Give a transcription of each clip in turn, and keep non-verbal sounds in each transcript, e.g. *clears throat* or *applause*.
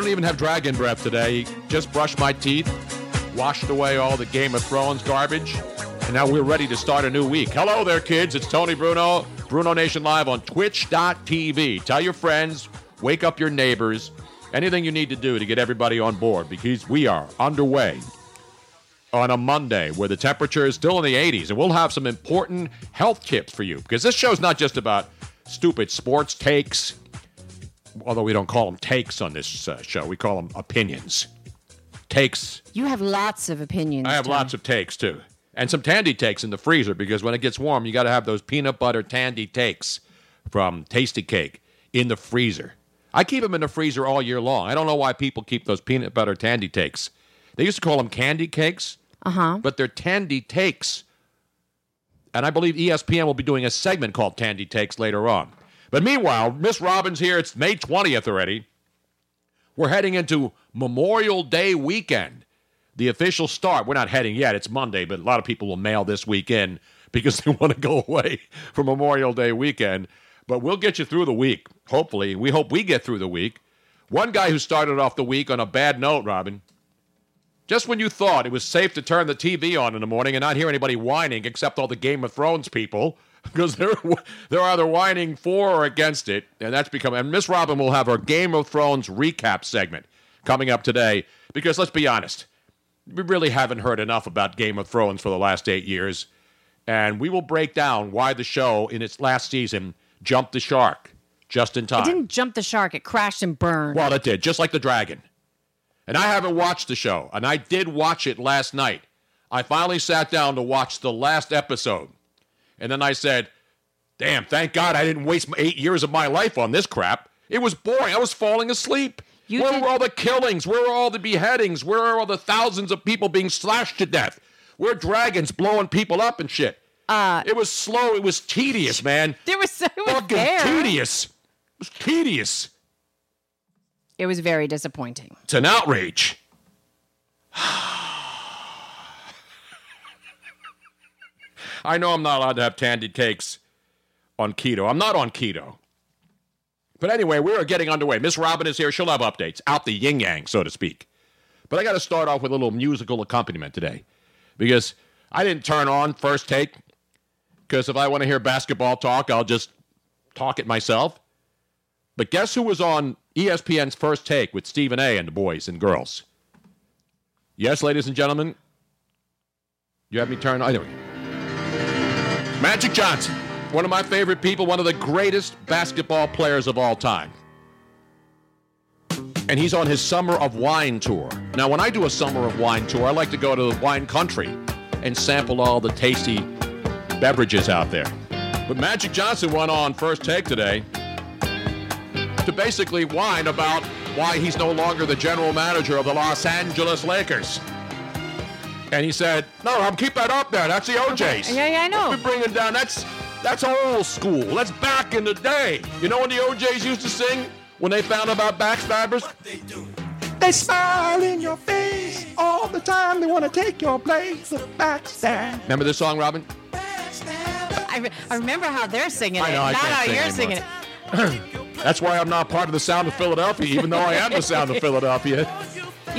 Don't even have dragon breath today. Just brushed my teeth, washed away all the Game of Thrones garbage, and now we're ready to start a new week. Hello there, kids. It's Tony Bruno, Bruno Nation Live on Twitch.tv. Tell your friends, wake up your neighbors, anything you need to do to get everybody on board because we are underway on a Monday where the temperature is still in the 80s, and we'll have some important health tips for you because this show's not just about stupid sports takes although we don't call them takes on this uh, show, we call them opinions. Takes. You have lots of opinions. I have Tony. lots of takes too, and some tandy takes in the freezer because when it gets warm, you got to have those peanut butter tandy takes from Tastykake in the freezer. I keep them in the freezer all year long. I don't know why people keep those peanut butter tandy takes. They used to call them candy cakes, Uh huh. but they're tandy takes. And I believe ESPN will be doing a segment called Tandy Takes later on. But meanwhile, Miss Robbins here, it's May 20th already. We're heading into Memorial Day weekend. The official start, we're not heading yet, it's Monday, but a lot of people will mail this weekend *laughs* because they want to go away *laughs* for Memorial Day weekend. But we'll get you through the week, hopefully. We hope we get through the week. One guy who started off the week on a bad note, Robin, just when you thought it was safe to turn the TV on in the morning and not hear anybody whining except all the Game of Thrones people, *laughs* because they're they're either whining for or against it, and that's become. And Miss Robin will have our Game of Thrones recap segment coming up today. Because let's be honest, we really haven't heard enough about Game of Thrones for the last eight years, and we will break down why the show in its last season jumped the shark just in time. It didn't jump the shark. It crashed and burned. Well, it did, just like the dragon. And I haven't watched the show, and I did watch it last night. I finally sat down to watch the last episode. And then I said, damn, thank God I didn't waste eight years of my life on this crap. It was boring. I was falling asleep. You Where did- were all the killings? Where were all the beheadings? Where are all the thousands of people being slashed to death? Where are dragons blowing people up and shit? Uh, it was slow. It was tedious, *laughs* man. there was so Fucking there. tedious. It was tedious. It was very disappointing. It's an outrage. *sighs* *sighs* I know I'm not allowed to have candy cakes on keto. I'm not on keto. But anyway, we are getting underway. Miss Robin is here. She'll have updates out the yin yang, so to speak. But I got to start off with a little musical accompaniment today because I didn't turn on first take because if I want to hear basketball talk, I'll just talk it myself. But guess who was on ESPN's first take with Stephen A. and the boys and girls? Yes, ladies and gentlemen. You have me turn. On. Anyway. Magic Johnson, one of my favorite people, one of the greatest basketball players of all time. And he's on his Summer of Wine tour. Now, when I do a Summer of Wine tour, I like to go to the wine country and sample all the tasty beverages out there. But Magic Johnson went on first take today to basically whine about why he's no longer the general manager of the Los Angeles Lakers. And he said, "No, I'm keep that up there. That's the O'Jays. Yeah, yeah, I know. We're bringing down. That's that's old school. That's back in the day. You know when the O'Jays used to sing when they found about backstabbers? They do? They smile in your face all the time. They want to take your place. The backstab. Remember this song, Robin? I, re- I remember how they're singing it, I know, I not can't how sing you're anymore. singing it. *clears throat* That's why I'm not part of the Sound of Philadelphia, even though I am the Sound of *laughs* Philadelphia.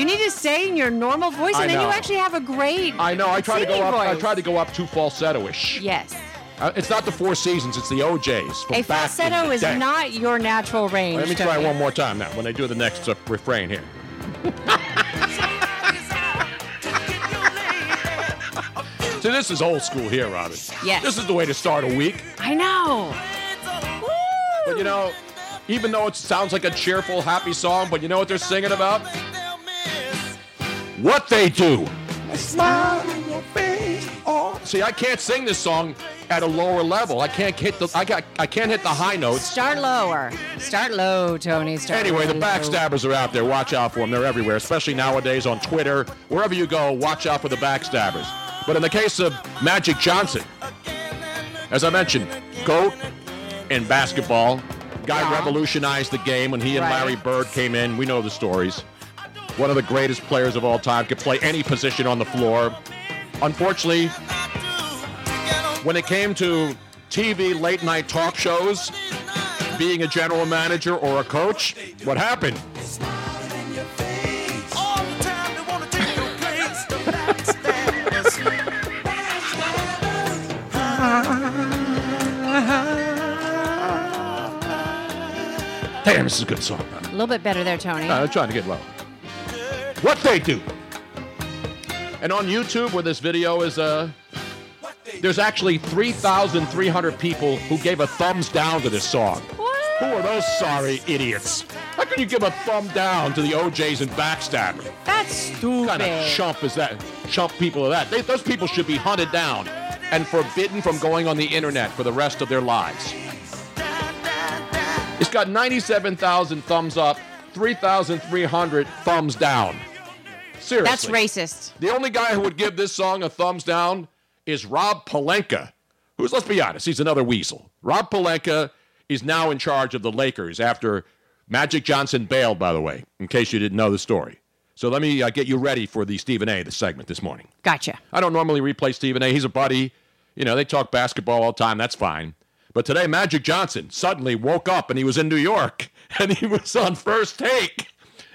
You need to say in your normal voice, I and then you actually have a great. I know. I try to go up. I try to go up too falsetto-ish. Yes. Uh, it's not the Four Seasons. It's the O'Jays. From A falsetto is day. not your natural range. Let me try one more time now when they do the next uh, refrain here. *laughs* See, this is old school here, Robin. Yes. This is the way to start a week. I know. But you know, even though it sounds like a cheerful, happy song, but you know what they're singing about? What they do. They smile in your face all See, I can't sing this song at a lower level. I can't hit the I got I can't hit the high notes. Start lower. Start low, Tony. Start Anyway, the low. backstabbers are out there. Watch out for them. They're everywhere, especially nowadays on Twitter. Wherever you go, watch out for the backstabbers. But in the case of Magic Johnson, as I mentioned, GOAT in basketball. Guy Yeah. revolutionized the game when he and Right. Larry Bird came in. We know the stories. One of the greatest players of all time, could play any position on the floor. Unfortunately, when it came to TV late night talk shows, being a general manager or a coach, what happened? *laughs* Damn, this is a good song. A little bit better there, Tony. Uh, I'm trying to get low. What they do. And on YouTube, where this video is, uh, there's actually 3,300 people who gave a thumbs down to this song. Who are those sorry idiots? How can you give a thumb down to the O'Jays and backstabber? That's stupid. What kind of chump is that? Chump people are that? They, those people should be hunted down and forbidden from going on the internet for the rest of their lives. It's got 97,000 thumbs up, 3,300 thumbs down. Seriously. That's racist. The only guy who would give this song a thumbs down is Rob Pelinka, who's, let's be honest, he's another weasel. Rob Pelinka is now in charge of the Lakers after Magic Johnson bailed, by the way, in case you didn't know the story. So let me uh, get you ready for the Stephen A. the segment this morning. Gotcha. I don't normally replay Stephen A. He's a buddy. You know, they talk basketball all the time. That's fine. But today, Magic Johnson suddenly woke up and he was in New York *laughs* and he was on first take.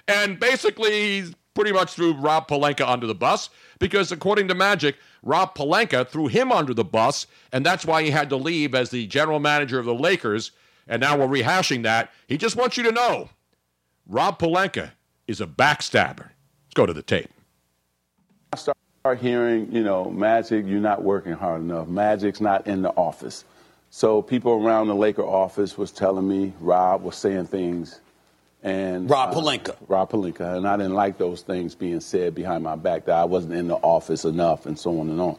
And basically, he's pretty much threw Rob Pelinka under the bus because, according to Magic, Rob Pelinka threw him under the bus, and that's why he had to leave as the general manager of the Lakers. And now we're rehashing that. He just wants you to know Rob Palenka is a backstabber. Let's go to the tape. I start hearing, you know, Magic, you're not working hard enough. Magic's not in the office. So people around the Laker office was telling me, Rob was saying things, and Rob uh, Pelinka. Rob Pelinka, and I didn't like those things being said behind my back that I wasn't in the office enough, and so on and on.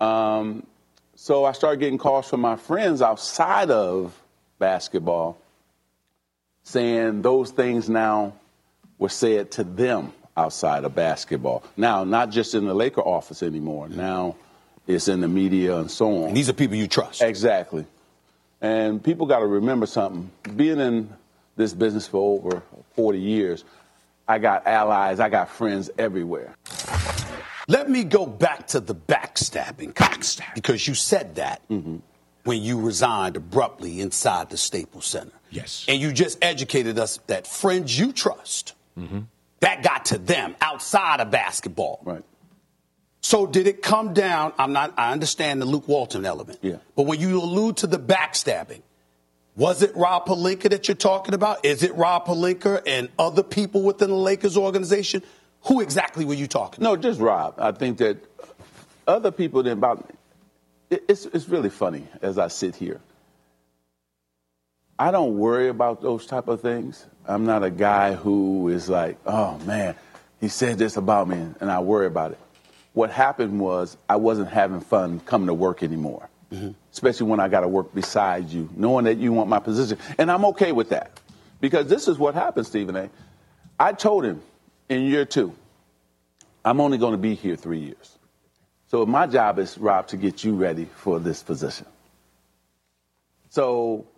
Um, so I started getting calls from my friends outside of basketball saying those things now were said to them outside of basketball. Now, not just in the Laker office anymore. Now it's in the media and so on. And these are people you trust. Exactly. And people got to remember something. Being in this business for over 40 years, I got allies, I got friends everywhere. Let me go back to the backstabbing. Backstab. Because you said that mm-hmm. when you resigned abruptly inside the Staples Center. Yes. And you just educated us that friends you trust, mm-hmm. that got to them outside of basketball. Right. So did it come down? I'm not. I understand the Luke Walton element. Yeah. But when you allude to the backstabbing, was it Rob Pelinka that you're talking about? Is it Rob Pelinka and other people within the Lakers organization? Who exactly were you talking? No, just Rob. I think that other people didn't bother me. It's, it's really funny as I sit here. I don't worry about those type of things. I'm not a guy who is like, oh man, he said this about me, and I worry about it. What happened was I wasn't having fun coming to work anymore, mm-hmm. Especially when I got to work beside you, knowing that you want my position. And I'm okay with that because this is what happened, Stephen A. I told him in year two, I'm only going to be here three years. So my job is, Rob, to get you ready for this position. So,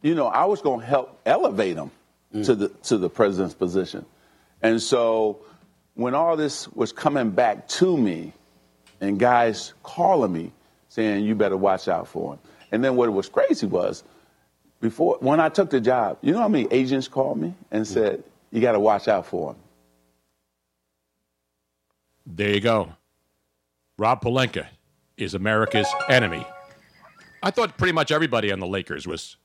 you know, I was going to help elevate him mm. to the to the president's position. And so when all this was coming back to me and guys calling me saying you better watch out for him. And then what was crazy was before when I took the job, you know how many agents called me and mm. said, You gotta watch out for him. There you go. Rob Pelinka is America's enemy. I thought pretty much everybody on the Lakers was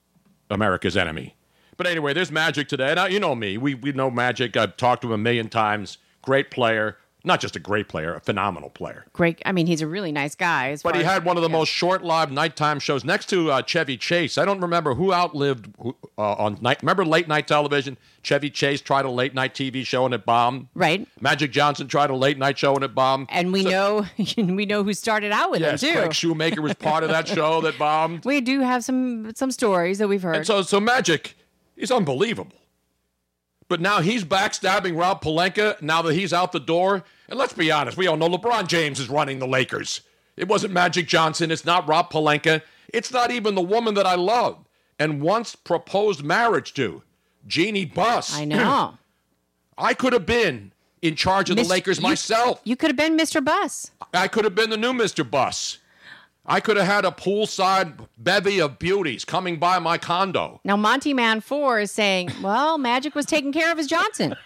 America's enemy. But anyway, there's Magic today. Now, you know me. We, we know Magic. I've talked to him a million times. Great player. Not just a great player, a phenomenal player. Great. I mean, he's a really nice guy. As But he had one of the most short-lived nighttime shows next to uh, Chevy Chase. I don't remember who outlived who, uh, on night. Remember late night television? Chevy Chase tried a late night TV show and it bombed. Right. Magic Johnson tried a late night show and it bombed. And we know *laughs* we know who started out with yes, him too. Craig Shoemaker was part of that show that bombed. *laughs* We do have some some stories that we've heard. And so, so Magic, he's unbelievable. But now he's backstabbing Rob Pelinka now that he's out the door. And let's be honest, we all know LeBron James is running the Lakers. It wasn't Magic Johnson. It's not Rob Pelinka. It's not even the woman that I love and once proposed marriage to, Jeanie Buss. I know. *clears throat* I could have been in charge of Mis- the Lakers you- myself. you could have been Mr. Buss. I could have been the new Mr. Buss. I could have had a poolside bevy of beauties coming by my condo. Now Monty Man Four is saying, "Well, Magic was taking care of his Johnson." *laughs*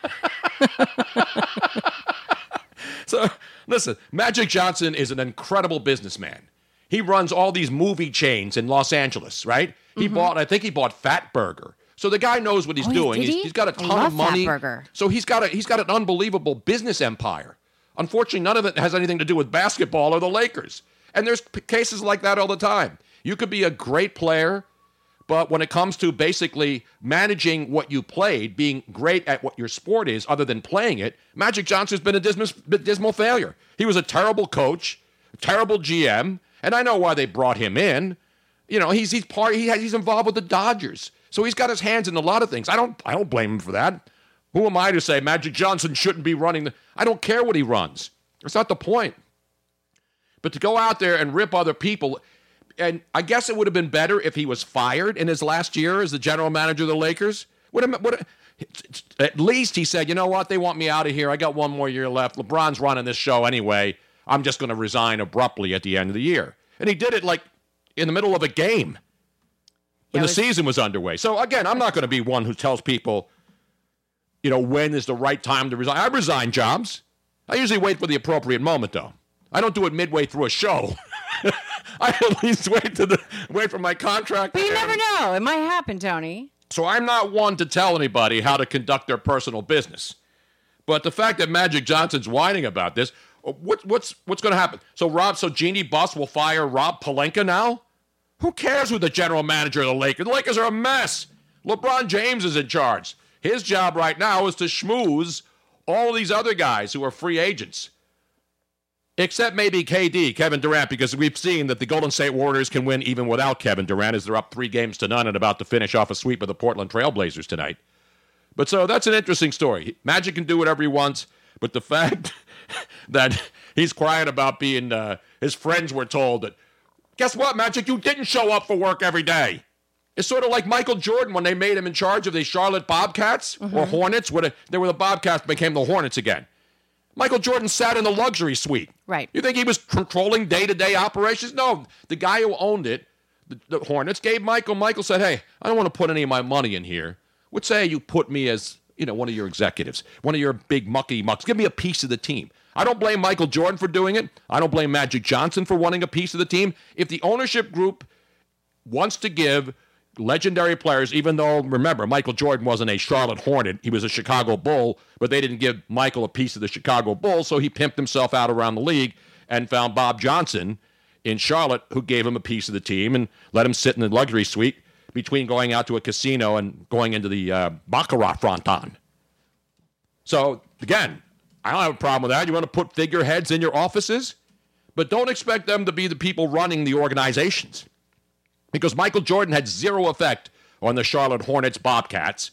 So listen, Magic Johnson is an incredible businessman. He runs all these movie chains in Los Angeles, right? He bought, I think he bought Fatburger. So the guy knows what he's Mm-hmm. Oh, doing. did He's, he? he's got a ton of money. So he's got a he's got an unbelievable business empire. Unfortunately, none of it has anything to do with basketball or the Lakers. And there's p- cases like that all the time. You could be a great player, but when it comes to basically managing what you played, being great at what your sport is, other than playing it, Magic Johnson's been a dismal, dismal failure. He was a terrible coach, terrible GM, and I know why they brought him in. You know, he's he's part he has, he's involved with the Dodgers, so he's got his hands in a lot of things. I don't I don't blame him for that. Who am I to say Magic Johnson shouldn't be running the? I don't care what he runs. That's not the point. But to go out there and rip other people, and I guess it would have been better if he was fired in his last year as the general manager of the Lakers. Have, would at least he said, you know what, they want me out of here. I got one more year left. LeBron's running this show anyway. I'm just going to resign abruptly at the end of the year. And he did it like in the middle of a game when Yeah, the season was underway. So again, I'm not going to be one who tells people, you know, when is the right time to resign. I resign jobs. I usually wait for the appropriate moment, though. I don't do it midway through a show. *laughs* I at least wait to the wait for my contract. But you never know; it might happen, Tony. So I'm not one to tell anybody how to conduct their personal business. But the fact that Magic Johnson's whining about this, uh, what, what's what's going to happen? So Rob, so Jeanie Buss will fire Rob Pelinka now? Who cares who the general manager of the Lakers? The Lakers are a mess. LeBron James is in charge. His job right now is to schmooze all these other guys who are free agents. Except maybe KD, Kevin Durant, because we've seen that the Golden State Warriors can win even without Kevin Durant, as they're up three games to none and about to finish off a sweep of the Portland Trailblazers tonight. But so that's an interesting story. Magic can do whatever he wants, but the fact *laughs* that he's crying about being, uh, his friends were told that, guess what, Magic, you didn't show up for work every day. It's sort of like Michael Jordan when they made him in charge of the Charlotte Bobcats or Hornets. When they were the Bobcats, became the Hornets again. Michael Jordan sat in the luxury suite. Right. You think he was controlling day to day operations? No. The guy who owned it, the, the Hornets, gave Michael. Michael said, Hey, I don't want to put any of my money in here. Would say you put me as, you know, one of your executives, one of your big mucky mucks. Give me a piece of the team. I don't blame Michael Jordan for doing it. I don't blame Magic Johnson for wanting a piece of the team. If the ownership group wants to give legendary players, even though, remember, Michael Jordan wasn't a Charlotte Hornet, he was a Chicago Bull, but they didn't give Michael a piece of the Chicago Bull, so he pimped himself out around the league and found Bob Johnson in Charlotte, who gave him a piece of the team and let him sit in the luxury suite between going out to a casino and going into the uh, Baccarat fronton. So, again, I don't have a problem with that. You want to put figureheads in your offices, but don't expect them to be the people running the organizations because Michael Jordan had zero effect on the Charlotte Hornets Bobcats.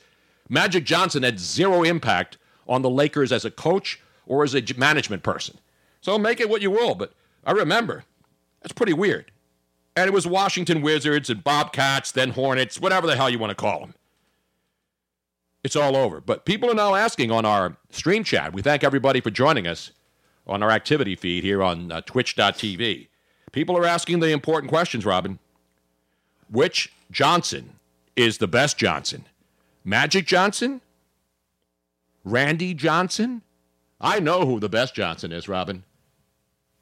Magic Johnson had zero impact on the Lakers as a coach or as a management person. So make it what you will, but I remember that's pretty weird. And it was Washington Wizards and Bobcats, then Hornets, whatever the hell you want to call them. It's all over. But people are now asking on our stream chat. We thank everybody for joining us on our activity feed here on uh, twitch.tv. People are asking the important questions, Robin. Which Johnson is the best Johnson? Magic Johnson? Randy Johnson? I know who the best Johnson is, Robin.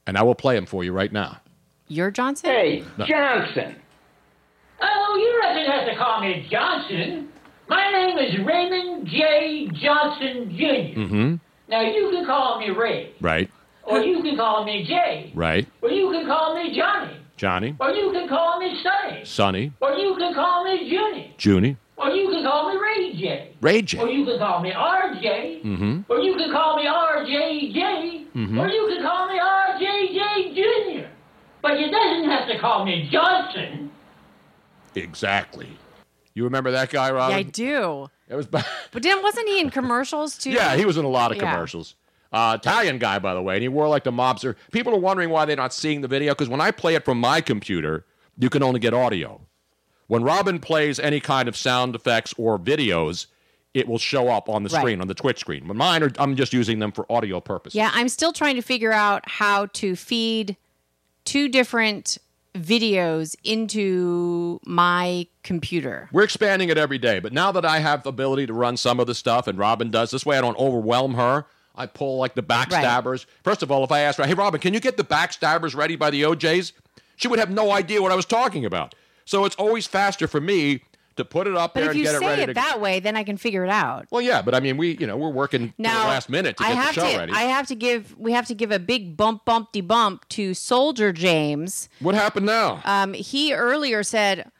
And I will play him for you right now. You're Johnson. Hey, No. Johnson. Oh, you doesn't have to call me Johnson. My name is Raymond J. Johnson Jr. Mm-hmm. Now you can call me Ray, Right. or you can call me Jay, Right. or you can call me Johnny, Johnny. or you can call me Sonny, Sonny. or you can call me Junie, Junie. or you can call me Ray J, Ray or you can call me RJ, Mm-hmm. or you can call me RJJ, Mm-hmm. or you can call me RJJ Jr. But you doesn't have to call me Johnson. Exactly. You remember that guy, Robin? Yeah, I do. It was. ba- *laughs* But didn't wasn't he in commercials too? Yeah, he was in a lot of Yeah. commercials. Uh, Italian guy, by the way, and he wore like the mobster. People are wondering why they're not seeing the video because when I play it from my computer, you can only get audio. When Robin plays any kind of sound effects or videos, it will show up on the Right. screen on the Twitch screen. But mine are, I'm just using them for audio purposes. Yeah, I'm still trying to figure out how to feed two different videos into my computer. We're expanding it every day, but now that I have the ability to run some of the stuff, and Robin does this way, I don't overwhelm her. I pull like the backstabbers. First of all, if I asked her, "Hey, Robin, can you get the backstabbers ready by the O'Jays?" She would have no idea what I was talking about. So it's always faster for me to put it up But there and get it ready. If you say it that way, then I can figure it out. well, yeah, but I mean, we, you know, we're working to Now, the last minute to I get the show to, ready. I have to give. We have to give a big bump, bump de bump to Soldier James. what happened now? Um, he earlier said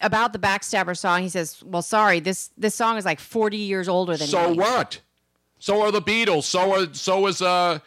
about the Backstabber song. He says, "Well, sorry, this this song is like 40 years older than so me." what? So are the Beatles. So are so is uh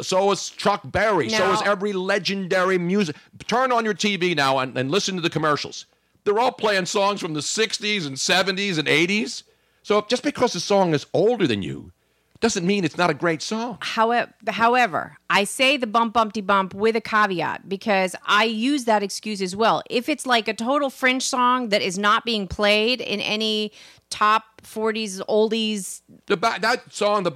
so is Chuck Berry. so is every legendary music. Turn on your TV now and, and listen to the commercials. They're all playing songs from the 60s and 70s and 80s. So just because the song is older than you doesn't mean it's not a great song. However, however, I say the bump bumpty bump with a caveat because I use that excuse as well. If it's like a total fringe song that is not being played in any top 40s oldies The ba- that song, The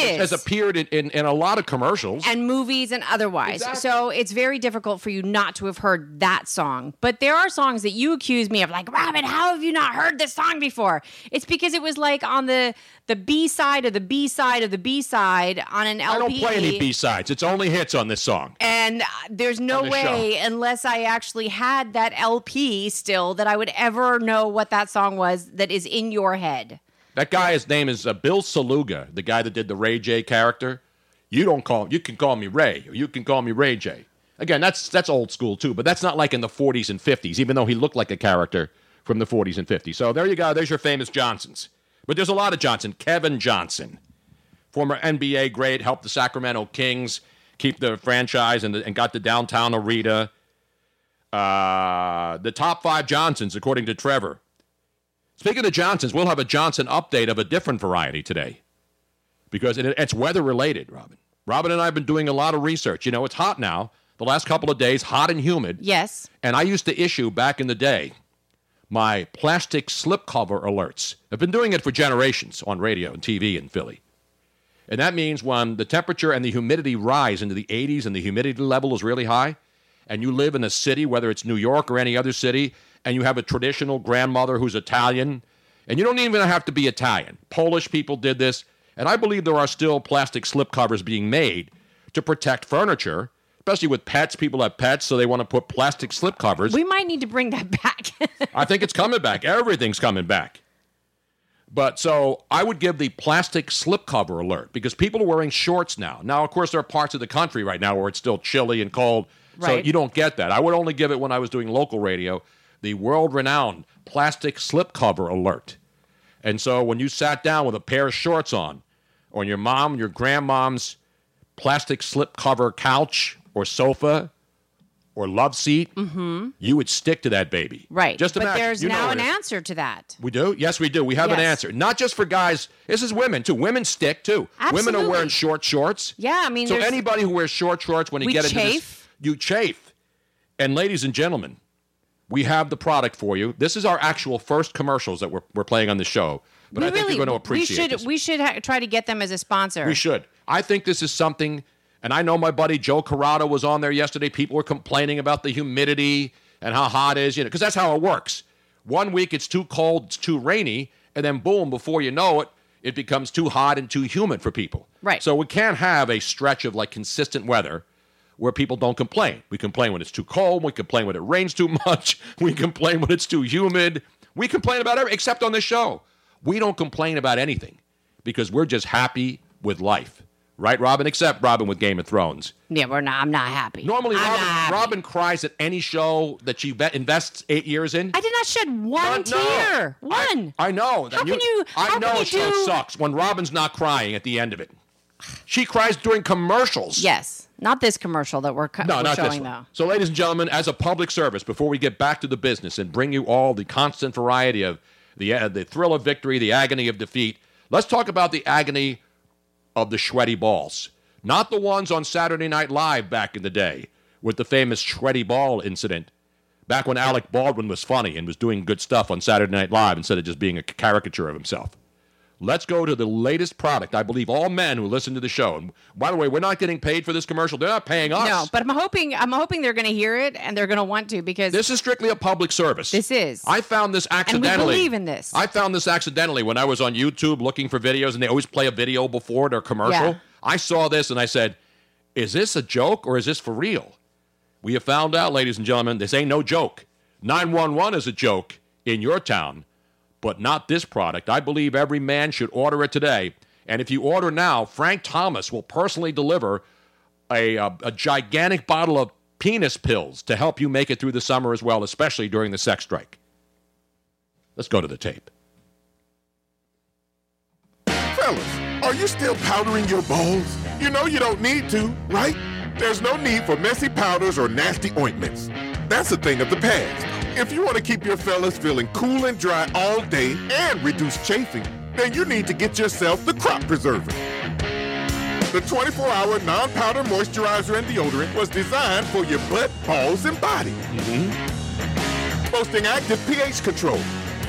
is. has appeared in, in, in a lot of commercials. and movies and otherwise. So it's very difficult for you not to have heard that song. But there are songs that you accuse me of like, Robin, how have you not heard this song before? It's because it was like on the the B side of the B side of the B side on an LP. I don't play any B-sides. It's only hits on this song. And uh, there's no way, unless I actually had that LP still, that I would ever know what that song was that is in your head. That guy, his name is uh, Bill Saluga, the guy that did the Ray J character. You don't call you can call me Ray, or you can call me Ray J. Again, that's that's old school too, but that's not like in the 40s and 50s, even though he looked like a character from the 40s and 50s. So there you go. There's your famous Johnsons. But there's a lot of Johnson. Kevin Johnson, former NBA great, helped the Sacramento Kings keep the franchise and, the, and got the downtown arena. Uh, the top five Johnsons, according to Trevor. Speaking of Johnsons, we'll have a Johnson update of a different variety today because it, it's weather related, Robin. Robin and I have been doing a lot of research. You know, it's hot now, the last couple of days, hot and humid. Yes. And I used to issue back in the day my plastic slipcover alerts. I've been doing it for generations on radio and TV in Philly. And that means when the temperature and the humidity rise into the 80s and the humidity level is really high, and you live in a city, whether it's New York or any other city, and you have a traditional grandmother who's Italian, and you don't even have to be Italian. Polish people did this, and I believe there are still plastic slipcovers being made to protect furniture, especially with pets. People have pets, so they want to put plastic slipcovers. We might need to bring that back. *laughs* I think it's coming back. Everything's coming back. But so I would give the plastic slipcover alert because people are wearing shorts now. Now, of course, there are parts of the country right now where it's still chilly and cold. So you don't get that. I would only give it when I was doing local radio, the world renowned plastic slipcover alert. And so when you sat down with a pair of shorts on, on your mom, your grandmom's plastic slipcover couch or sofa or love seat, mm-hmm. you would stick to that baby. right. Just but imagine. there's You now an answer to that. We do? Yes, we do. We have an answer. Not just for guys. This is women too. Women stick too. Women are wearing short shorts. Yeah, I mean, so anybody who wears short shorts when you get into this, chafe. you chafe. And ladies and gentlemen, we have the product for you. This is our actual first commercials that we're, we're playing on the show. But we I think really, you're going to appreciate we should this. we should ha- try to get them as a sponsor. We should. I think this is something, and I know my buddy Joe Corrado was on there yesterday. People were complaining about the humidity and how hot it is, you know, because that's how it works. One week it's too cold, it's too rainy, and then boom, before you know it, it becomes too hot and too humid for people. Right. So we can't have a stretch of like consistent weather where people don't complain. We complain when it's too cold. We complain when it rains too much. *laughs* We complain when it's too humid. We complain about everything except on this show. We don't complain about anything because we're just happy with life. Right, Robin? Except Robin with Game of Thrones. Yeah, we're not. I'm not happy. Normally, I'm Robin, happy. Robin cries at any show that she invests eight years in. I did not shed one no. tear. One. I know. that How can you- I how know you it so do- sucks when Robin's not crying at the end of it. She cries during commercials. yes, not this commercial that we're, co- No, we're not showing this one. though. So, ladies and gentlemen, as a public service, before we get back to the business and bring you all the constant variety of the uh, the thrill of victory, the agony of defeat, let's talk about the agony of the sweaty balls. Not the ones on Saturday Night Live back in the day with the famous sweaty ball incident. Back when Alec Baldwin was funny and was doing good stuff on Saturday Night Live instead of just being a caricature of himself. Let's go to the latest product. I believe all men who listen to the show. And by the way, we're not getting paid for this commercial. They're not paying us. No, but I'm hoping I'm hoping they're going to hear it and they're going to want to because This is strictly a public service. This is. I found this accidentally. And we believe in this. I found this accidentally when I was on YouTube looking for videos, and they always play a video before their commercial. Yeah. I saw this and I said, "Is this a joke or is this for real?" We have found out, ladies and gentlemen, this ain't no joke. 911 is a joke in your town, but not this product. I believe every man should order it today. And if you order now, Frank Thomas will personally deliver a, a, a gigantic bottle of penis pills to help you make it through the summer as well, especially during the sex strike. Let's go to the tape. Fellas, are you still powdering your balls? You know you don't need to, right? There's no need for messy powders or nasty ointments. That's a thing of the past. If you want to keep your fellas feeling cool and dry all day and reduce chafing, then you need to get yourself the Crop Preserver. The 24-hour non-powder moisturizer and deodorant was designed for your butt, balls, and body. Mm-hmm. Boasting active pH control,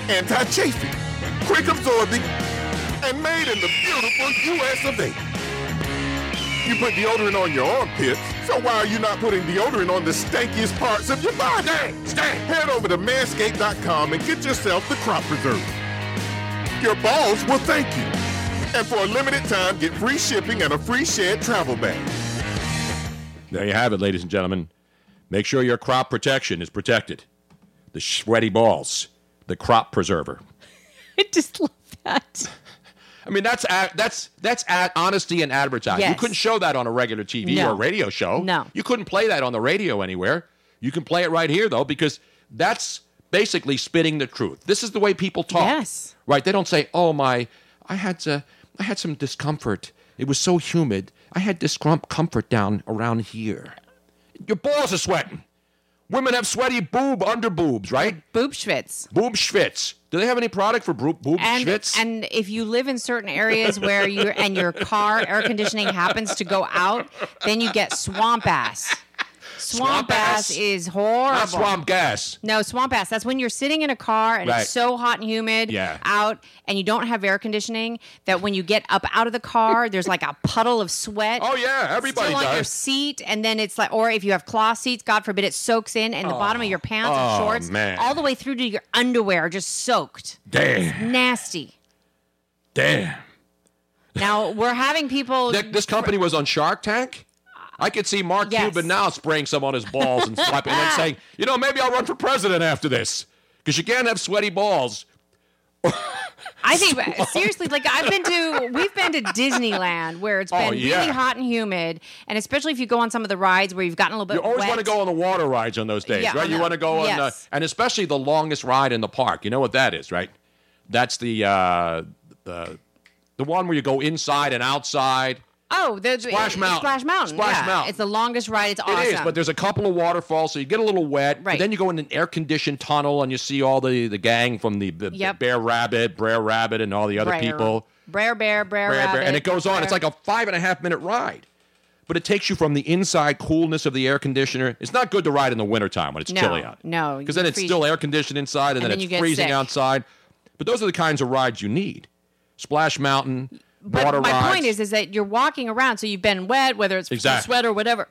anti-chafing, quick absorbing, and made in the beautiful U.S. of A. You put deodorant on your armpits, so why are you not putting deodorant on the stankiest parts of your body? Stank, stank. Head over to manscaped.com and get yourself the crop preserver. Your balls will thank you. And for a limited time, get free shipping and a free shared travel bag. There you have it, ladies and gentlemen. Make sure your crop protection is protected. The sweaty balls, the crop preserver. *laughs* I just love that. I mean, that's a, that's that's ad, honesty and advertising. You couldn't show that on a regular TV No. or radio show. No. you couldn't play that on the radio anywhere. You can play it right here though, because that's basically spitting the truth. This is the way people talk. Yes. right. They don't say, "Oh my, I had to, I had some discomfort. It was so humid. I had discomfort down around here." Your balls are sweating. Women have sweaty boob under boobs, right? Boob schwitz. Boob schwitz. Do they have any product for boob, boob And schwitz? and if you live in certain areas where you and your car air conditioning happens to go out, then you get swamp ass. Swamp, Swamp ass, ass? is horrible. Not swamp gas. No, swamp ass. That's when you're sitting in a car and Right. it's so hot and humid Yeah. out and you don't have air conditioning that when you get up out of the car, *laughs* there's like a puddle of sweat. Oh yeah, everybody still on your seat, and then it's like, or if you have cloth seats, God forbid, it soaks in, and the bottom of your pants and Oh, shorts, man. all the way through to your underwear, just soaked. Damn, Nasty. damn. Now we're having people. This company was on Shark Tank. I could see Mark Yes. Cuban now spraying some on his balls and *laughs* swiping, and saying, "You know, maybe I'll run for president after this." Because you can't have sweaty balls. *laughs* I think seriously, like I've been to, we've been to Disneyland where it's been yeah. really hot and humid, and especially if you go on some of the rides where you've gotten a little bit. You always wet. want to go on the water rides on those days, Yeah, right? You the- want to go on, the, and especially the longest ride in the park. You know what that is, right? That's the uh, the the one where you go inside and outside. Oh, the Splash Mountain. Splash Mountain. Splash yeah. Mountain. It's the longest ride. It's awesome. It is, but there's a couple of waterfalls, so you get a little wet. But Right. then you go in an air-conditioned tunnel, and you see all the, the gang from the, the, the Bear Rabbit, Brer Rabbit, and all the other Brer. people. Brer Bear, Brer, Brer, Rabbit, Brer, and it goes on. It's like a five and a half minute ride. But it takes you from the inside coolness of the air conditioner. It's not good to ride in the wintertime when it's No, chilly out. no, Because then it's freeze. still air conditioned inside, and, And then, then it's freezing sick. outside. But those are the kinds of rides you need. Splash Mountain, But water my rides. point is, is that you're walking around, so you've been wet, whether it's Exactly. sweat or whatever,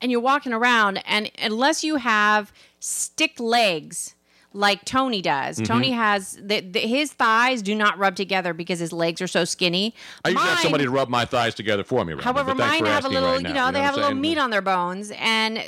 and you're walking around, and unless you have stick legs like Tony does, Mm-hmm. Tony has the, the, his thighs do not rub together because his legs are so skinny. I usually have somebody to rub my thighs together for me. Robin, However, mine have a little, right you know, they what have a little meat on their bones, and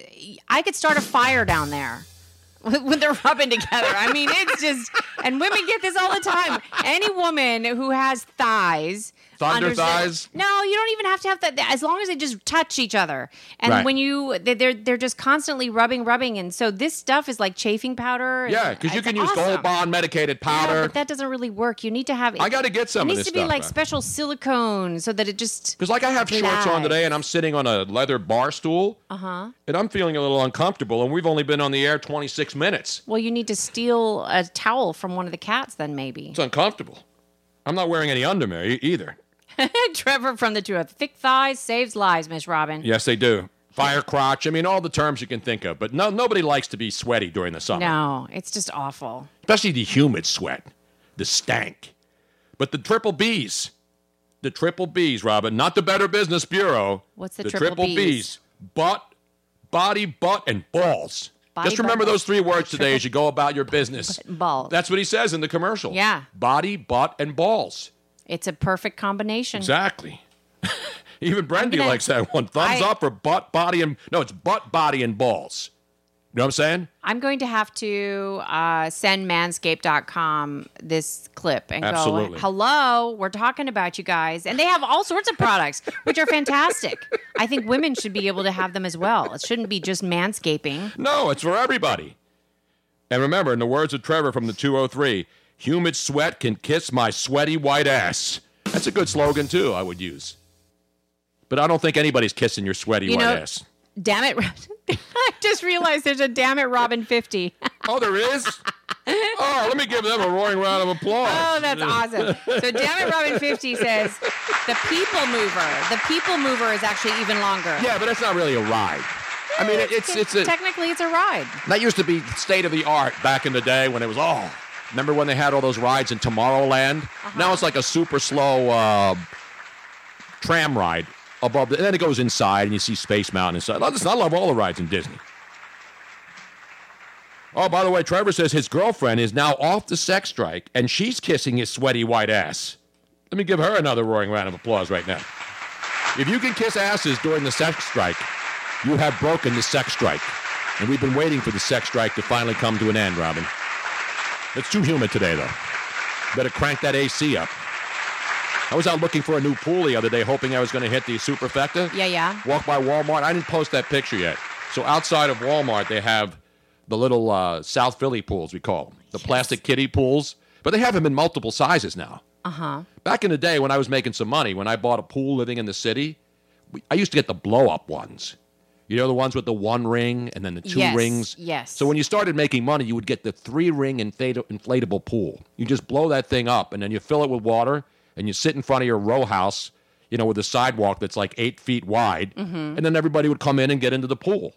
I could start a fire down there *laughs* when they're rubbing together. I mean, it's just, and women get this all the time. Any woman who has thighs Thunder thighs? No, you don't even have to have that. As long as they just touch each other, and Right. when you they- they're they're just constantly rubbing, rubbing, and so this stuff is like chafing powder. and Yeah, because you it's can use awesome. Gold Bond medicated Yeah, powder. but that doesn't really work. You need to have. I gotta get some It of needs this to be stuff, like man. special silicone so that it just. Because like I have shorts on today, and I'm sitting on a leather bar stool, Uh huh. and I'm feeling a little uncomfortable. And we've only been on the air 26 minutes. Well, you need to steal a towel from one of the cats, then maybe. It's uncomfortable. I'm not wearing any underwear e- either. *laughs* Trevor from the Two of Thick Thighs saves lives, Miss Robin. Yes, they do. Fire crotch. I mean, all the terms you can think of. But no, nobody likes to be sweaty during the summer. No, it's just awful. especially the humid sweat, the stank. But the triple B's, the triple B's, Robin, not the Better Business Bureau. What's the the triple triple Bs? B's? Butt, body, butt, and balls. Body, Just remember balls. those three words today as you go about your business. Balls. That's what he says in the commercial. Yeah. Body, butt, and balls. It's a perfect combination. Exactly. *laughs* Even Brendy gonna- likes that one. Thumbs I- up for butt, body, and no, it's butt, body, and balls. You know what I'm saying? I'm going to have to uh, send manscaped.com this clip and Absolutely. go, hello, we're talking about you guys. And they have all sorts of products, *laughs* which are fantastic. I think women should be able to have them as well. It shouldn't be just manscaping. No, it's for everybody. And remember, in the words of Trevor from the 203, humid sweat can kiss my sweaty white ass. That's a good slogan, too, I would use. But I don't think anybody's kissing your sweaty You white know- ass. Damn it. *laughs* I just realized there's a damn it Robin 50. Oh, there is? oh, let me give them a roaring round of applause. Oh, that's awesome. So Damn It Robin 50 says the people mover. The people mover is actually even longer. Yeah, but that's not really a ride. I mean, it- it's it's a, Technically, it's a ride. that used to be state of the art back in the day when it was oh, remember when they had all those rides in Tomorrowland? Uh-huh. Now it's like a super slow uh, tram ride above, the, and then it goes inside and you see Space Mountain inside. I love all the rides in Disney. Oh, by the way, Trevor says his girlfriend is now off the sex strike and she's kissing his sweaty white ass. Let me give her another roaring round of applause right now. If you can kiss asses during the sex strike, you have broken the sex strike. And we've been waiting for the sex strike to finally come to an end, Robin. It's too humid today, though. Better crank that AC up. I was out looking for a new pool the other day, hoping I was going to hit the superfecta. Yeah, yeah. Walk by Walmart. I didn't post that picture yet. So outside of Walmart, they have the little uh, South Philly pools, we call them. The plastic kiddie pools. But they have them in multiple sizes now. Uh huh. Back in the day when I was making some money, when I bought a pool living in the city, we, I used to get the blow up ones. You know, the ones with the one ring and then the two Yes, rings? yes. So when you started making money, you would get the three ring inflat- inflatable pool. You just blow that thing up and then you fill it with water and you sit in front of your row house, you know, with a sidewalk that's like eight feet wide. Mhm. And then everybody would come in and get into the pool.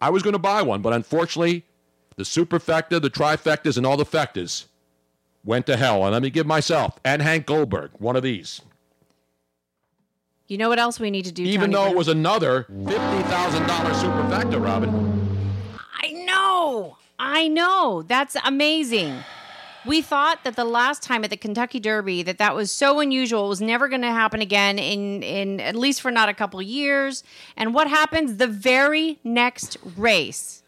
I was going to buy one, but unfortunately, the superfecta, the trifectas, and all the fectas went to hell. And let me give myself and Hank Goldberg one of these. You know what else we need to do? Even Tony though it was another $50,000 superfecta, Robin. I know. I know. That's amazing. We thought that the last time at the Kentucky Derby that that was so unusual, it was never going to happen again in in at least for not a couple years. And what happens the very next race?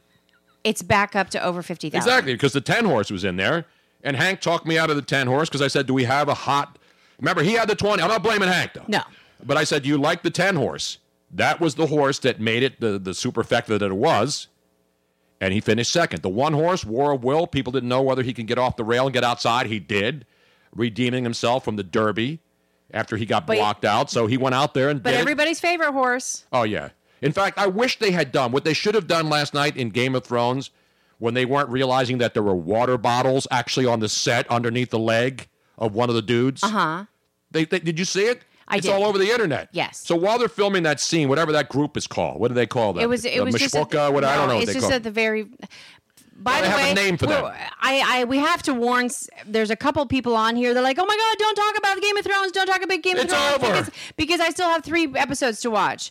It's back up to over 50,000. Exactly, because the 10 horse was in there. And Hank talked me out of the 10 horse because I said, Do we have a hot. Remember, he had the 20. I'm not blaming Hank, though. No. But I said, you like the 10 horse? That was the horse that made it the, the superfecta that it was. And he finished second. The one horse, War of Will, people didn't know whether he could get off the rail and get outside. He did, redeeming himself from the Derby after he got But- blocked out. So he went out there and But did it. everybody's favorite horse. Oh yeah. In fact, I wish they had done what they should have done last night in Game of Thrones when they weren't realizing that there were water bottles actually on the set underneath the leg of one of the dudes. Uh huh. They, they did you see it? I it's did. all over the internet. Yes. So while they're filming that scene, whatever that group is called, what do they call that? It was. It The was just. At, what I don't no, know. What It's they just at the very. By Well, the have way, a name for them. I, I, we have to warn. There's a couple people on here. They're like, "Oh my God, don't talk about Game of Thrones. Don't talk about Game It's of Thrones." over. Because, because I still have three episodes to watch.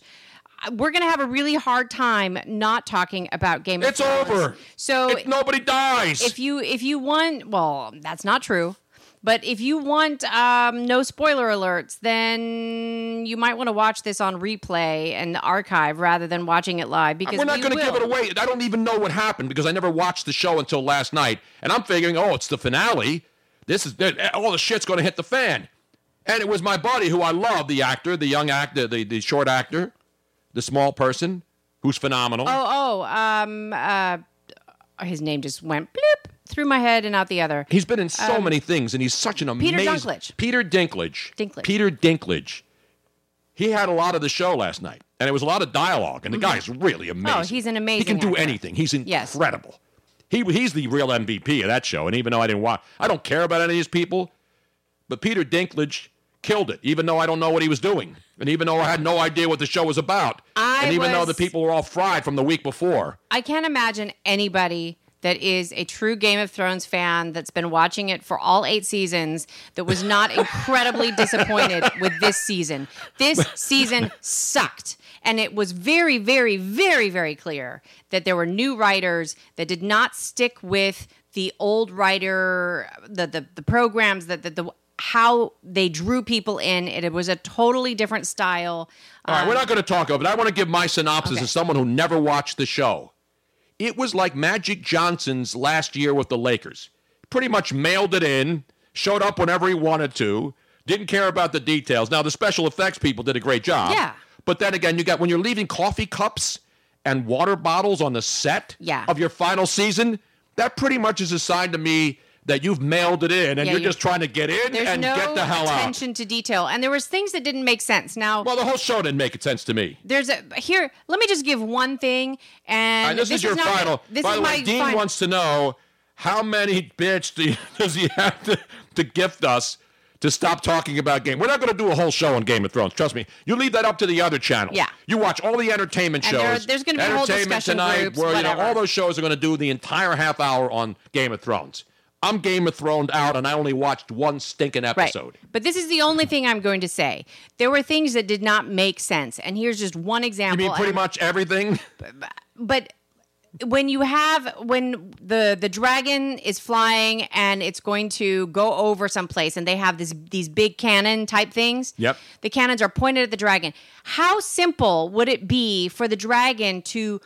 Uh, We're gonna have a really hard time not talking about Game of It's Thrones. It's over. So If nobody dies. if you if you want, well, that's not true. But if you want um, no spoiler alerts, then you might want to watch this on replay and archive rather than watching it live because We're not we going to give it away. I don't even know what happened because I never watched the show until last night. And I'm figuring, oh, it's the finale. This is all the shit's going to hit the fan. And it was my buddy who I love, the actor, the young actor, the, the short actor, the small person who's phenomenal. Oh, oh, um, uh, his name just went bloop through my head and out the other. He's been in so Um, many things, and he's such an amazing Peter amazing Dinklage. Peter Dinklage. Dinklage. Peter Dinklage. He had a lot of the show last night, and it was a lot of dialogue, and the guy's really amazing. Oh, he's an amazing. He can do actor. anything. He's Yes. incredible. He he's the real MVP of that show. And even though I didn't watch, I don't care about any of these people, but Peter Dinklage killed it. Even though I don't know what he was doing, and even though I had no idea what the show was about, I and even though the people were all fried from the week before. I can't imagine anybody that is a true Game of Thrones fan that's been watching it for all eight seasons that was not incredibly *laughs* disappointed with this season. This season sucked. And it was very, very, very, very clear that there were new writers that did not stick with the old writer, the the, the programs that the, the how they drew people in. It, it was a totally different style. All right, we're not um, going to talk about it. I want to give my synopsis Okay. as someone who never watched the show. It was like Magic Johnson's last year with the Lakers. Pretty much mailed it in, showed up whenever he wanted to, didn't care about the details. Now, the special effects people did a great job. Yeah. But then again, you got when you're leaving coffee cups and water bottles on the set Yeah. of your final season, that pretty much is a sign to me that you've mailed it in and Yeah, you're you- just trying to get in and no get the hell out. attention to detail, and there was things that didn't make sense. Now, Well, the whole show didn't make sense to me. there's a here. Let me just give one thing, and right, this, is your not- final. This By is the my way, Dean final. wants to know how many bits do you, *laughs* does he have to, to gift us to stop talking about game. We're not going to do a whole show on Game of Thrones. Trust me. You leave that up to the other channels. Yeah. You watch all the entertainment And shows. there- there's gonna be a whole discussion tonight, groups, where you know all those shows are going to do the entire half hour on Game of Thrones. I'm Game of Thrones out, and I only watched one stinking episode. Right. But this is the only thing I'm going to say. There were things that did not make sense, and here's just one example. You mean pretty and- much everything? *laughs* but when you have when the the dragon is flying and it's going to go over someplace and they have this these big cannon type things Yep. the cannons are pointed at the dragon how simple would it be for the dragon to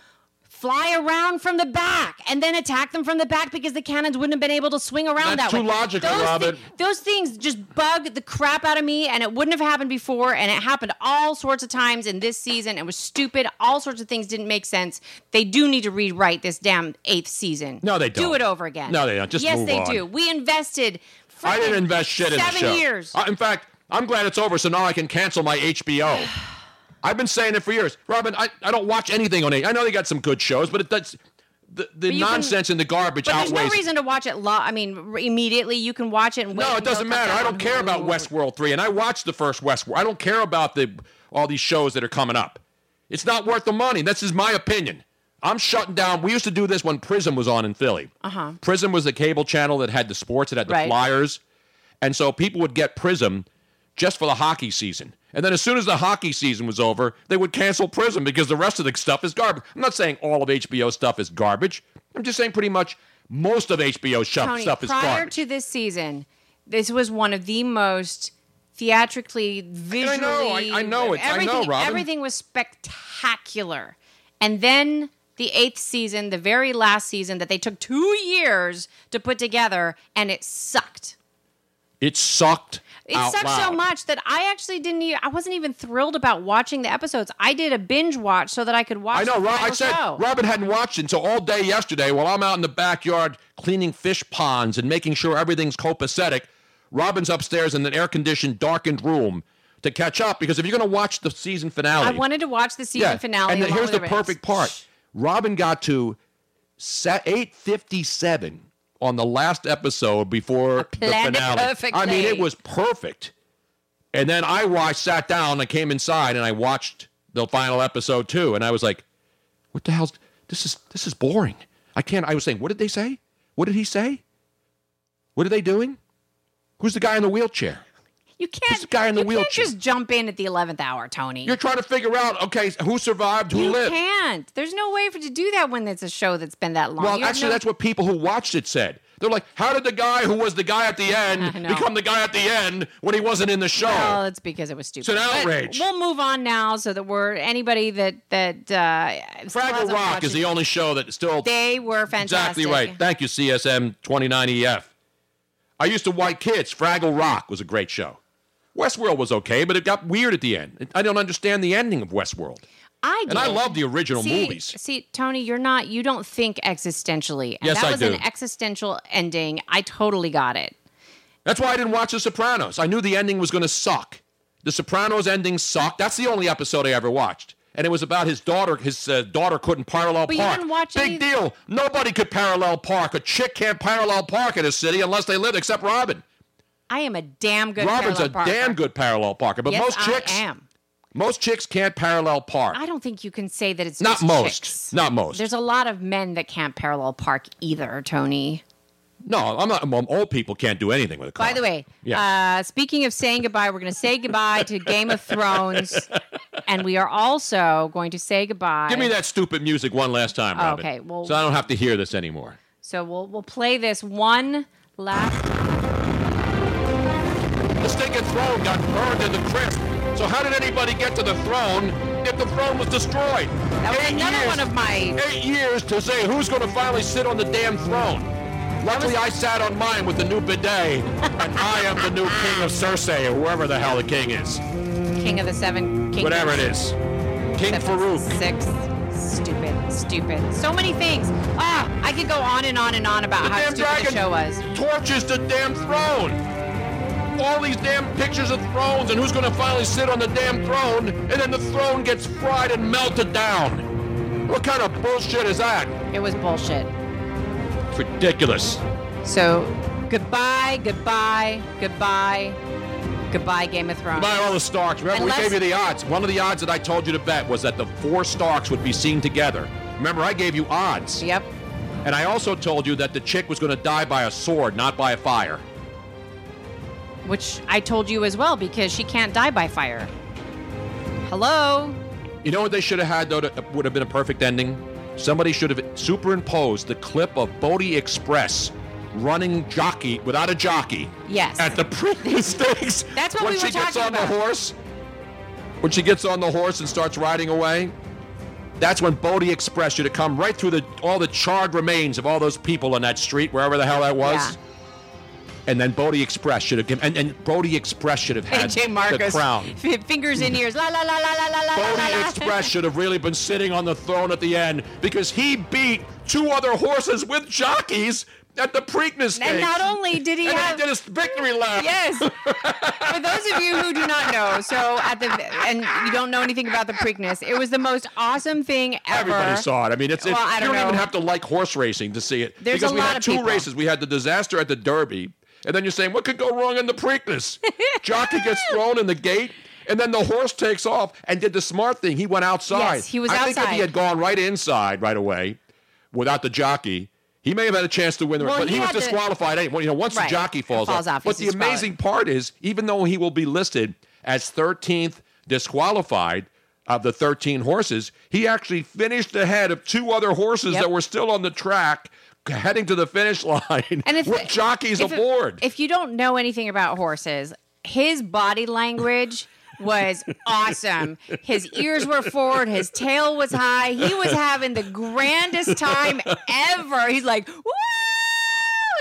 fly around from the back and then attack them from the back because the cannons wouldn't have been able to swing around That's that too way. logical, those Robin. those things just bug the crap out of me and it wouldn't have happened before and it happened all sorts of times in this season it was stupid all sorts of things didn't make sense they do need to rewrite this damn eighth season No, they don't. don't. it over again No, they don't. Just yes they on. do we invested I didn't invest shit in the show. seven years Uh, in fact, I'm glad it's over, so now I can cancel my HBO. *sighs* *sighs* *sighs* I've been saying it for years, Robin. I, I don't watch anything on it. I know they got some good shows, but it does the, the you can- nonsense and the garbage but there's outweighs. no reason to watch it. Lo- I mean, immediately you can watch it. No, it doesn't matter. I don't care about. Westworld three, and I watched the first Westworld. I don't care about the all these shows that are coming up. It's not worth the money. This is my opinion. I'm shutting down. We used to do this when Prism was on in Philly. Uh-huh. Prism was the cable channel that had the sports, it had the Right. Flyers. And so people would get Prism just for the hockey season. And then as soon as the hockey season was over, they would cancel Prism because the rest of the stuff is garbage. I'm not saying all of HBO stuff is garbage. I'm just saying pretty much most of HBO stuff, Tony, stuff is prior garbage. to this season, this was one of the most theatrically, visually. I- know, I know it. I know, Robin. everything was spectacular. And then the eighth season, the very last season that they took two years to put together, and it sucked. it sucked. It sucked so much that I actually didn't. Even, I wasn't even thrilled about watching the episodes. I did a binge watch so that I could watch. I know. The Ro- I said show. Robin hadn't watched it until all day yesterday while I'm out in the backyard cleaning fish ponds and making sure everything's copacetic. Robin's upstairs in an air conditioned, darkened room to catch up because if you're going to watch the season finale, I wanted to watch the season finale. And here's with the perfect part. Robin got to eight fifty seven on the last episode before the finale. perfectly. I mean, it was perfect. And then I watched, sat down, and came inside, and I watched the final episode too. And I was like, "What the hell's this? Is this is boring? I can't." I was saying, "What did they say? What did he say? What are they doing? Who's the guy in the wheelchair?" You can't. the guy in the you wheelchair. Can't just jump in at the eleventh hour, Tony. You're trying to figure out, okay, who survived, who you lived. You can't. There's no way for to do that when it's a show that's been that long. Well, You actually, no- that's what people who watched it said. They're like, how did the guy who was the guy at the *laughs* end become the guy at the end when he wasn't in the show? Well, it's because it was stupid. It's an But outrage. we'll move on now, so that we're anybody that that uh, Fraggle Rock is the only show that still They were fantastic. exactly right. Thank you, CSM 29EF. I used to white kids. Fraggle Rock was a great show. Westworld was okay, but it got weird at the end. I don't understand the ending of Westworld. I And I love the original see, movies. See, Tony, you're not. You don't think existentially. And Yes, that I was do. an existential ending. I totally got it. That's why I didn't watch The Sopranos. I knew the ending was going to suck. The Sopranos ending sucked. That's the only episode I ever watched. And it was about his daughter. His uh, daughter couldn't parallel But you park. didn't watch Big any- deal. Nobody could parallel park. A chick can't parallel park in a city unless they live, except Robin. I am a damn good. Robin's a parker. damn good parallel parker. But yes, most chicks, I am. most chicks can't parallel park. I don't think you can say that it's Not just most. chicks. Not most. There's a lot of men that can't parallel park either, Tony. no, I'm not. well, old people can't do anything with a car. By the way, Yeah. uh, speaking of saying goodbye, we're going to say goodbye to Game of Thrones, *laughs* and we are also going to say goodbye. Give me that stupid music one last time, Robin. okay, well- so I don't have to hear this anymore. So we'll we'll play this one last. Throne got burned to the crisp. So how did anybody get to the throne if the throne was destroyed? That was Eight another years- one of my. Eight years to say who's going to finally sit on the damn throne. Luckily, I sat on mine with the new bidet, *laughs* and I am the new king of Cersei, or whoever the hell the king is. King of the Seven Kingdoms. Whatever it is. King Seven, Farouk. Six. Stupid, stupid. So many things. Ah, I could go on and on and on about The how stupid the show was. torches the damn throne. All these damn pictures of thrones and who's going to finally sit on the damn throne, and then the throne gets fried and melted down. What kind of bullshit is that? It was bullshit. It's ridiculous. So, goodbye, goodbye, goodbye, goodbye, Game of Thrones. By all the Starks. Remember, Unless- we gave you the odds. One of the odds that I told you to bet was that the four Starks would be seen together. Remember, I gave you odds. Yep. And I also told you that the chick was going to die by a sword, not by a fire. Which I told you as well because she can't die by fire. Hello? You know what they should have had, though, that would have been a perfect ending? Somebody should have superimposed the clip of Bodie Express running jockey without a jockey Yes. at the Preakness *laughs* Stakes. That's what when we she were gets on about. the horse. When she gets on the horse and starts riding away. That's when Bodie Express should have come right through the all the charred remains of all those people on that street, wherever the hell that was. Yeah. And then Bodie Express should have given, and, and Bodie Express should have had *laughs* AJ the Marcus. crown. *laughs* f- Fingers in ears. La la la la la la la la Bodie. Express should have really been sitting on the throne at the end because he beat two other horses with jockeys at the Preakness And not only did he and have he did his victory lap. Yes. For those of you who do not know, so at the and you don't know anything about the Preakness, it was the most awesome thing ever. Everybody saw it. I mean, it's, it's Well, I you don't don't even have to like horse racing to see it. There's because we had two people. races. We had the disaster at the Derby, and then you're saying what could go wrong in the Preakness? *laughs* Jockey gets thrown in the gate. And then the horse takes off and did the smart thing. He went outside. Yes, he was I think if he had gone right inside right away, without the jockey, he may have had a chance to win the Well, race. But he he, was had to- disqualified anyway. You know, once Right. the jockey falls, falls off, But the amazing part is, even though he will be listed as 13th disqualified of the 13 horses, he actually finished ahead of two other horses Yep. that were still on the track heading to the finish line And if *laughs* with jockeys if aboard. if you don't know anything about horses, his body language was awesome. His ears were forward, his tail was high. He was having the grandest time ever. He's like, woo!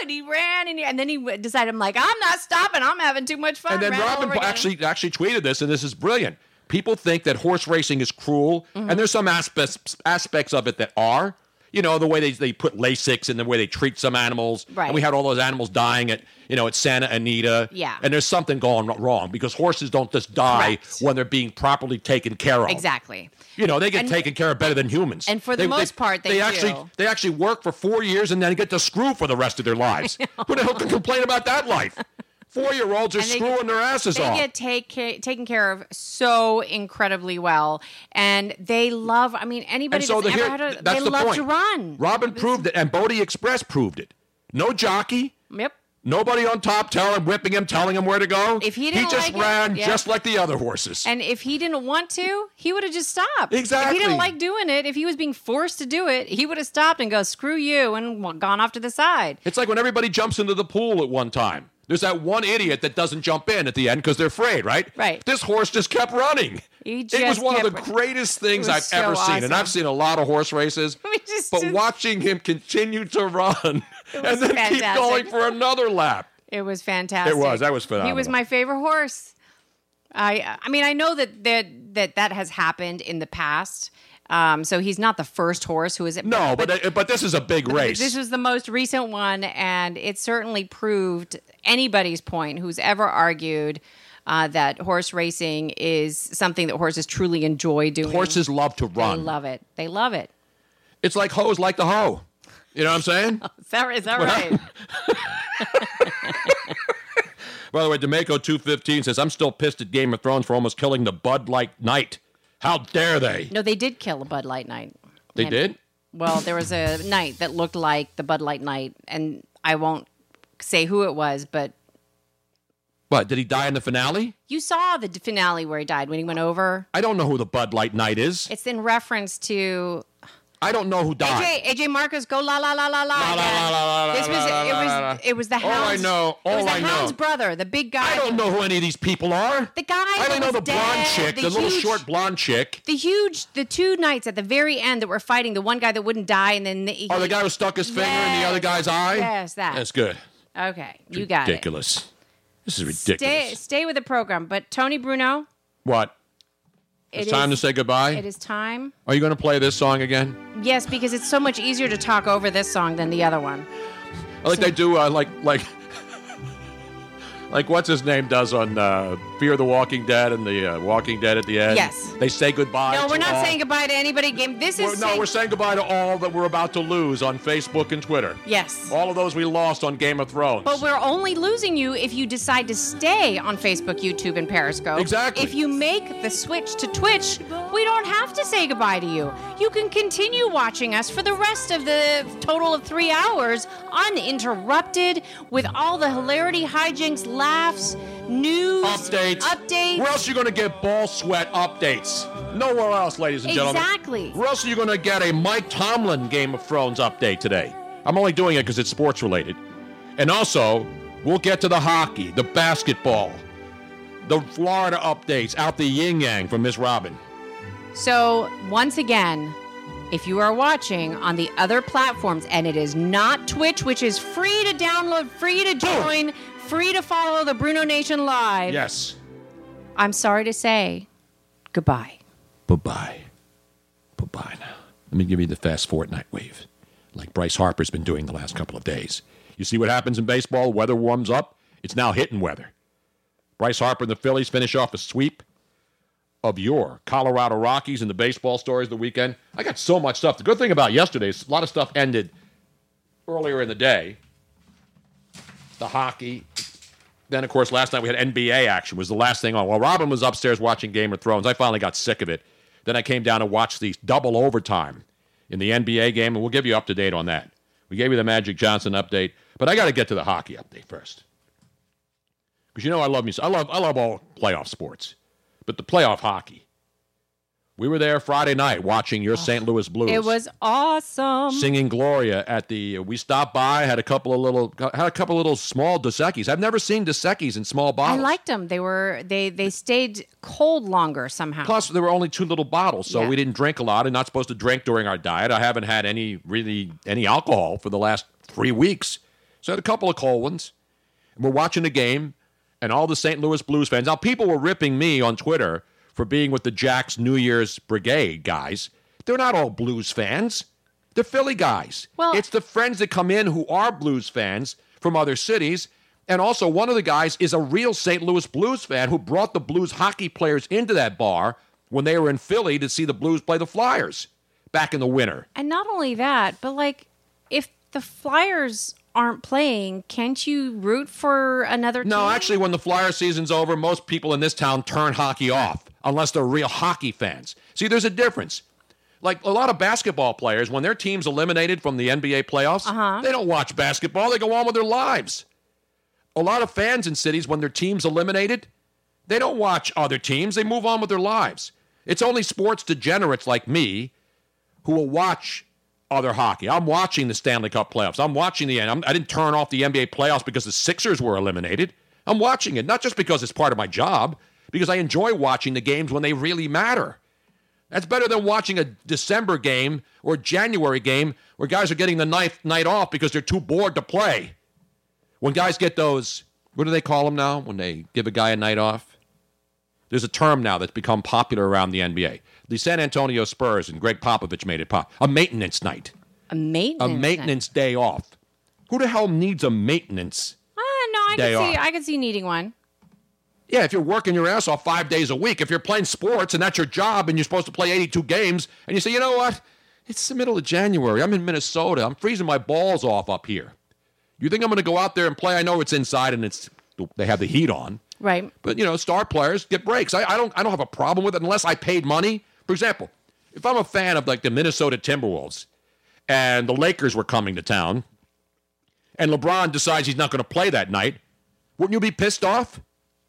And he ran, and, he, and then he decided, I'm like, I'm not stopping. I'm having too much fun. and then Robin actually actually tweeted this, and this is brilliant. People think that horse racing is cruel, Mm-hmm. and there's some aspects aspects of it that are. You know the way they, they put Lasix and the way they treat some animals. Right. And we had all those animals dying at you know at Santa Anita. Yeah. And there's something going wrong because horses don't just die when they're being properly taken care of. Exactly. You know they get And- taken care of better than humans. and for the most part, they actually do. they actually work for four years and then get to screw for the rest of their lives. *laughs* Who the hell can complain about that life? Four year olds are And screwing get- their asses off. They get take, taken care of so incredibly well, and they love. I mean, anybody so that's the, ever here, had a, that's they the love point. to run. Robin proved it, and Bodie Express proved it. No jockey, Yep. nobody on top telling him, whipping him, telling him where to go. If he didn't just like it, ran yeah. just like the other horses. And if he didn't want to, he would have just stopped. Exactly. If he didn't like doing it, if he was being forced to do it, he would have stopped and go, "Screw you," and gone off to the side. it's like when everybody jumps into the pool at one time. There's that one idiot that doesn't jump in at the end because they're afraid, right? Right. This horse just kept running. He it was one of the greatest things I've so ever seen, and. I've seen a lot of horse races. *laughs* Just- but just- watching him continue to run and then keep going for another lap. It was fantastic. It was. That was fantastic. He was my favorite horse. I I mean I know that that that, that has happened in the past. Um, so he's not the first horse who is No, but uh, but this is a big race. This was the most recent one, and it certainly proved anybody's point who's ever argued uh, that horse racing is something that horses truly enjoy doing. Horses love to they run. love it. They love it. It's like hoes like the hoe. You know what I'm saying? *laughs* Is that, is that Well, right? *laughs* By the way, D'Amico 215 says, I'm still pissed at Game of Thrones for almost killing the Bud Light Knight. How dare they? no, they did kill a Bud Light Knight. They And- did? Well, there was a night that looked like the Bud Light Knight, and I won't say who it was, but What, did he die in the finale? you saw the finale where he died when he went over. I don't know who the Bud Light Knight is. It's in reference to I don't know who died. AJ AJ Marcus go la la la la la. again. This was it was it was the All I hound's. know- it was all the I know- hound's brother, the big guy. I don't know who any of these people are. The guy. I only know the blonde chick, the, little huge- short blonde chick. The huge, the two knights at the very end that were fighting, the one guy that wouldn't die, and then the, Oh, the guy who stuck his finger in the other guy's eye? Yes, that. That's good. Okay, you got it. ridiculous. This is ridiculous. Stay, stay with the program. But Tony Bruno, What? It It's time is- to say goodbye? It is time. Are you going to play this song again? Yes, because it's so much easier to talk over this song than the other one. I like they do, uh, like, like, like what's his name does on uh, Fear the Walking Dead and the uh, Walking Dead at the end. Yes. They say goodbye. no, we're not all- saying goodbye to anybody. Game. This We're- is no, saying, we're saying goodbye to all that we're about to lose on Facebook and Twitter. yes. All of those we lost on Game of Thrones. But we're only losing you if you decide to stay on Facebook, YouTube, and Periscope. Exactly. If you make the switch to Twitch, we don't have to say goodbye to you. You can continue watching us for the rest of the total of three hours uninterrupted with all the hilarity, hijinks, laughs, news, updates. updates. Where else are you going to get ball sweat updates? Nowhere else, ladies and gentlemen. Exactly. Where else are you going to get a Mike Tomlin Game of Thrones update today? I'm only doing it because it's sports related. And also, we'll get to the hockey, the basketball, the Florida updates out the yin yang from Miss Robin. So, once again, if you are watching on the other platforms and it is not Twitch, which is free to download, free to join, free to follow the Bruno Nation live, Yes. I'm sorry to say goodbye. Bye bye. Bye bye now. Let me give you the fast Fortnite wave, like Bryce Harper's been doing the last couple of days. You see what happens in baseball? Weather warms up. It's now hitting weather. Bryce Harper and the Phillies finish off a sweep of your Colorado Rockies and the baseball stories of the weekend. I got so much stuff. The good thing about yesterday is a lot of stuff ended earlier in the day. The hockey. Then, of course, last night we had NBA action. Was the last thing on. While Robin was upstairs watching Game of Thrones, I finally got sick of it. Then I came down to watch the double overtime in the NBA game, and we'll give you up to date on that. We gave you the Magic Johnson update, but I got to get to the hockey update first, because you know I love me. I love I love all playoff sports, but the playoff hockey. We were there Friday night watching your oh, St. Louis Blues It was awesome. singing Gloria at the. We stopped by, had a couple of little, had a couple of little small Dos I've never seen Dos in small bottles. I liked them. They were they they stayed cold longer somehow. Plus, there were only two little bottles, so Yeah. we didn't drink a lot. And not supposed to drink during our diet. I haven't had any really any alcohol for the last three weeks, so I had a couple of cold ones. And we're watching the game, and all the St. Louis Blues fans. Now, people were ripping me on Twitter for being with the Jacks New Year's Brigade guys. They're not all Blues fans. They're Philly guys. Well- it's the friends that come in who are Blues fans from other cities. And also, one of the guys is a real St. Louis Blues fan who brought the Blues hockey players into that bar when they were in Philly to see the Blues play the Flyers back in the winter. And not only that, but like if the Flyers aren't playing, can't you root for another No, team? actually, when the Flyer season's over, most people in this town turn hockey off unless they're real hockey fans. See, there's a difference. Like a lot of basketball players, when their team's eliminated from the NBA playoffs, Uh-huh. they don't watch basketball. They go on with their lives. A lot of fans in cities, when their team's eliminated, they don't watch other teams. They move on with their lives. It's only sports degenerates like me who will watch other hockey. I'm watching the Stanley Cup playoffs. I'm watching the I'm, I didn't turn off the NBA playoffs because the Sixers were eliminated. I'm watching it not just because it's part of my job, because I enjoy watching the games when they really matter. That's better than watching a December game or January game where guys are getting the ninth night off because they're too bored to play. When guys get those, what do they call them now when they give a guy a night off? There's a term now that's become popular around the NBA. The San Antonio Spurs and Gregg Popovich made it pop. A maintenance night, A maintenance. a maintenance day off. Who the hell needs a maintenance? Ah, no, I day can see. off. I can see needing one. Yeah, if you're working your ass off five days a week, if you're playing sports and that's your job and you're supposed to play 82 games, and you say, you know what? It's the middle of January. I'm in Minnesota. I'm freezing my balls off up here. You think I'm going to go out there and play? I know it's inside and it's they have the heat on, Right. but you know, star players get breaks. I, I don't I don't have a problem with it unless I paid money. For example, if I'm a fan of like the Minnesota Timberwolves and the Lakers were coming to town, and LeBron decides he's not going to play that night, wouldn't you be pissed off?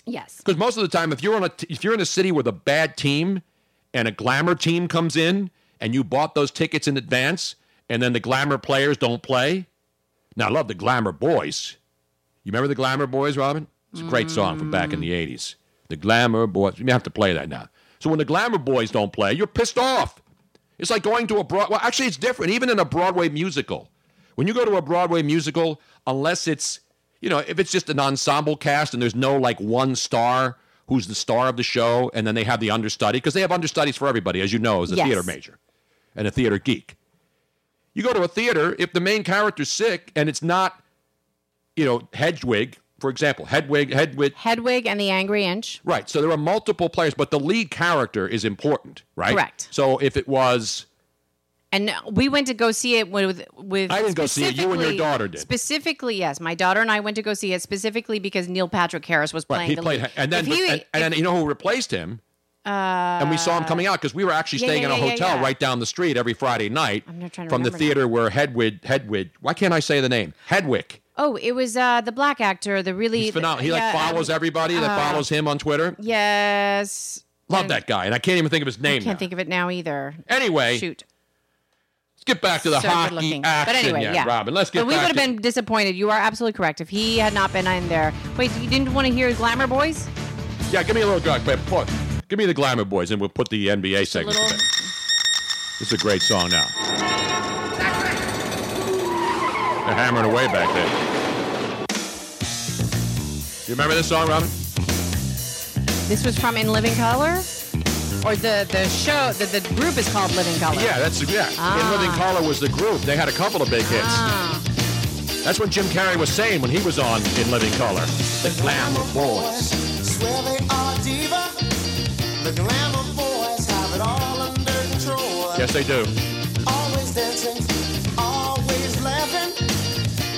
Yes. Because most of the time, if you're on a t- if you're in a city with a bad team and a glamour team comes in and you bought those tickets in advance, and then the glamour players don't play. Now I love the glamour boys. You remember the glamour boys, Robin? It's a great song from back in the mm. '80s. The glamour boys. You have to play that now. So when the glamour boys don't play, you're pissed off. It's like going to a broad. Well, actually, it's different. Even in a Broadway musical, when you go to a Broadway musical, unless it's you know if it's just an ensemble cast and there's no like one star who's the star of the show, and then they have the understudy because they have understudies for everybody, as you know, as a Yes. theater major and a theater geek. You go to a theater if the main character's sick and it's not, you know, Hedwig, for example, Hedwig, Hedwig, Hedwig and the Angry Inch. Right. So there are multiple players, but the lead character is important, right? Correct. So if it was, And we went to go see it with with. I didn't go see it. You and your daughter did. Specifically, yes, my daughter and I went to go see it specifically because Neil Patrick Harris was right, playing he the played, lead. and then, he- and, and then you know who replaced him? uh, and we saw him coming out because we were actually yeah, staying yeah, in a yeah, hotel right down the street every Friday night I'm not trying to from the now. theater where Hedwig, Hedwig, why can't I say the name? Hedwig. Oh, it was uh, the black actor, the really He's phenomenal. He like follows um, everybody that uh, follows him on Twitter. Yes. Love that guy, and I can't even think of his I name. can't now. think of it now either. Anyway, Shoot. Let's get back to the So hockey action, But anyway, yeah, yeah. Robin. Let's get But we would have been disappointed. You are absolutely correct. If he had not been in there. Wait, you didn't want to hear Glamour Boys? Yeah, give me a little drug, but put, give me the Glamour Boys, and we'll put the NBA segment. little- This is a great song now. They're hammering away back there. You remember this song, Robin? This was from In Living Color? Or the, the show, the, the group is called Living Color. Yeah, that's yeah. Ah. In Living Color was the group. They had a couple of big hits. Ah. That's what Jim Carrey was saying when he was on In Living Color. The Glamour Boys. Swear they are diva. The glamour boys have it all under control. Yes, they do. Always dancing, always laughing.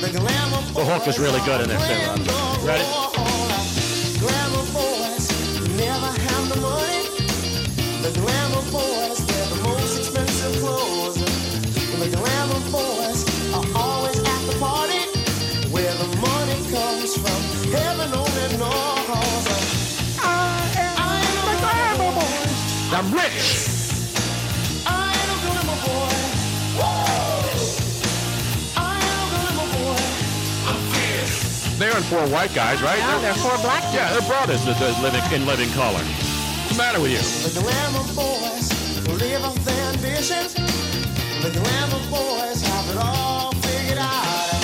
The glamour The hook is really good in there, too, Ready? Glamour boys never have the money. I'm the Lamb of God. I'm rich. I am a glamour boy. Woo! I am a glamour boy. I'm fierce. They're in four white guys, right? No, they're four black Guys. Yeah, they're brothers that that living in Living Color. What's the matter with you? The glamour boys live off their ambitions. The glamour boys have it all figured out.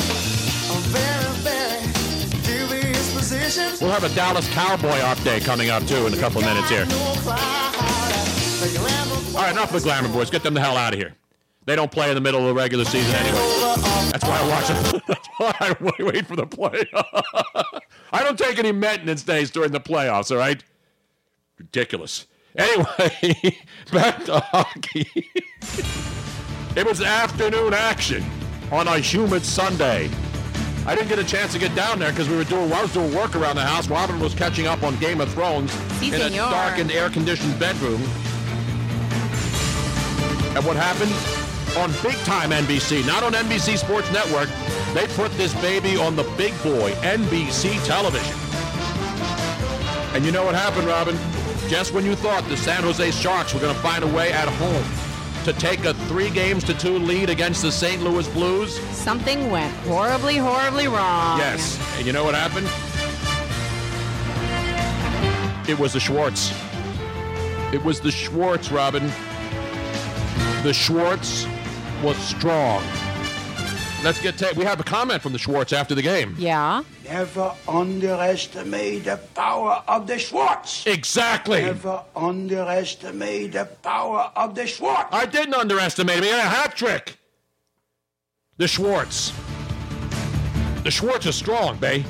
A very, very dubious position. We'll have a Dallas Cowboy off day coming up too in a couple of minutes here. No cloud. The glamour All right, enough of the Glamour Boys. Get them the hell out of here. They don't play in the middle of the regular season anyway. That's why I watch them. *laughs* That's why I wait, wait for the play. *laughs* I don't take any maintenance days during the playoffs. All right. Ridiculous. Anyway, *laughs* back to hockey. it was afternoon action on a humid Sunday. I didn't get a chance to get down there because we were doing. I was doing work around the house. Robin was catching up on Game of Thrones Si, in a senor. darkened, air-conditioned bedroom. And what happened? On big time NBC, not on NBC Sports Network, they put this baby on the big boy, NBC television. And you know what happened, Robin? Just when you thought the San Jose Sharks were going to find a way at home to take a three games to two lead against the St. Louis Blues, Something went horribly, horribly wrong. Yes. And you know what happened? It was the Schwartz. It was the Schwartz, Robin. The Schwartz was strong. Let's get to We have a comment from the Schwartz after the game. Yeah. Never underestimate the power of the Schwartz. Exactly. Never underestimate the power of the Schwartz. I didn't underestimate him. He had a hat trick. The Schwartz. The Schwartz is strong, Bay.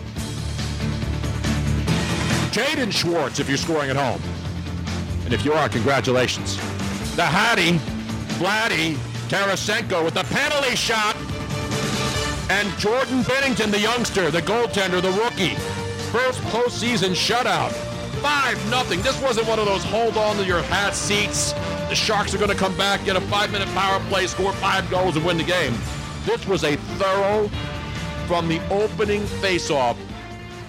Jaden Schwartz, if you're scoring at home. And if you are, congratulations. The Hattie, Vladdy, Tarasenko with the penalty shot. And Jordan Binnington, the youngster, the goaltender, the rookie. First postseason shutout. 5 nothing. This wasn't one of those hold on to your hat seats. The Sharks are going to come back, get a five minute power play, score five goals, and win the game. This was a thorough, from the opening faceoff,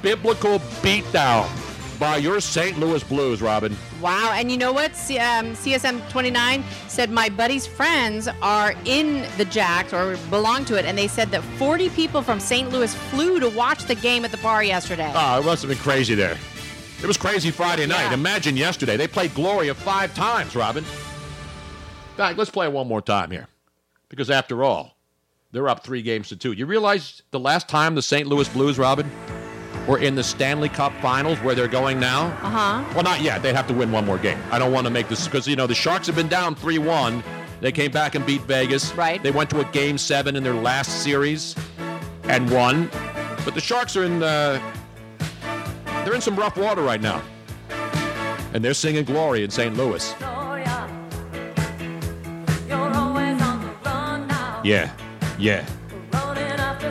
biblical beatdown by your St. Louis Blues, Robin. Wow. And you know what? C- um, CSM 29 said my buddy's friends are in the Jacks or belong to it. And they said that 40 people from St. Louis flew to watch the game at the bar yesterday. Oh, it must have been crazy there. It was crazy Friday night. Yeah. Imagine yesterday. They played Gloria five times, Robin. In fact, let's play one more time here. Because after all, they're up three games to two. You realize the last time the St. Louis Blues, Robin, were in the Stanley Cup Finals where they're going now? Uh huh. Well, not yet. They'd have to win one more game. I don't want to make this because you know the Sharks have been down three-one. They came back and beat Vegas. Right. They went to a game seven in their last series and won. But the Sharks are in uh, they're in some rough water right now, and they're singing "Glory" in St. Louis. Yeah, yeah.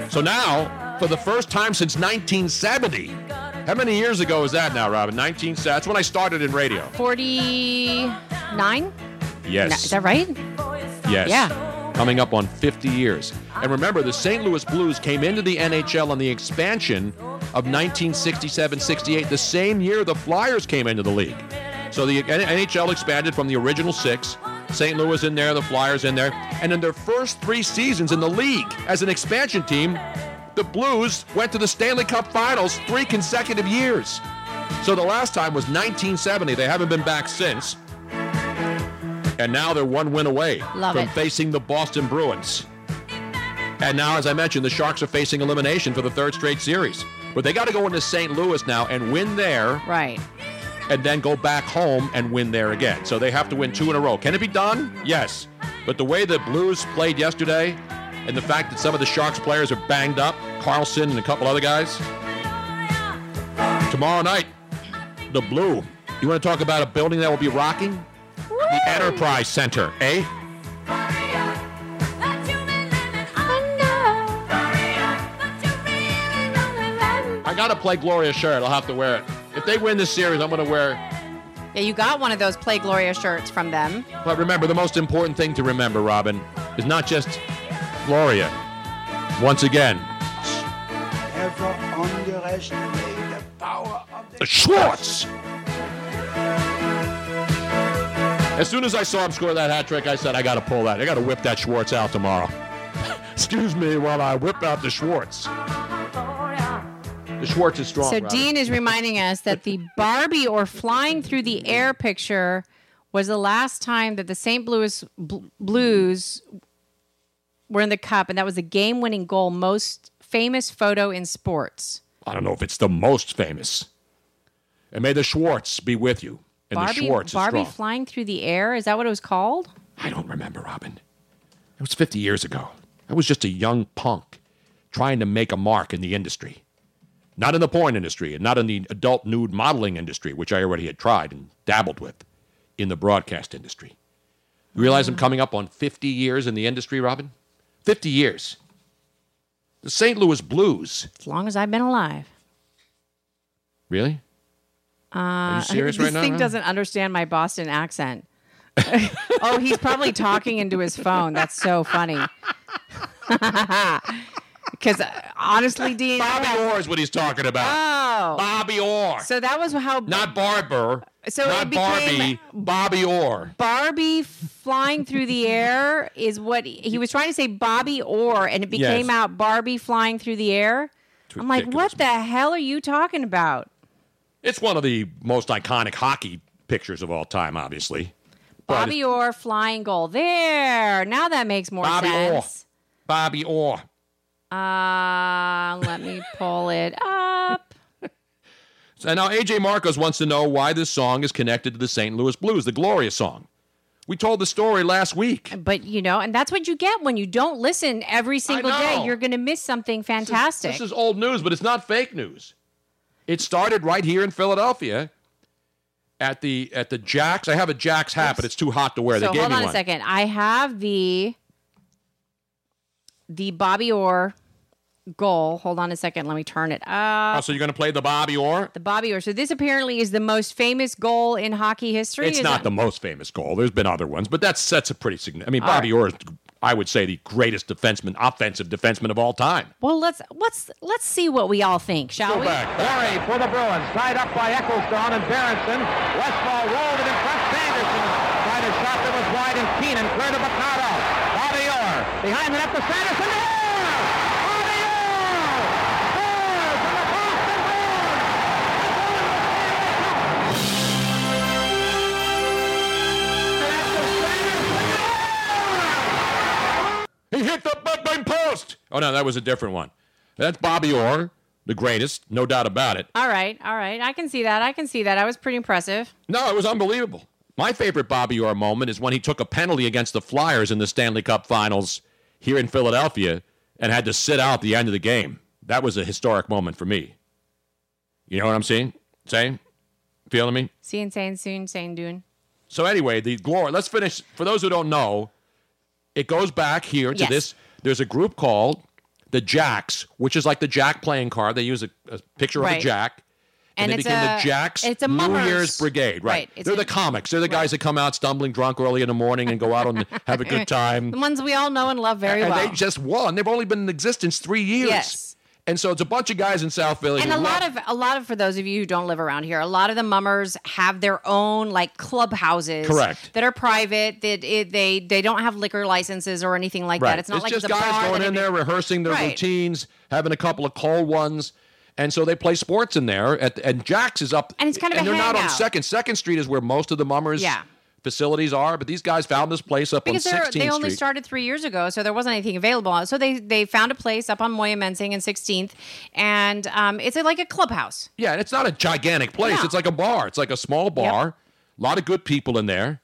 So now, for the first time since 1970, how many years ago is that now, Robin? 19. That's when I started in radio. 49? Yes. Is that right? Yes. Yeah. Coming up on 50 years. And remember, the St. Louis Blues came into the NHL on the expansion of 1967 68, the same year the Flyers came into the league. So the NHL expanded from the original six, St. Louis in there, the Flyers in there. And in their first three seasons in the league as an expansion team, the Blues went to the Stanley Cup Finals three consecutive years. So the last time was 1970. They haven't been back since. And now they're one win away Love from it. facing the Boston Bruins. And now, as I mentioned, the Sharks are facing elimination for the third straight series. But they got to go into St. Louis now and win there. Right. And then go back home and win there again. So they have to win two in a row. Can it be done? Yes. But the way the Blues played yesterday, and the fact that some of the Sharks players are banged up, Karlsson and a couple other guys. Tomorrow night, the Blue. You want to talk about a building that will be rocking? The Enterprise Center, eh? I gotta play Gloria shirt. I'll have to wear it. If they win this series, I'm gonna wear. Yeah, you got one of those Play Gloria shirts from them. But remember, the most important thing to remember, Robin, is not just Gloria. Once again, Never underestimate the power of the Schwartz. As soon as I saw him score that hat trick, I said, I gotta pull that. I gotta whip that Schwartz out tomorrow. *laughs* Excuse me while I whip out the Schwartz. The Schwartz is strong. So Robin. Dean is reminding us that the Barbie or flying through the air picture was the last time that the St. Louis Bl- Blues were in the cup, and that was the game-winning goal, most famous photo in sports. I don't know if it's the most famous. And may the Schwartz be with you. And Barbie, the Schwartz Barbie flying through the air. Is that what it was called? I don't remember, Robin. It was 50 years ago. I was just a young punk trying to make a mark in the industry. Not in the porn industry and not in the adult nude modeling industry, which I already had tried and dabbled with in the broadcast industry. You realize I'm coming up on 50 years in the industry, Robin? 50 years. The St. Louis Blues. As long as I've been alive. Really? Uh, you serious this right now, This thing doesn't understand my Boston accent. *laughs* oh, he's probably talking into his phone. That's so funny. *laughs* Because uh, honestly, *laughs* Dean, Bobby Orr is what he's talking about. Oh, Bobby Orr. So that was how Not Barber. So not Barbie. Bobby Orr. Barbie flying through the air is what he was trying to say. Bobby Orr, and it became Yes. out Barbie flying through the air. I'm like, what the hell are you talking about? It's one of the most iconic hockey pictures of all time, obviously. Bobby Orr flying goal. There. Now that makes more Bobby Orr. sense. Bobby Orr. Uh, let me pull it up. *laughs* So now AJ Marcos wants to know why this song is connected to the St. Louis Blues, the Gloria song. We told the story last week. But you know, and that's what you get when you don't listen every single day. You're going to miss something fantastic. This is old news, but it's not fake news. It started right here in Philadelphia at the at the Jacks. I have a Jacks hat, but it's too hot to wear. so they gave hold me on one. a second. I have the the Bobby Orr goal. Hold on a second. Let me turn it up. Oh, so you're going to play the Bobby Orr? The Bobby Orr. So this apparently is the most famous goal in hockey history. It's Is not that- the most famous goal. There's been other ones, but that's that's a pretty significant. I mean, All Bobby Orr is, I would say, the greatest defenseman, offensive defenseman of all time. Well, let's let's let's see what we all think, shall we? Barry for the Bruins, tied up by Ecclestone and Berenson. Westfall rolled it in front. Sanderson tried a shot that was wide, and Keenan cleared to Bacaro. Bobby Orr behind the net to Sanderson. He hit the button post. Oh no, that was a different one. That's Bobby Orr, the greatest, no doubt about it. All right, all right. I can see that. I can see that. I was pretty impressive. No, it was unbelievable. My favorite Bobby Orr moment is when he took a penalty against the Flyers in the Stanley Cup Finals here in Philadelphia and had to sit out the end of the game. That was a historic moment for me. You know what I'm saying? Saying? Feeling me? Seeing, saying, soon, saying, doing. So anyway, the glory. Let's finish. For those who don't know, it goes back here to Yes. this. There's a group called the Jacks, which is like the Jack playing card. They use a, a picture of a Jack. And, And they it's became a- the Jacks it's a New. Year's Brigade, right? Right, They're a- the comics. They're the guys that come out stumbling drunk early in the morning and go out and have a good *laughs* time. The ones we all know and love very and well. they just won. They've only been in existence three years. Yes. And so it's a bunch of guys in South Philly. and a lot love- of a lot of for those of you who don't live around here, a lot of the mummers have their own like clubhouses, Correct. that are private. That it, they they don't have liquor licenses or anything like right. that. It's not like just it's guys going in it- there rehearsing their Right. routines, having a couple of cold ones. And so they play sports in there. At, and Jack's is up. And it's kind of and they're not on. Second. Second Street is where most of the mummers Yeah. Facilities are. But these guys found this place up because on they're, 16th they only Street. started three years ago, so there wasn't anything available. So they they found a place up on Moyamensing and 16th, and um, it's a, like a clubhouse. yeah, and it's not a gigantic place. No. It's like a bar. It's like a small bar. A lot of good people in there.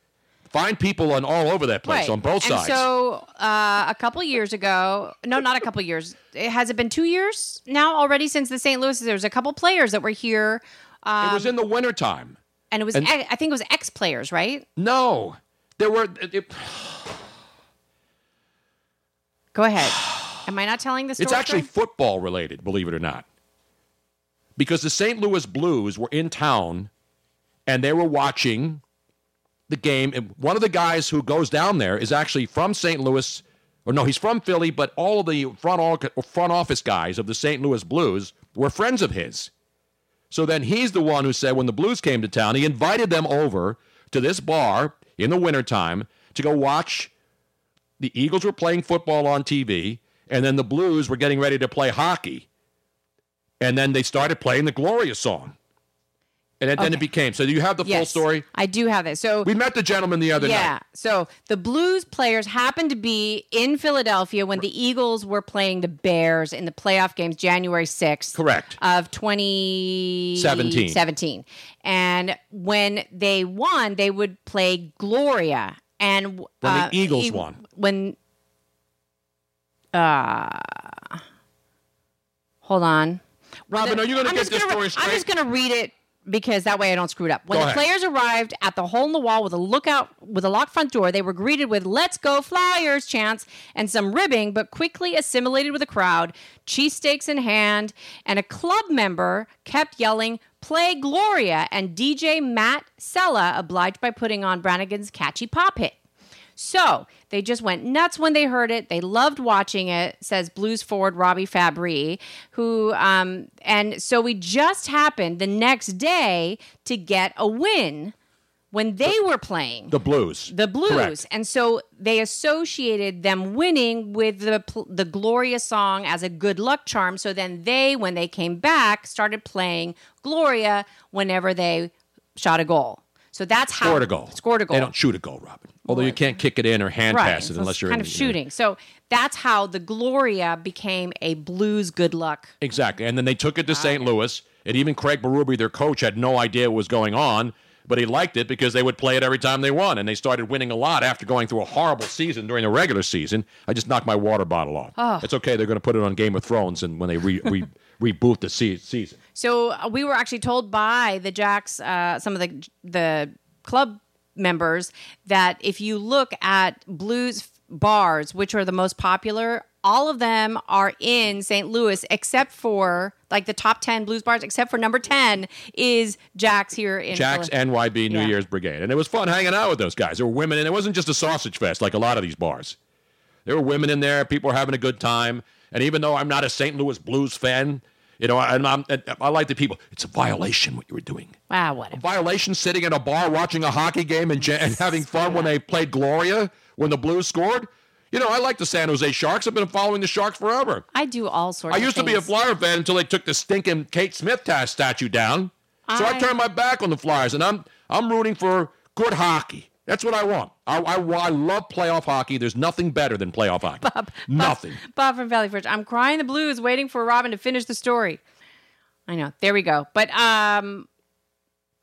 Fine people on all over that place on both and sides. So uh, a couple years ago, no, not a couple years. It, has it been two years now already since the St. Louis? There's a couple players that were here. Um, it was in the wintertime. And it was and- I think it was ex players, right? No, there were. It, it- Go ahead. Am I not telling the story? It's actually football related, believe it or not. Because the St. Louis Blues were in town and they were watching the game. And one of the guys who goes down there is actually from St. Louis, or no, he's from Philly, but all of the front, front office guys of the St. Louis Blues were friends of his. So then he's the one who said when the Blues came to town, he invited them over to this bar in the wintertime to go watch the Eagles were playing football on TV, and then the Blues were getting ready to play hockey. And then they started playing the Gloria song. And then, then it became. So you have the full Yes, story. I do have it. So We met the gentleman the other yeah. night. Yeah. So the Blues players happened to be in Philadelphia when the Eagles were playing the Bears in the playoff games January 6th. Correct. Of 2017. 17. 17. And when they won, they would play Gloria. And When uh, the Eagles won. When uh Hold on. Robin, are you going to get this re- story I'm just going to read it because that way I don't screw it up. When the players arrived at the hole in the wall with a lookout with a locked front door, they were greeted with "Let's go Flyers" chants and some ribbing, but quickly assimilated with the crowd, cheesesteaks in hand, and a club member kept yelling "Play Gloria!" and DJ Matt Sella obliged by putting on Branigan's catchy pop hit. So they just went nuts when they heard it. They loved watching it, says blues forward Robby Fabbri, who, um, and so we just happened the next day to get a win when they were playing The Blues. the blues Correct. and so they associated them winning with the the gloria song as a good luck charm so then they when they came back started playing gloria whenever they shot a goal So that's how Scored a goal. Scored a goal. They don't shoot a goal, Robin. Although you can't kick it in or hand right. pass it so unless you're kind in of shooting. So that's how the Gloria became a blues good luck. Exactly. And then they took it to St. Louis. And even Craig Berube, their coach, had no idea what was going on, but he liked it because they would play it every time they won. And they started winning a lot after going through a horrible season during the regular season. I just knocked my water bottle off. Oh. It's okay. They're going to put it on Game of Thrones and when they re- re- *laughs* reboot the se- season. So uh, we were actually told by the Jacks, uh, some of the the club members, that if you look at blues bars, which are the most popular, all of them are in St. Louis, except for like the top ten blues bars, except for number ten is Jacks here in Jack's Philly. NYB New Yeah. Year's Brigade. And it was fun hanging out with those guys. There were women, and it wasn't just a sausage fest like a lot of these bars. There were women in there. People were having a good time. And even though I'm not a St. Louis Blues fan, you know, and um, I'm, and I like the people. It's a violation what you were doing. Wow, whatever. Violation sitting in a bar watching a hockey game and, and *laughs* having fun when they played Gloria when the Blues scored. You know, I like the San Jose Sharks. I've been following the Sharks forever. I do all sorts. I used to be a. Flyer fan until they took the stinking Kate Smith statue down. So I, I- turned my back on the Flyers, and I'm I'm rooting for good hockey. That's what I want. I, I, I love playoff hockey. There's nothing better than playoff hockey. nothing. Bob from Valley Forge. I'm crying the blues, waiting for Robin to finish the story. I know. There we go. But um,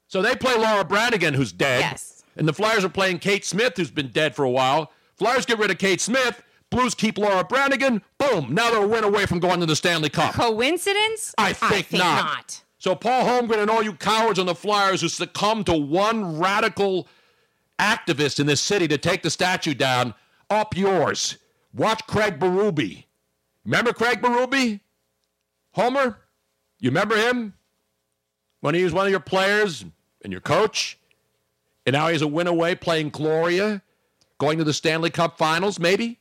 So they play Laura Branigan, who's dead. Yes. And the Flyers are playing Kate Smith, who's been dead for a while. Flyers get rid of Kate Smith. Blues keep Laura Branigan. Boom. Now they're a win away from going to the Stanley Cup. coincidence? I think, not. So Paul Holmgren and all you cowards on the Flyers who succumb to one radical activist in this city to take the statue down, up yours. Watch Craig Berube. Remember Craig Berube? Homer? You remember him? When he was one of your players and your coach? And now he's a win away playing Gloria, going to the Stanley Cup finals, maybe?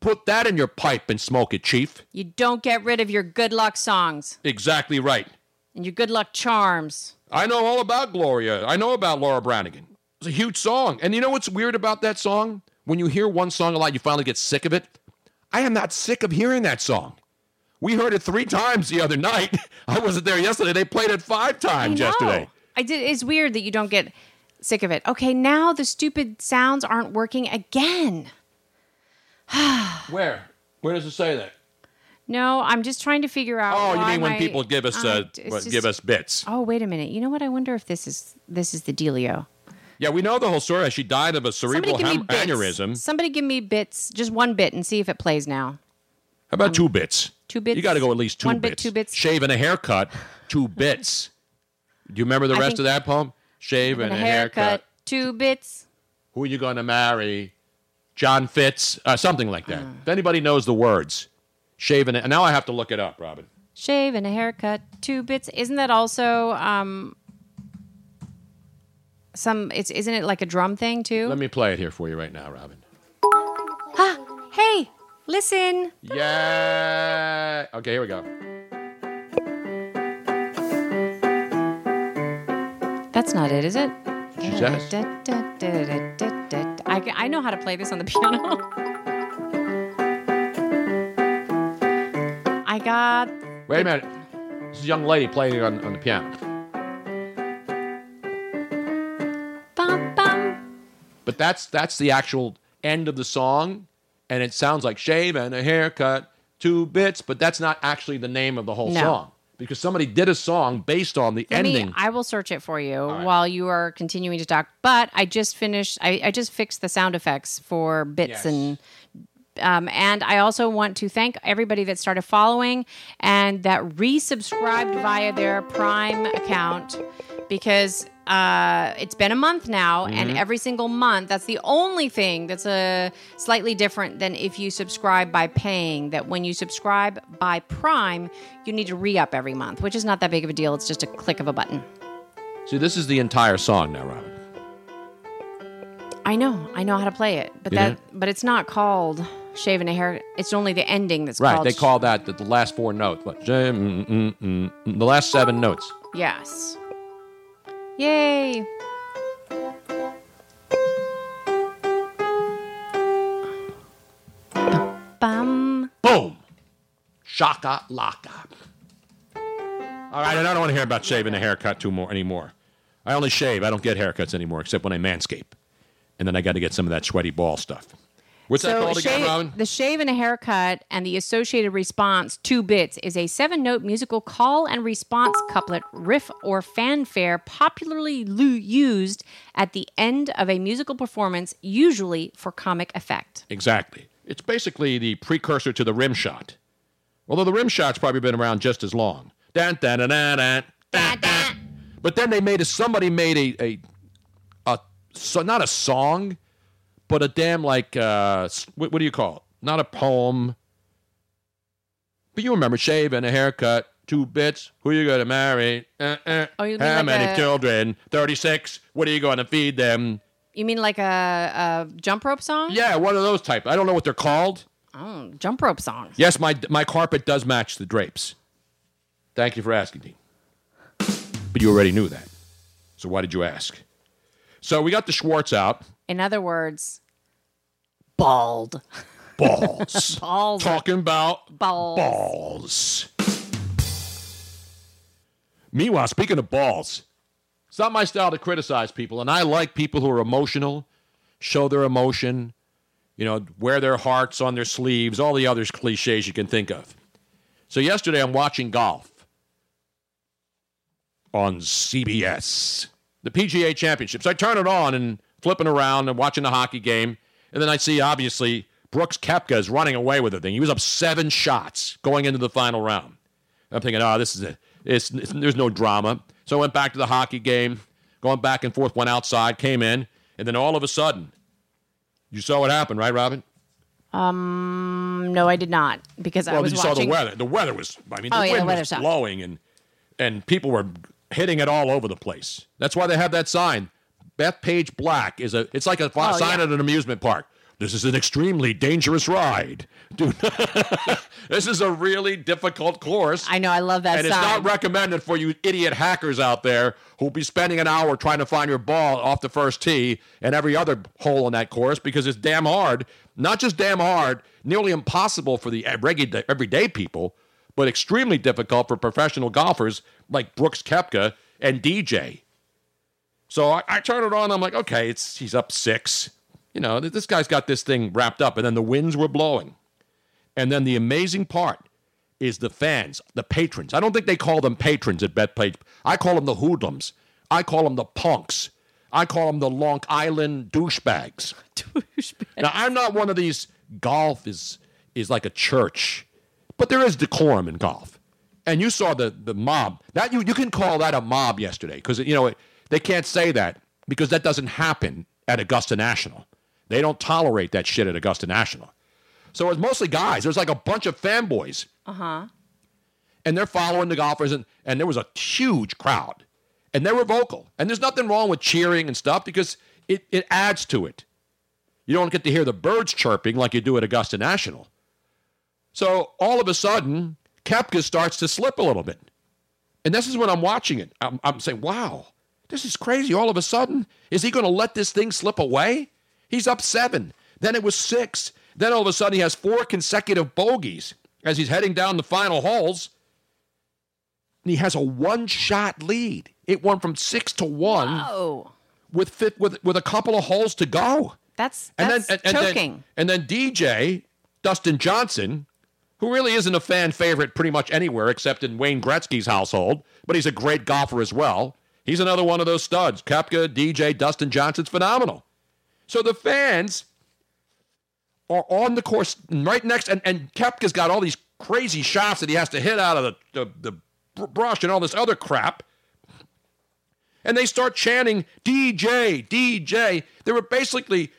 Put that in your pipe and smoke it, Chief. You don't get rid of your good luck songs Exactly right. and your good luck charms. I know all about Gloria. I know about Laura Branigan. It's a huge song. And you know what's weird about that song? When you hear one song a lot, you finally get sick of it. I am not sick of hearing that song. We heard it three times the other night. *laughs* I wasn't there yesterday. They played it five times I yesterday. I did. It's weird that you don't get sick of it. Okay, now the stupid sounds aren't working again. *sighs* Where? Where does it say that? No, I'm just trying to figure out. Oh, you mean when people give us Uh, just- give us bits? Oh, wait a minute. You know what? I wonder if this is this is the dealio. Yeah, we know the whole story. She died of a cerebral Somebody give me ham- aneurysm. Somebody give me bits, just one bit, and see if it plays now. How about two bits? two bits? You got to go at least two One bit, bits. two bits. Shave and a haircut, two *laughs* bits. Do you remember the I rest of that poem? Shave and, And a haircut, two bits. Who are you going to marry? John Fitz, uh, something like that. Hmm. If anybody knows the words, shave and now I have to look it up, Robin. Shave and a haircut, two bits. Isn't that also um some? It's isn't it like a drum thing too? Let me play it here for you right now, Robin. Ah, hey, listen. Yeah. Okay, here we go. That's not it, is it? Says. I, I know how to play this on the *laughs* piano. I got Wait a minute. This is a young lady playing on, on the piano. But that's that's the actual end of the song, and it sounds like shave and a haircut, two bits, but that's not actually the name of the whole No. song. Because somebody did a song based on the Let ending. me. I will search it for you while you are continuing to talk. But I just finished. I, I just fixed the sound effects for bits Yes. and. Um, and I also want to thank everybody that started following and that resubscribed via their Prime account because uh, it's been a month now, and Mhm. every single month, that's the only thing that's a slightly different than if you subscribe by paying. That when you subscribe by Prime, you need to re up every month, which is not that big of a deal. It's just a click of a button. See, this is the entire song now, Robin. I know, I know how to play it, but You that, but it's not called shaving a hair. It's only the ending that's right, called. they call that the, the last four notes. What? Mm, mm, mm, the last seven notes. Yes. Yay. Bum. Boom. Shaka laka. All right, and I don't want to hear about shaving a haircut too more anymore. I only shave. I don't get haircuts anymore, except when I manscape, and then I got to get some of that sweaty ball stuff. What's that so called again, shave- Robin? The shave and a haircut and the associated response, two bits, is a seven note musical call and response couplet, riff, or fanfare popularly lu- used at the end of a musical performance, usually for comic effect. Exactly. It's basically the precursor to the rim shot. Although the rim shot's probably been around just as long. Dun, dun, dun, dun, dun, dun, dun. But then they made a somebody made a a, a so not a song, but a damn like uh what, what do you call it? Not a poem. But you remember shave and a haircut, two bits. Who are you gonna marry? Uh, uh. Oh, you mean How like many a- children? Thirty six. What are you going to feed them? You mean like a, a jump rope song? Yeah, one of those type. I don't know what they're called. Oh, jump rope song. Yes, my my carpet does match the drapes. Thank you for asking, Dean. But you already knew that. So why did you ask? So we got the Schwartz out. In other words, bald. Balls. *laughs* Balls. Talking about Balls. balls. Meanwhile, speaking of balls, it's not my style to criticize people, and I like people who are emotional, show their emotion, you know, wear their hearts on their sleeves, all the other cliches you can think of. So yesterday I'm watching golf on CBS, the PGA Championships. I turn it on and flipping around and watching the hockey game, and then I see obviously Brooks Koepka is running away with the thing. He was up seven shots going into the final round. I'm thinking, oh, this is a, it's, it's, there's no drama. So I went back to the hockey game, going back and forth, went outside, came in, and then all of a sudden, you saw what happened, right, Robin? Um, no, I did not because I well, was you watching. saw the weather. The weather was, I mean, the Oh, yeah, the weather was blowing, and and people were hitting it all over the place. That's why they have that sign. Bethpage Black is a. It's like a Oh, sign yeah. at an amusement park. This is an extremely dangerous ride, dude. *laughs* this is a really difficult course. I know. I love that and it's not recommended for you idiot hackers out there who'll be spending an hour trying to find your ball off the first tee and every other hole on that course because it's damn hard. Not just damn hard, nearly impossible for the everyday people, but extremely difficult for professional golfers like Brooks Koepka and DJ. So I, I turn it on. I'm like, okay, it's he's up six. You know, this guy's got this thing wrapped up, and then the winds were blowing. And then the amazing part is the fans, the patrons. I don't think they call them patrons at Bethpage. I call them the hoodlums. I call them the punks. I call them the Long Island douchebags. *laughs* Now, I'm not one of these. Golf is is like a church, but there is decorum in golf. And you saw the the mob. That you you can call that a mob yesterday because you know they can't say that because that doesn't happen at Augusta National. They don't tolerate that shit at Augusta National. So it's mostly guys. There's like a bunch of fanboys, Uh huh. and they're following the golfers, and, and there was a huge crowd, and they were vocal. And there's nothing wrong with cheering and stuff because it, it adds to it. You don't get to hear the birds chirping like you do at Augusta National. So all of a sudden, Koepka starts to slip a little bit. And this is when I'm watching it. I'm, I'm saying, wow, this is crazy. All of a sudden, is he going to let this thing slip away? He's up seven. Then it was six. Then all of a sudden, he has four consecutive bogeys as he's heading down the final holes. And he has a one shot lead. It went from six to one Oh, with, fit, with, with a couple of holes to go. that's And that's then, and, and choking. then, and then DJ, Dustin Johnson, who really isn't a fan favorite pretty much anywhere except in Wayne Gretzky's household, but he's a great golfer as well. He's another one of those studs. Koepka, DJ, Dustin Johnson's phenomenal. So the fans are on the course right next, and, and Koepka's got all these crazy shots that he has to hit out of the, the, the brush and all this other crap. And they start chanting, DJ, DJ. They were basically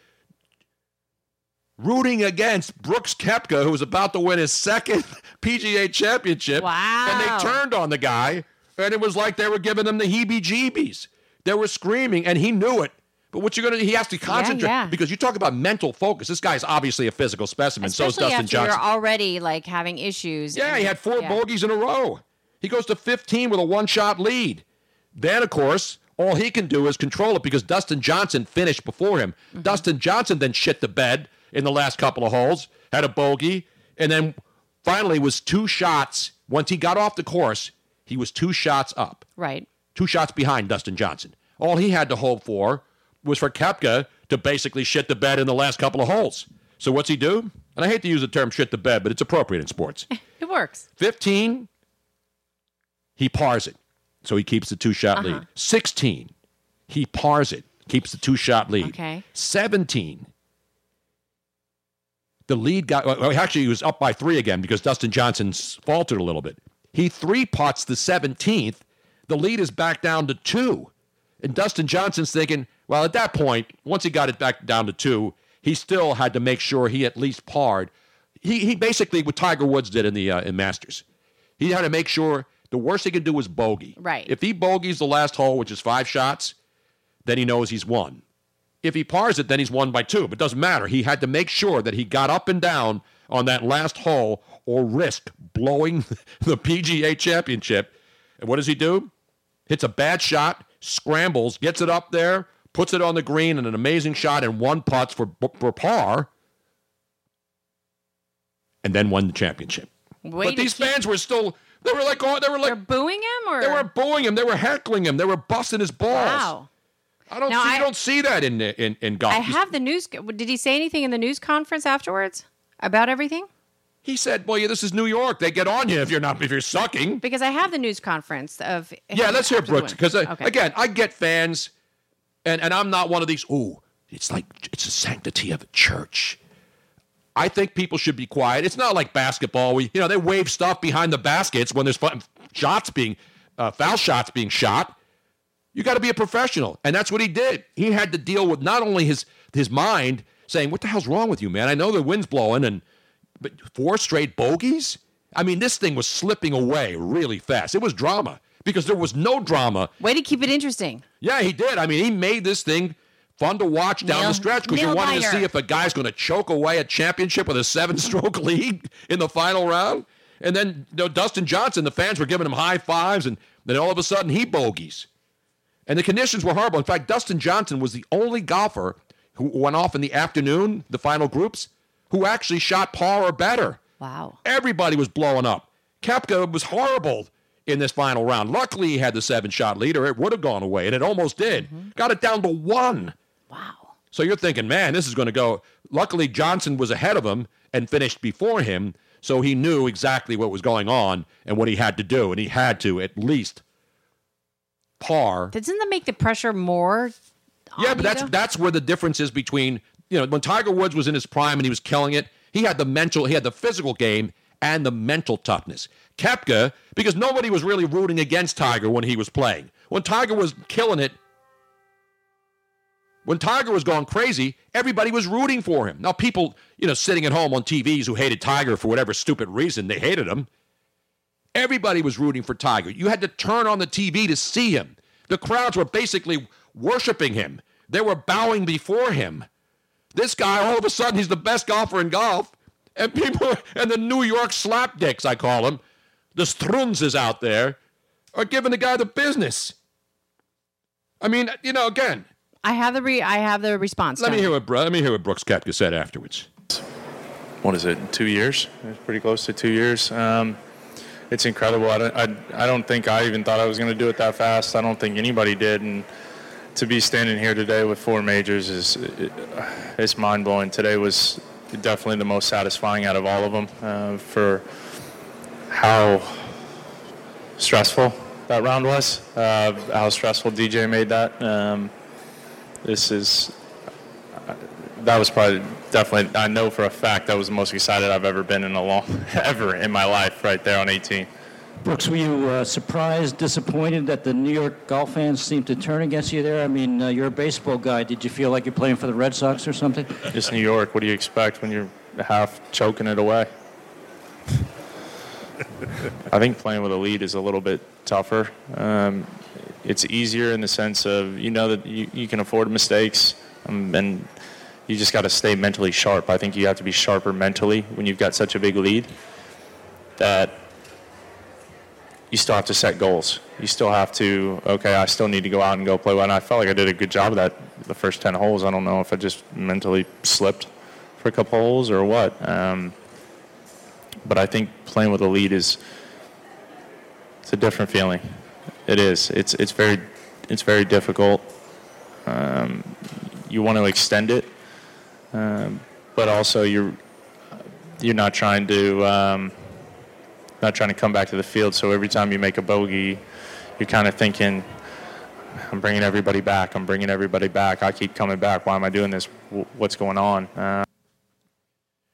rooting against Brooks Koepka, who was about to win his second *laughs* PGA championship. Wow. And they turned on the guy, and it was like they were giving him the heebie jeebies. They were screaming, and he knew it. But what you're gonna he has to concentrate yeah. because you talk about mental focus. This guy's obviously a physical specimen. so is Especially Dustin after Johnson. you're already like having issues. Yeah, and- he had four yeah. bogeys in a row. He goes to 15 with a one shot lead. Then, of course, all he can do is control it because Dustin Johnson finished before him. Mm-hmm. Dustin Johnson then shit the bed in the last couple of holes, had a bogey, and then finally was two shots. Once he got off the course, he was two shots up, Right. two shots behind Dustin Johnson. All he had to hope for was for Koepka to basically shit the bed in the last couple of holes. So what's he do? And I hate to use the term shit the bed, but it's appropriate in sports. *laughs* It works. 15, he pars it. So he keeps the two shot Uh-huh. lead. 16, he pars it, keeps the two shot lead. Okay. 17, the lead got, well, actually, he was up by three again because Dustin Johnson faltered a little bit. He three putts the 17th. The lead is back down to two. And Dustin Johnson's thinking, well, at that point, once he got it back down to two, he still had to make sure he at least parred. He, he basically, what Tiger Woods did in the uh, in Masters, he had to make sure the worst he could do was bogey. Right. If he bogeys the last hole, which is five shots, then he knows he's won. If he pars it, then he's won by two. But it doesn't matter. He had to make sure that he got up and down on that last hole or risk blowing *laughs* the PGA championship. And what does he do? Hits a bad shot, scrambles, gets it up there, puts it on the green, and an amazing shot and one putts for, for par, and then won the championship. Way but these keep- fans were still, they were like, oh, they were like, They're booing him, or they were booing him. They were heckling him. They were busting his balls. wow. I don't Now, see, I- you don't see that in in in golf. I have the news. Did he say anything in the news conference afterwards about everything? He said, "Well, yeah, this is New York. They get on you if you're not if you're sucking." Because I have the news conference of. Yeah, let's hear Brooks because uh, Okay. again, I get fans, and and I'm not one of these. Ooh, it's like it's the sanctity of a church. I think people should be quiet. It's not like basketball. We, you know, they wave stuff behind the baskets when there's fun, shots being, uh, foul shots being shot. You got to be a professional, and that's what he did. He had to deal with not only his his mind saying, "What the hell's wrong with you, man? I know the wind's blowing, and but four straight bogeys. I mean, this thing was slipping away really fast. It was drama because there was no drama. Way to keep it interesting. Yeah, he did. I mean, he made this thing fun to watch down Nail- the stretch because you're nail wanting to see if a guy's going to choke away a championship with a seven-stroke *laughs* lead in the final round. And then you know, Dustin Johnson, the fans were giving him high fives, and then all of a sudden he bogeys. And the conditions were horrible. In fact, Dustin Johnson was the only golfer who went off in the afternoon, the final groups, who actually shot par or better. Wow. Everybody was blowing up. Koepka was horrible in this final round. Luckily, he had the seven shot leader. It would have gone away, and it almost did. Mm-hmm. Got it down to one. Wow. So you're thinking, man, this is going to go. Luckily, Johnson was ahead of him and finished before him, so he knew exactly what was going on and what he had to do, and he had to at least par. Doesn't that make the pressure more? Yeah, but that's though? that's where the difference is between you know when Tiger Woods was in his prime and he was killing it. He had the mental, he had the physical game and the mental toughness. Koepka, because nobody was really rooting against Tiger when he was playing. When Tiger was killing it, when Tiger was going crazy, everybody was rooting for him. Now, people, you know, sitting at home on TVs who hated Tiger for whatever stupid reason, they hated him. Everybody was rooting for Tiger. You had to turn on the TV to see him. The crowds were basically worshiping him. They were bowing before him. This guy, all of a sudden, he's the best golfer in golf. And people, and the New York slapdicks, I call them, the Strunzes out there, are giving the guy the business. I mean, you know, again, I have the re- I have the response. let me hear what Bro- let me hear what Brooks Koepka said afterwards. what is it, two years? It's pretty close to two years. Um, it's incredible. I don't, I, I don't think I even thought I was going to do it that fast. I don't think anybody did. And to be standing here today with four majors is it, it's mind blowing. Today was definitely the most satisfying out of all of them uh, for how stressful that round was. Uh, how stressful DJ made that. Um, this is that was probably definitely I know for a fact that was the most excited I've ever been in a long *laughs* ever in my life right there on 18. Brooks, were you uh, surprised, disappointed that the New York golf fans seemed to turn against you there? I mean, uh, you're a baseball guy. Did you feel like you're playing for the Red Sox or something? It's New York. What do you expect when you're half choking it away? I think playing with a lead is a little bit tougher. Um, it's easier in the sense of you know that you, you can afford mistakes um, and you just got to stay mentally sharp. I think you have to be sharper mentally when you've got such a big lead that you still have to set goals. You still have to, okay, I still need to go out and go play well. And I felt like I did a good job of that the first 10 holes. I don't know if I just mentally slipped for a couple holes or what. Um, but I think playing with a lead is, it's a different feeling. It is. It's, it's very it's very difficult. Um, you want to extend it, um, but also you're you're not trying to um, not trying to come back to the field. So every time you make a bogey, you're kind of thinking, I'm bringing everybody back. I'm bringing everybody back. I keep coming back. Why am I doing this? What's going on? Uh,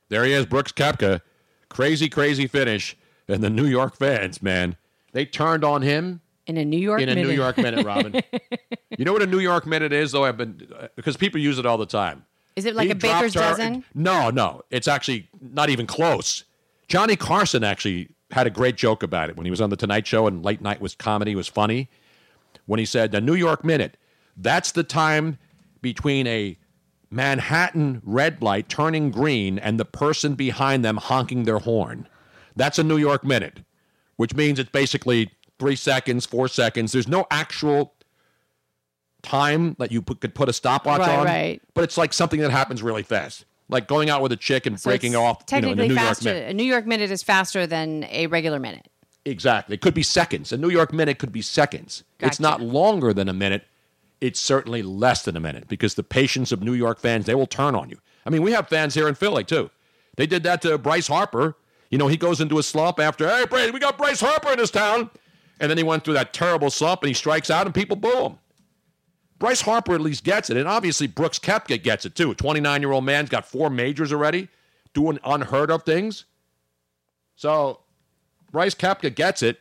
There he is, Brooks Koepka. Crazy, crazy finish. And the New York fans, man, they turned on him In a New York in a minute. New York minute, Robin. *laughs* you know what a New York minute is, though? I've been because people use it all the time. Is it like He a baker's dropped our- dozen? No, no, it's actually not even close. Johnny Carson actually had a great joke about it when he was on the Tonight Show and late night was comedy was funny. When he said the New York minute, that's the time between a Manhattan red light turning green and the person behind them honking their horn. That's a New York minute, which means it's basically three seconds, four seconds. There's no actual time that you put, could put a stopwatch Right, on, right. but it's like something that happens really fast, like going out with a chick and So breaking off. You know, a Technically New York minute. A New York minute is faster than a regular minute. Exactly. It could be seconds. A New York minute could be seconds. It's not longer than a minute. It's certainly less than a minute because the patience of New York fans, they will turn on you. I mean, we have fans here in Philly too. They did that to Bryce Harper. You know, he goes into a slump after, hey, Brady, we got Bryce Harper in this town. And then he went through that terrible slump and he strikes out and people boo him. Bryce Harper at least gets it. And obviously, Brooks Koepka gets it too. 29 year old man's got four majors already, doing unheard of things. So Bryce Koepka gets it.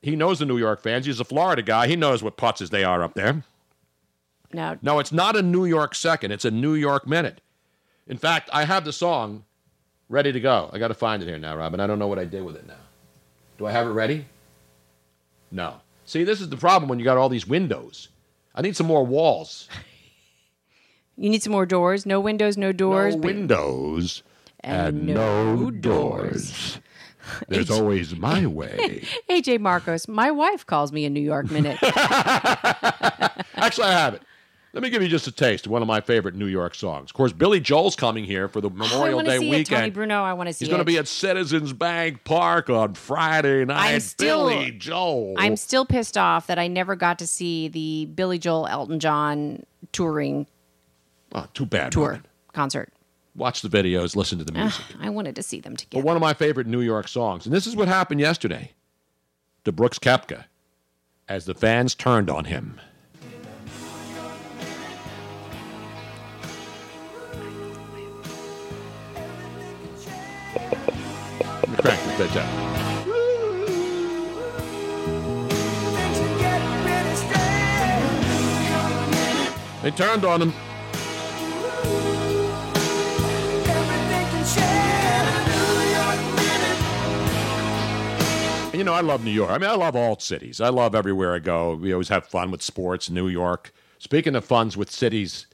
He knows the New York fans. He's a Florida guy. He knows what putzes they are up there. No. No, it's not a New York second. It's a New York minute. In fact, I have the song ready to go. I got to find it here now, Robin. I don't know what I did with it now. Do I have it ready? No. See, this is the problem when you got all these windows. I need some more walls. *laughs* You need some more doors. No windows, no doors. no but- windows and, no doors. *laughs* There's always my way. *laughs* AJ Marcos, my wife calls me a New York minute. Actually, I have it. Let me give you just a taste of one of my favorite New York songs. Of course, Billy Joel's coming here for the Memorial Day weekend. it, Tony Bruno. I want to see He's going to be at Citizens Bank Park on Friday night. I'm still- Billy Joel. I'm still pissed off that I never got to see the Billy Joel Elton John touring Oh, too bad. tour Robin. concert. Watch the videos, listen to the music. Ugh, I wanted to see them But together. one of my favorite New York songs, and this is what happened yesterday to Brooks Koepka as the fans turned on him. This bitch up. They turned on him. You know, I love New York. I mean, I love all cities. I love everywhere I go. We always have fun with sports. New York. Speaking of funs with cities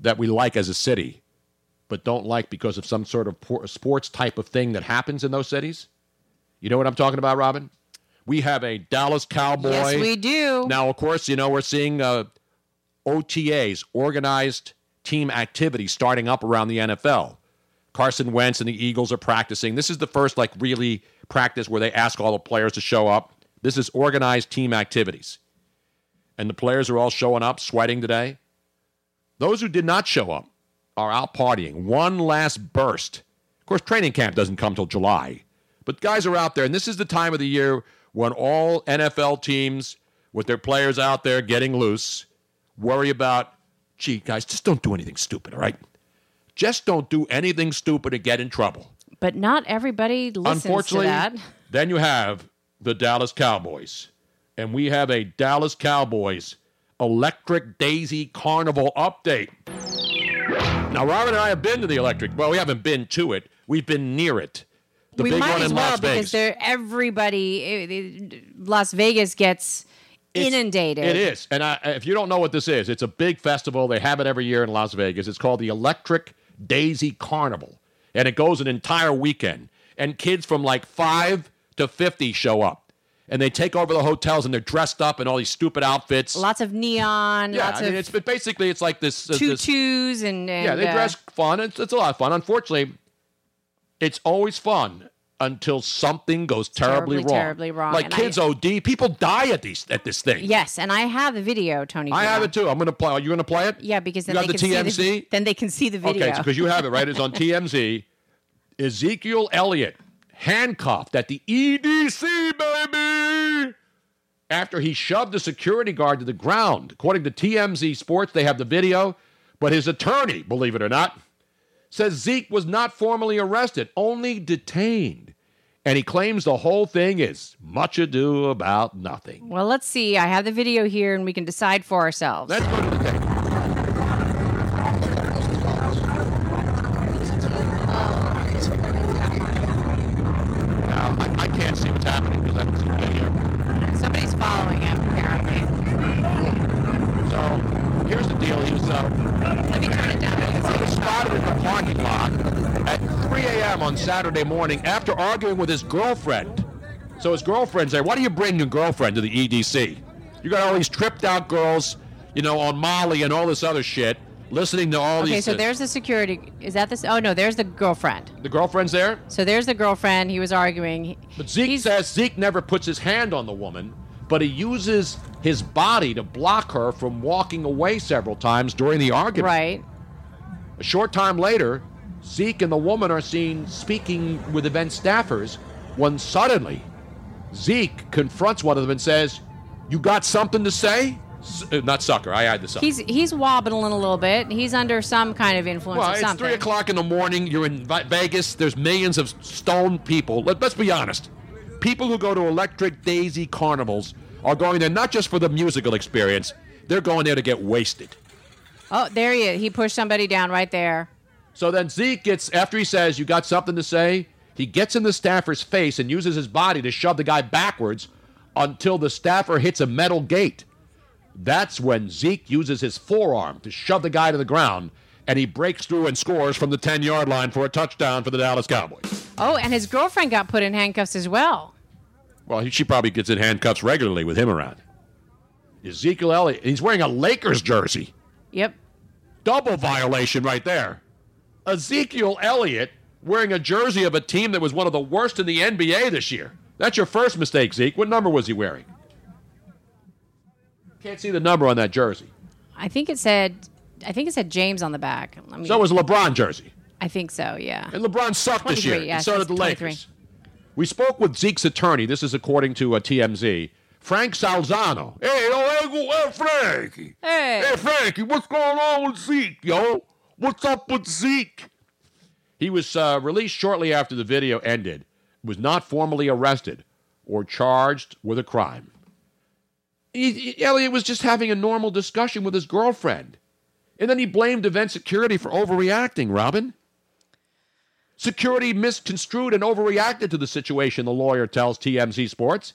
that we like as a city, but don't like because of some sort of sports type of thing that happens in those cities. You know what I'm talking about, Robin? We have a Dallas Cowboy. Yes, we do. Now, of course, you know we're seeing uh, OTAs, organized team activity, starting up around the NFL. Carson Wentz and the Eagles are practicing. This is the first like really practice where they ask all the players to show up. This is organized team activities. And the players are all showing up, sweating today. Those who did not show up are out partying. One last burst. Of course, training camp doesn't come till July. But guys are out there, and this is the time of the year when all NFL teams, with their players out there getting loose, worry about, gee, guys, just don't do anything stupid, all right? Just don't do anything stupid and get in trouble. But not everybody listens to Unfortunately, that. then you have the Dallas Cowboys. And we have a Dallas Cowboys Electric Daisy Carnival update. Now, Robin and I have been to the Electric. Well, we haven't been to it. We've been near it. The we big might one as in well Las because Vegas. they're everybody. eh, Las Vegas gets inundated. It is. And I, if you don't know what this is, it's a big festival. They have it every year in Las Vegas. It's called the Electric Daisy Carnival. And it goes an entire weekend. And kids from like 5 to 50 show up. And they take over the hotels and they're dressed up in all these stupid outfits. Lots of neon. yeah, I mean, it's but basically it's like this. uh, this tutus and, and yeah, they uh, dress fun. It's, it's a lot of fun. Unfortunately, it's always fun until something goes terribly, Terribly, wrong. terribly wrong. Like And I- kids OD, people die at these at this thing. Yes, and I have the video, Tony. I Bruno. have it too. I'm going to play. Are you going to play it? Yeah, because then You they got can the see TMZ? the, then they can see the video. Okay, because you have it right. It's on *laughs* TMZ. Ezekiel Elliott handcuffed at the EDC, baby, after he shoved a security guard to the ground. According to TMZ Sports, they have the video, but his attorney, believe it or not, says Zeke was not formally arrested, only detained. And he claims the whole thing is much ado about nothing. Well, let's see. I have the video here, and we can decide for ourselves. Let's go to the tape. Saturday morning after arguing with his girlfriend. So his girlfriend's there. Why do you bring your girlfriend to the EDC? You got all these tripped out girls, you know, on Molly and all this other shit, listening to all Okay, these. Okay, so there's the security. Is that this? Oh no, there's the girlfriend. the girlfriend's there. So there's the girlfriend. He was arguing. But Zeke says Zeke never puts his hand on the woman, but he uses his body to block her from walking away several times during the argument. Right. A short time later, Zeke and the woman are seen speaking with event staffers when suddenly Zeke confronts one of them and says, You got something to say? S- uh, not sucker, I had the sucker. He's he's wobbling a little bit. He's under some kind of influence well, it's three o'clock in the morning. You're in Vegas. There's millions of stoned people. Let, let's be honest. People who go to Electric Daisy carnivals are going there not just for the musical experience. They're going there to get wasted. Oh, there he is. He pushed somebody down right there. So then Zeke gets after he says, "You got something to say." He gets in the staffer's face and uses his body to shove the guy backwards until the staffer hits a metal gate. That's when Zeke uses his forearm to shove the guy to the ground, and he breaks through and scores from the 10 yard line for a touchdown for the Dallas Cowboys. Oh, and his girlfriend got put in handcuffs as well. Well, he- she probably gets in handcuffs regularly with him around. Ezekiel Elliott, he's wearing a Lakers jersey. Yep. Double violation right there. Ezekiel Elliott wearing a jersey of a team that was one of the worst in the NBA this year. That's your first mistake, Zeke. What number was he wearing? Can't see the number on that jersey. I think it said. I think it said James on the back. Let me, So it was LeBron jersey. I think so. Yeah. And LeBron sucked this year. and so did the Lakers. We spoke with Zeke's attorney. This is according to uh, TMZ. Frank Salzano. Hey, yo, hey, Frankie. Hey. Hey, Frankie, what's going on with Zeke, yo? What's up with Zeke? He was uh, released shortly after the video ended, was not formally arrested or charged with a crime. He, he- Elliot was just having a normal discussion with his girlfriend. And then he blamed event security for overreacting, Robin. Security misconstrued and overreacted to the situation, the lawyer tells TMZ Sports.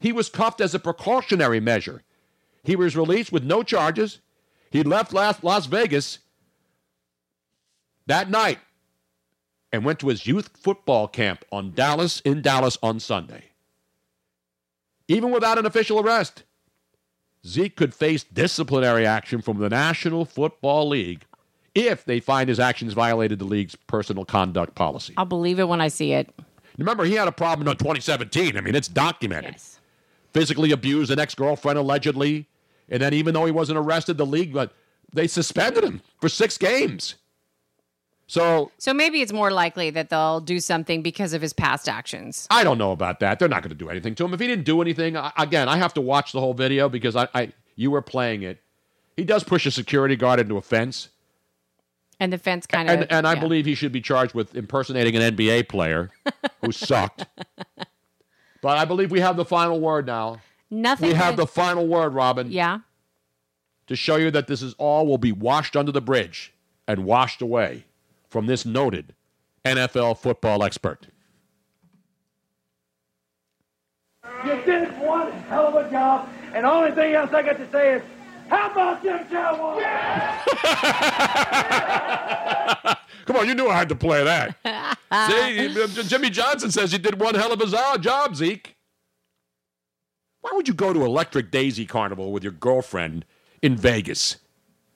He was cuffed as a precautionary measure. He was released with no charges. He left Las, Las Vegas that night and went to his youth football camp on Dallas in Dallas on Sunday. Even without an official arrest, Zeke could face disciplinary action from the National Football League if they find his actions violated the league's personal conduct policy. I'll believe it when I see it. Remember, he had a problem in 2017. I mean, it's documented. Yes. Physically abused an ex-girlfriend allegedly, and then even though he wasn't arrested, the league but they suspended him for six games. So So maybe it's more likely that they'll do something because of his past actions. I don't know about that. They're not going to do anything to him. If he didn't do anything, I, again, I have to watch the whole video because I, I you were playing it. He does push a security guard into a fence, And the fence kind of. and and I yeah. believe he should be charged with impersonating an NBA player who *laughs* sucked. But I believe we have the final word now. Nothing. We have the final word, Robin. Yeah. to show you that this is all will be washed under the bridge and washed away from this noted NFL football expert. You did one hell of a job, and the only thing else I got to say is, how about them Cowboys? *laughs* Come on, you knew I had to play that. *laughs* See, uh, Jimmy Johnson says you did one hell of a zo- job, Zeke. Why would you go to Electric Daisy Carnival with your girlfriend in Vegas?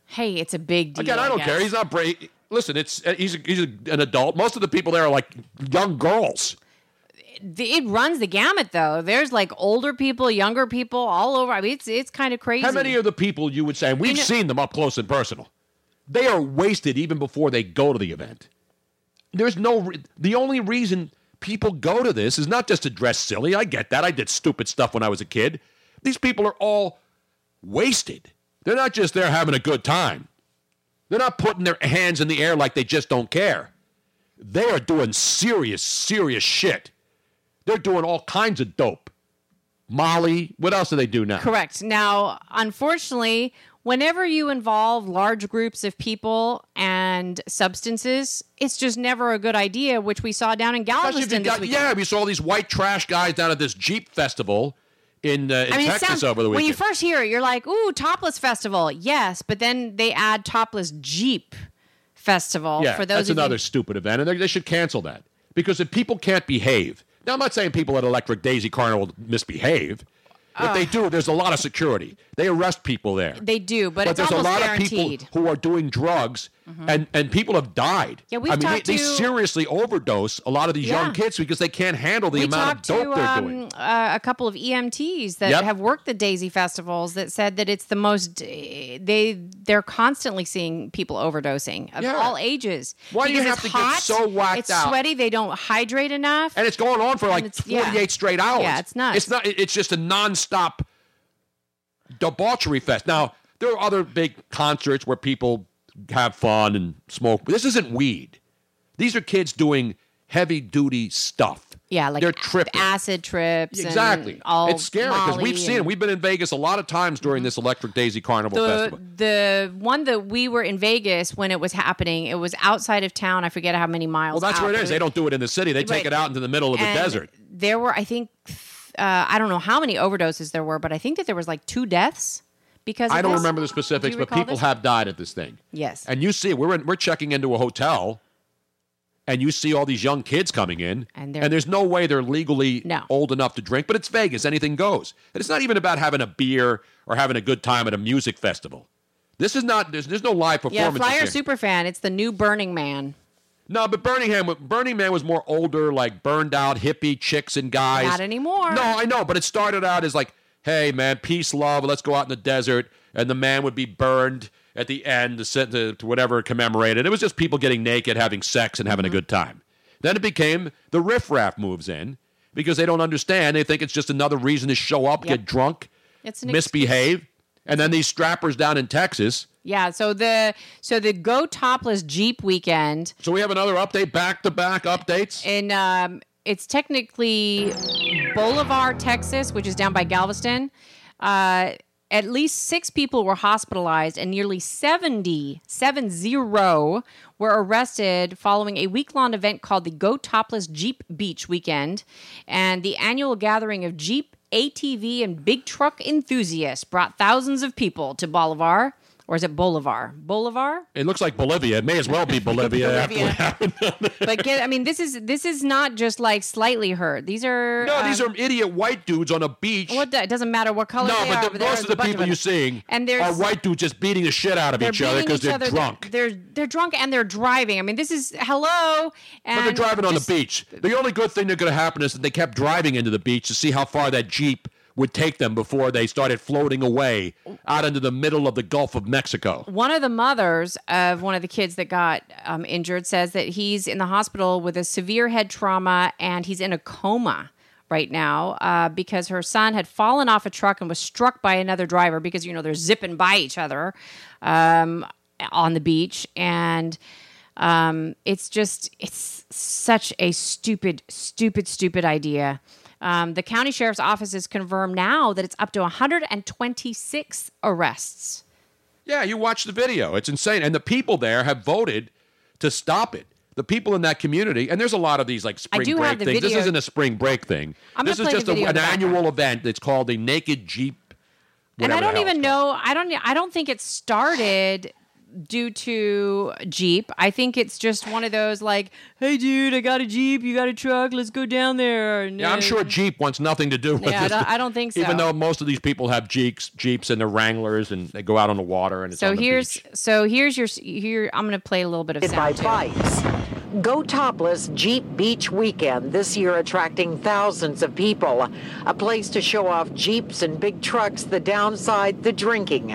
Hey, it's a big deal. Again, I don't guess. care. He's not brave. Listen, it's uh, he's a, he's a, an adult. Most of the people there are like young girls. it runs the gamut though. There's like older people, younger people, all over. I mean, it's it's kind of crazy. How many of the people you would say, and we've You know- seen them up close and personal, they are wasted even before they go to the event. There's no, re- the only reason people go to this is not just to dress silly. I get that. I did stupid stuff when I was a kid. These people are all wasted. They're not just there having a good time. They're not putting their hands in the air like they just don't care. They are doing serious, serious shit. They're doing all kinds of dope. Molly, what else do they do now? Correct. Now, unfortunately, whenever you involve large groups of people and substances, it's just never a good idea, which we saw down in Galveston got- yeah, we saw all these white trash guys down at this Jeep festival in, uh, in I mean, Texas sounds, over the when you first hear it, you're like, "Ooh, topless festival." Yes, but then they add topless Jeep festival yeah, for those that's another you. stupid event, and they, they should cancel that because if people can't behave. Now, I'm not saying people at Electric Daisy Carnival misbehave. If they do, there's a lot of security. They arrest people there. They do, but, it's there's a lot guaranteed. Of people who are doing drugs, and, and people have died. Yeah, we've I mean, they, talked they to- seriously overdose a lot of these Yeah. young kids because they can't handle the we amount of dope to they're um, doing. uh, a couple of EMTs that Yep. have worked the Daisy festivals that said that it's the most eh, they they're constantly seeing people overdosing of Yeah. all ages. Why do you have it's to get so whacked it's out? sweaty. They don't hydrate enough. and it's going on for like it's- yeah. 48 straight hours. Yeah, it's nuts. It's not. It's just a nonstop debauchery fest. Now there are other big concerts where people have fun and smoke. This isn't weed. These are kids doing heavy duty stuff. yeah, like they're tripping. acid trips. and Exactly. all it's scary because we've seen it. We've been in Vegas a lot of times during this Electric Daisy Carnival the Festival. the one that we were in Vegas when it was happening. It was outside of town. I forget how many miles. Well, that's out. where it is. They don't do it in the city. They take Right. it out into the middle of the And desert. There were, I think, uh, I don't know how many overdoses there were, but I think that there was like two deaths because I don't this. remember the specifics, but people this? have died at this thing. Yes. And you see, we're in, we're checking into a hotel, and you see all these young kids coming in, And they're- there's no way they're legally No. old enough to drink. But it's Vegas; anything goes. And it's not even about having a beer or having a good time at a music festival. This is not. There's, there's no live performance. Yeah, Flyer here. Superfan. It's the new Burning Man. no, but Birmingham, Burning Man was more older, like burned out hippie chicks and guys. Not anymore. No, I know, but it started out as like, hey man, peace, love, let's go out in the desert, and the man would be burned at the end to, to, to whatever commemorated. It was just people getting naked, having sex, and having Mm-hmm. a good time. Then it became the riffraff moves in because they don't understand. They think it's just another reason to show up, get drunk, misbehave, and then these strappers down in Texas. Yeah. So the so the Go Topless Jeep weekend. So we have another update, back to back updates. And um, it's technically Bolivar, Texas, which is down by Galveston. Uh, at least six people were hospitalized and nearly 70, 70 were arrested following a week long event called the Go Topless Jeep Beach Weekend. And the annual gathering of Jeep, ATV, and big truck enthusiasts brought thousands of people to Bolivar. Or is it Bolivar? Bolivar? It looks like Bolivia. It may as well be *laughs* Bolivia. after what but get, I mean, this is this is not just like slightly hurt. These are No, these um, are idiot white dudes on a beach. What it doesn't matter what color No, they but are. the, but most of the people you're seeing and are white dudes just beating the shit out of each other because they're other. drunk. They're they're drunk and they're driving. I mean, this is hello. And but they're driving on the beach. The only good thing that could have happened is that they kept driving into the beach to see how far that Jeep would take them before they started floating away out into the middle of the Gulf of Mexico. One of the mothers of one of the kids that got um, injured says that he's in the hospital with a severe head trauma and he's in a coma right now uh, because her son had fallen off a truck and was struck by another driver because you know they're zipping by each other um, on the beach and um, it's just it's such a stupid stupid stupid idea um, the county sheriff's office has confirmed now that it's up to 126 arrests Yeah, you watch the video. It's insane. And the people there have voted to stop it. The people in that community, and there's a lot of these like spring break things. This isn't a spring break thing. I'm this is just a, an annual event. It's called the Naked Jeep. and I don't even know. I don't. I don't think it started due to Jeep. I think it's just one of those like, hey, dude, I got a Jeep. You got a truck. Let's go down there. And, Yeah, I'm sure Jeep wants nothing to do with Yeah, I don't- I don't think so. Even though most of these people have Jeeps, Jeeps and they're Wranglers, and they go out on the water and it's So on the here's beach. so here's your here. I'm going to play a little bit of by sound. too. bikes. Go Topless Jeep Beach Weekend, this year attracting thousands of people. A place to show off Jeeps and big trucks, the downside, the drinking.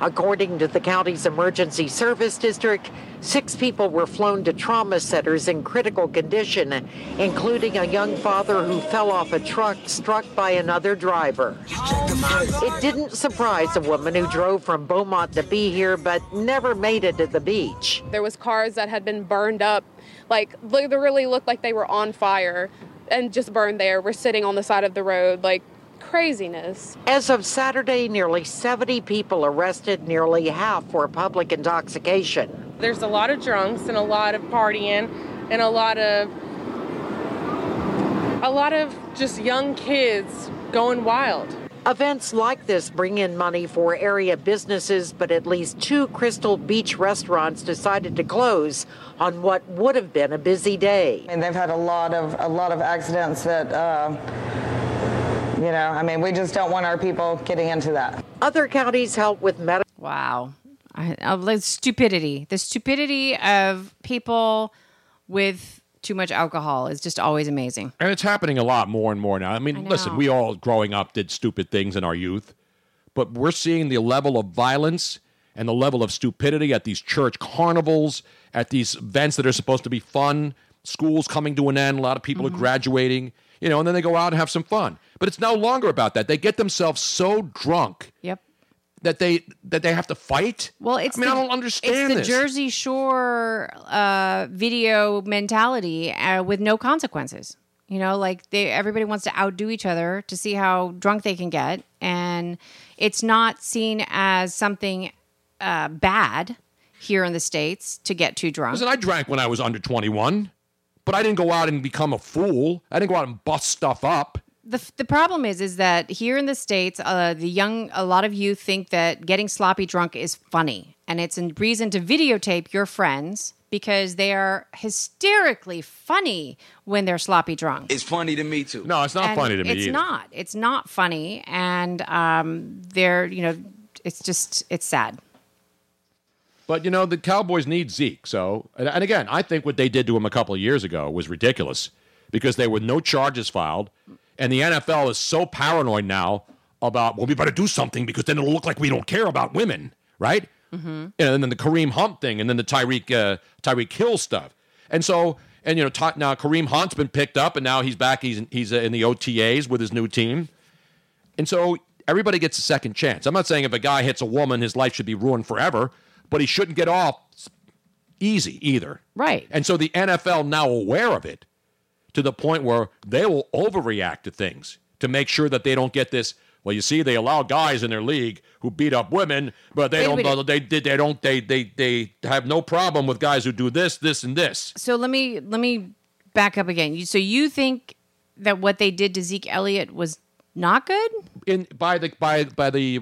According to the county's emergency service district, six people were flown to trauma centers in critical condition, including a young father who fell off a truck struck by another driver. It didn't surprise a woman who drove from Beaumont to be here but never made it to the beach. There was cars that had been burned up, like literally looked like they were on fire and just burned there. We're sitting on the side of the road, like craziness. As of Saturday, nearly 70 people arrested, nearly half for public intoxication. There's a lot of drunks and a lot of partying and a lot of a lot of just young kids going wild. Events like this bring in money for area businesses, but at least two Crystal Beach restaurants decided to close on what would have been a busy day. And they've had a lot of a lot of accidents that, uh, you know, I mean, we just don't want our people getting into that. Other counties help with medical. Wow. I, of the stupidity. The stupidity of people with too much alcohol is just always amazing. And it's happening a lot more and more now. I mean, I listen, we all growing up did stupid things in our youth, but we're seeing the level of violence and the level of stupidity at these church carnivals, at these events that are supposed to be fun, schools coming to an end, a lot of people Mm-hmm. are graduating, you know, and then they go out and have some fun. But it's no longer about that. They get themselves so drunk Yep. that they that they have to fight. Well, it's I mean, the, I don't understand It's the this. Jersey Shore uh, video mentality uh, with no consequences. You know, like they everybody wants to outdo each other to see how drunk they can get, and it's not seen as something uh, bad here in the states to get too drunk. Listen, I drank when I was under 21, but I didn't go out and become a fool. I didn't go out and bust stuff up. The the problem is is that here in the states, uh, the young a lot of youth think that getting sloppy drunk is funny, and it's a reason to videotape your friends because they are hysterically funny when they're sloppy drunk. It's funny to me too. No, it's not And funny to me It's either. not. It's not funny, and um, they're you know, it's just it's sad. But you know, the Cowboys need Zeke. So, and, and again, I think what they did to him a couple of years ago was ridiculous because there were no charges filed, and the NFL is so paranoid now about well, we better do something because then it'll look like we don't care about women, right? Mm-hmm. And then the Kareem Hunt thing, and then the Tyreek uh, Tyreek Hill stuff, and so and you know Ty- now Kareem Hunt's been picked up, and now he's back. He's he's uh, in the OTAs with his new team, and so everybody gets a second chance. I'm not saying if a guy hits a woman, his life should be ruined forever, but he shouldn't get off easy either. Right. And so the NFL now aware of it to the point where they will overreact to things to make sure that they don't get this. Well, you see, they allow guys in their league who beat up women, but they Wait don't. They, they they don't. They they they have no problem with guys who do this, this, and this. So let me let me back up again. So you think that what they did to Zeke Elliott was not good? in by the by by the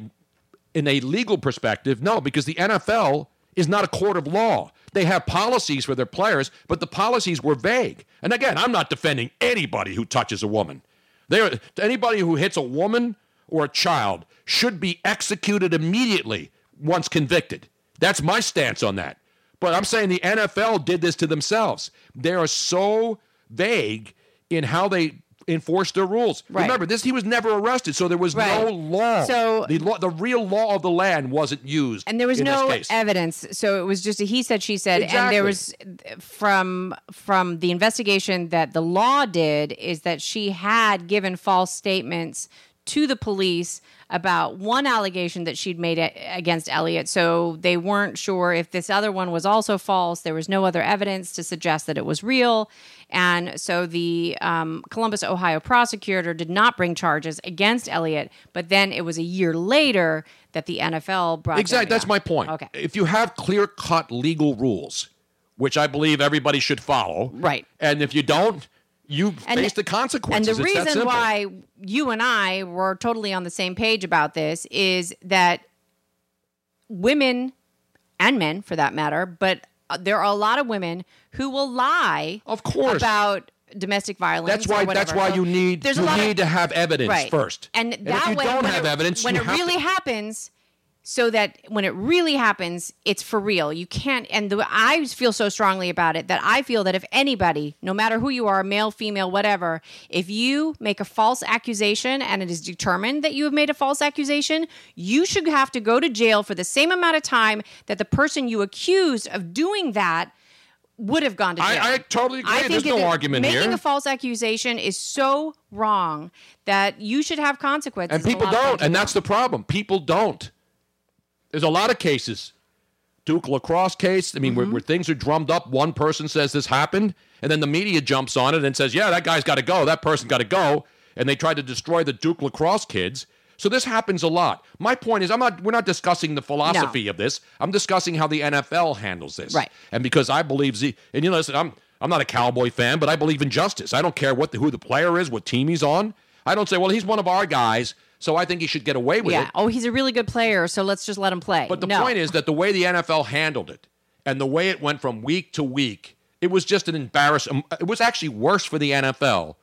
in a legal perspective, no, because the NFL is not a court of law. They have policies for their players, but the policies were vague. And again, I'm not defending anybody who touches a woman. There, anybody who hits a woman or a child should be executed immediately once convicted. That's my stance on that. But I'm saying the NFL did this to themselves. They are so vague in how they enforce their rules. Right. Remember, this he was never arrested, so there was no law. So- the law, the real law of the land wasn't used. And there was no evidence, so it was just a he said she said. And there was from from the investigation that the law did is that she had given false statements to the police about one allegation that she'd made against Elliott. So they weren't sure if this other one was also false. There was no other evidence to suggest that it was real. And so the um, Columbus, Ohio prosecutor did not bring charges against Elliott. But then it was a year later that the NFL brought Exactly. That's my point. Okay. If you have clear cut legal rules, which I believe everybody should follow, right? And if you don't, you And- face the consequences. And the It's reason why you and I were totally on the same page about this is that women and men, for that matter, but uh, there are a lot of women who will lie, of course, about domestic violence. That's why. That's why So you need there's you lot of- need to have evidence Right. first. And if that you way, don't when have it, evidence, when it really happens, so that when it really happens, it's for real. You can't, and the, I feel so strongly about it that I feel that if anybody, no matter who you are, male, female, whatever, if you make a false accusation and it is determined that you have made a false accusation, you should have to go to jail for the same amount of time that the person you accused of doing that would have gone to jail. I, I totally agree. I There's that no argument making here. Making a false accusation is so wrong that you should have consequences. and people a lot of don't, and that's the problem. People don't. There's a lot of cases. Duke lacrosse case. I mean, Mm-hmm. where, where things are drummed up. One person says this happened, and then the media jumps on it and says, "Yeah, that guy's got to go. That person got to go." And they try to destroy the Duke lacrosse kids. So this happens a lot. My point is, I'm not. We're not discussing the philosophy of this. I'm discussing how the NFL handles this. Right. And because I believe Z. And you know, listen, I'm I'm not a Cowboy fan, but I believe in justice. I don't care what the, who the player is, what team he's on. I don't say, well, he's one of our guys, so I think he should get away with yeah. it. Oh, he's a really good player, so let's just let him play. But the no. point is that the way the NFL handled it and the way it went from week to week, it was just an embarrassment. It was actually worse for the NFL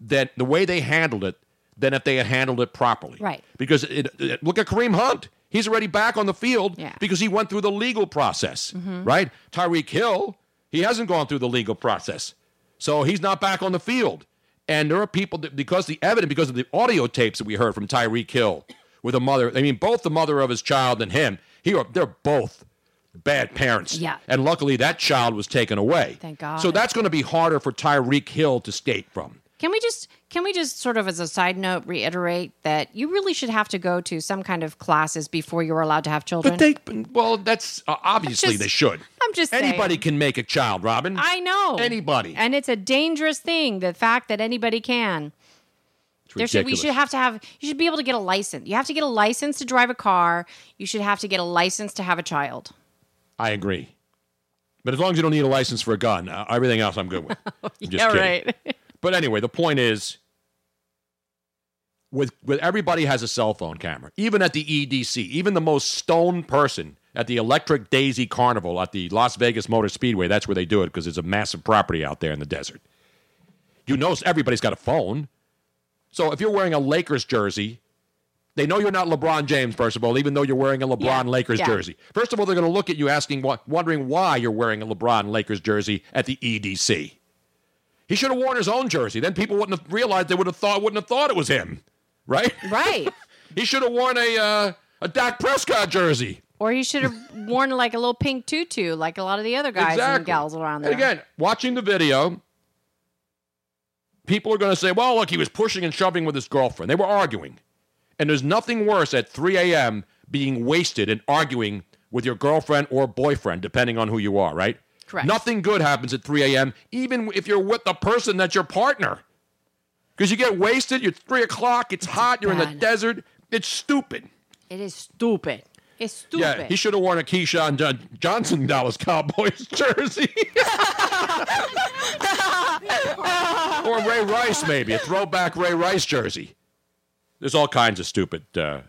than the way they handled it than if they had handled it properly. Right. Because it, it- look at Kareem Hunt. He's already back on the field Yeah. because he went through the legal process, Mhm. right? Tyreek Hill, he hasn't gone through the legal process. So he's not back on the field. And there are people that, because the evidence, because of the audio tapes that we heard from Tyreek Hill with a mother, I mean, both the mother of his child and him, he they're both bad parents. Yeah. And luckily that child was taken away. Thank God. So that's going to be harder for Tyreek Hill to skate from. Can we just can we just sort of as a side note reiterate that you really should have to go to some kind of classes before you're allowed to have children? But they, well, that's uh, obviously just- they should. I'm just saying. Anybody can make a child, Robin. I know. Anybody. And it's a dangerous thing, the fact that anybody can. There should, we should have to have you should be able to get a license. You have to get a license to drive a car. You should have to get a license to have a child. I agree. But as long as you don't need a license for a gun, uh, everything else I'm good with. *laughs* I'm just yeah, kidding. right. *laughs* But anyway, the point is, with with everybody has a cell phone camera, even at the EDC, even the most stoned person at the Electric Daisy Carnival at the Las Vegas Motor Speedway. That's where they do it because it's a massive property out there in the desert. You know, everybody's got a phone. So if you're wearing a Lakers jersey, they know you're not LeBron James, first of all, even though you're wearing a LeBron Yeah, Lakers yeah. jersey. First of all, they're going to look at you asking, wondering why you're wearing a LeBron Lakers jersey at the EDC. He should have worn his own jersey. Then people wouldn't have realized they would have thought wouldn't have thought it was him, right? Right. *laughs* he should have worn a uh, a Dak Prescott jersey. Or he should have *laughs* worn like a little pink tutu, like a lot of the other guys and gals around there. And again, watching the video, people are going to say, "Well, look, he was pushing and shoving with his girlfriend. They were arguing." And there's nothing worse at 3 a.m. being wasted and arguing with your girlfriend or boyfriend, depending on who you are, right? Correct. Nothing good happens at 3 a.m., even if you're with the person that's your partner. Because you get wasted, you're 3 o'clock, it's hot, you're in the desert. It's stupid. It is stupid. It's stupid. Yeah, he should have worn a Keyshawn John- Johnson Dallas Cowboys *laughs* jersey. *laughs* or Ray Rice, maybe a throwback Ray Rice jersey. There's all kinds of stupid uh,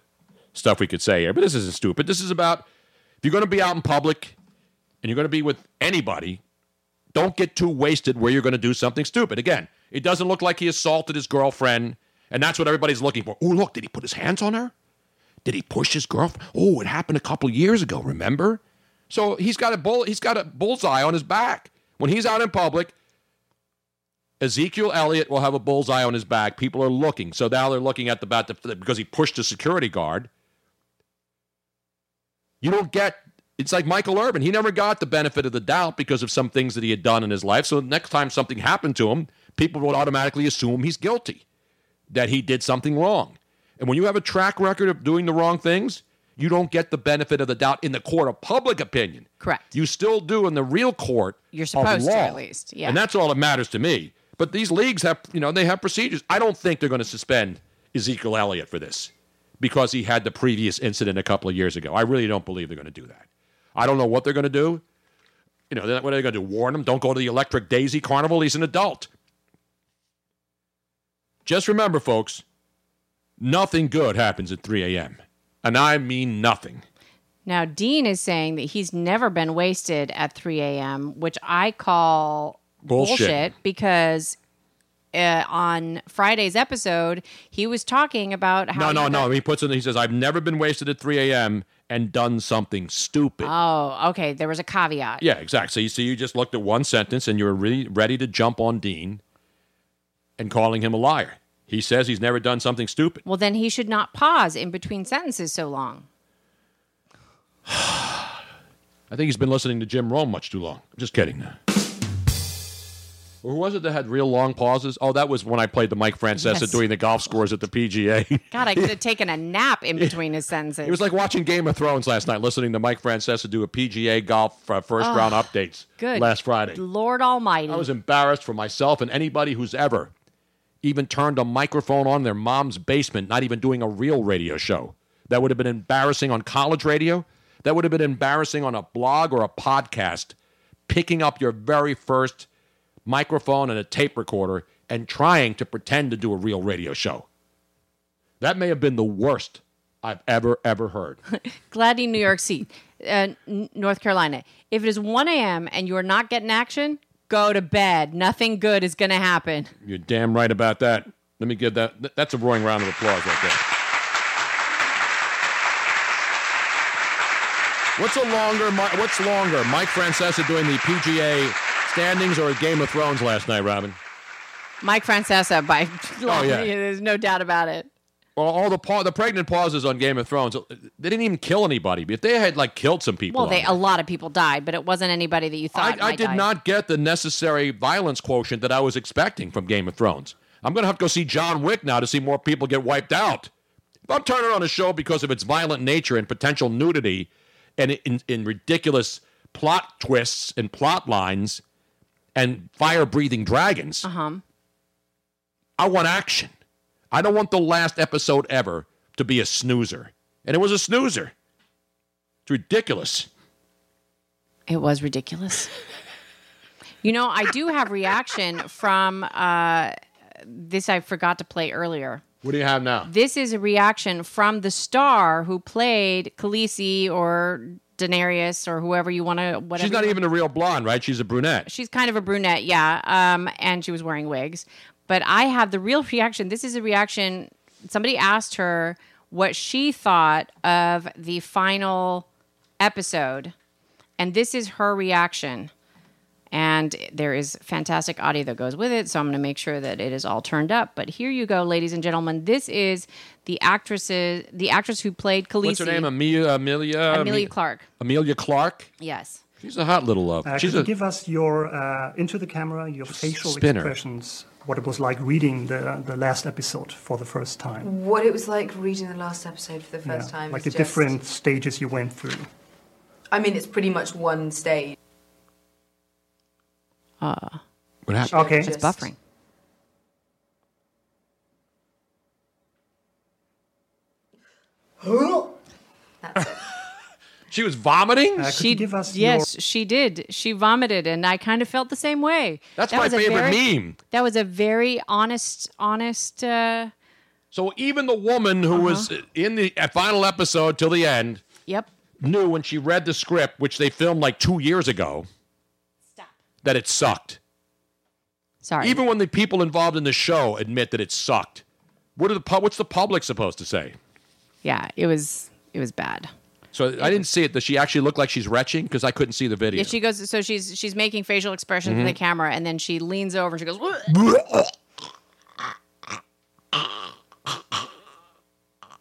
stuff we could say here, but this isn't stupid. This is about if you're going to be out in public and you're going to be with anybody, don't get too wasted where you're going to do something stupid. Again, it doesn't look like he assaulted his girlfriend, and that's what everybody's looking for. Oh, look, did he put his hands on her? Did he push his girlfriend? Oh, it happened a couple years ago. Remember? So he's got a bull. He's got a bullseye on his back when he's out in public. Ezekiel Elliott will have a bullseye on his back. People are looking. So now they're looking at the bat because he pushed a security guard. You don't get. It's like Michael Irvin. He never got the benefit of the doubt because of some things that he had done in his life. So next time something happened to him, people would automatically assume he's guilty, that he did something wrong. And when you have a track record of doing the wrong things, you don't get the benefit of the doubt in the court of public opinion. Correct. You still do in the real court. You're supposed to, at least. Yeah. And that's all that matters to me. But these leagues have, you know, they have procedures. I don't think they're going to suspend Ezekiel Elliott for this because he had the previous incident a couple of years ago. I really don't believe they're going to do that. I don't know what they're going to do. You know, what are they going to do? Warn him? Don't go to the Electric Daisy Carnival. He's an adult. Just remember, folks, nothing good happens at 3 a.m. And I mean nothing. Now, Dean is saying that he's never been wasted at 3 a.m., which I call Bullshit. bullshit, because uh, on Friday's episode, he was talking about how. No, no, no. He puts in. He says, "I've never been wasted at 3 a.m. and done something stupid." Oh, okay. There was a caveat. yeah, exactly. So you, so you just looked at one sentence and you were really ready to jump on Dean and calling him a liar. He says he's never done something stupid. Well, then he should not pause in between sentences so long. *sighs* I think he's been listening to Jim Rome much too long. I'm just kidding. Now. Who was it that had real long pauses? Oh, that was when I played the Mike Francesa Yes. doing the golf scores at the PGA. God, I could have *laughs* taken a nap in between his sentences. It was like watching Game of Thrones last night, listening to Mike Francesa do a PGA golf uh, first Oh, round updates good. last Friday. Lord Almighty. I was embarrassed for myself and anybody who's ever even turned a microphone on in their mom's basement, not even doing a real radio show. That would have been embarrassing on college radio. That would have been embarrassing on a blog or a podcast. Picking up your very first microphone and a tape recorder and trying to pretend to do a real radio show. That may have been the worst I've ever, ever heard. *laughs* Gladdy, New York City, uh, North Carolina. If it is 1 a.m. and you are not getting action, go to bed. Nothing good is going to happen. You're damn right about that. Let me give that. That's a roaring round of applause right there. What's a longer? What's longer? Mike Francesa doing the PGA standings or Game of Thrones last night, Robin? Mike Francesa, by Oh, yeah. *laughs* there's no doubt about it. Well, all the pa- the pregnant pauses on Game of Thrones, they didn't even kill anybody. If they had like killed some people, Well, they a lot of people died, but it wasn't anybody that you thought. I, I did die. not get the necessary violence quotient that I was expecting from Game of Thrones. I'm going to have to go see John Wick now to see more people get wiped out. If I'm turning on a show because of its violent nature and potential nudity and in, in ridiculous plot twists and plot lines and fire breathing dragons, Uh-huh. I want action. I don't want the last episode ever to be a snoozer. And it was a snoozer. It's ridiculous. It was ridiculous. you know, I do have reaction from uh, this. I forgot to play earlier. What do you have now? This is a reaction from the star who played Khaleesi or Daenerys or whoever you want to. Whatever. She's not even a real blonde, right? She's a brunette. She's kind of a brunette, yeah. Um, and she was wearing wigs. But I have the real reaction. This is a reaction. Somebody asked her what she thought of the final episode, and this is her reaction. And there is fantastic audio that goes with it, so I'm going to make sure that it is all turned up. But here you go, ladies and gentlemen. This is the actresses, the actress who played Khaleesi. What's her name? Amelia. Amelia. Amelia Clarke. Amelia Clarke. Yes. She's a hot little. Uh, Uh, she's could you a. give us your uh, into the camera your facial spinner. expressions? What it was like reading the the last episode for the first time. What it was like reading the last episode for the first Yeah, time. like the just- different stages you went through. I mean, it's pretty much one stage. Uh, what happened? Okay. It's buffering. That's it. She was vomiting. Uh, could she you give us yes, she did. She vomited, and I kind of felt the same way. That's That my was a favorite very- meme. That was a very honest, honest. Uh, So even the woman who was Uh-huh. in the final episode till the end yep. knew when she read the script, which they filmed like two years ago, that it sucked. Sorry. Even when the people involved in the show admit that it sucked, what are the what's the public supposed to say? Yeah, it was. It was bad. So I didn't see it. Does she actually look like she's retching? Because I couldn't see the video. Yeah, she goes. So she's she's making facial expressions in Mhm. the camera, and then she leans over and she goes.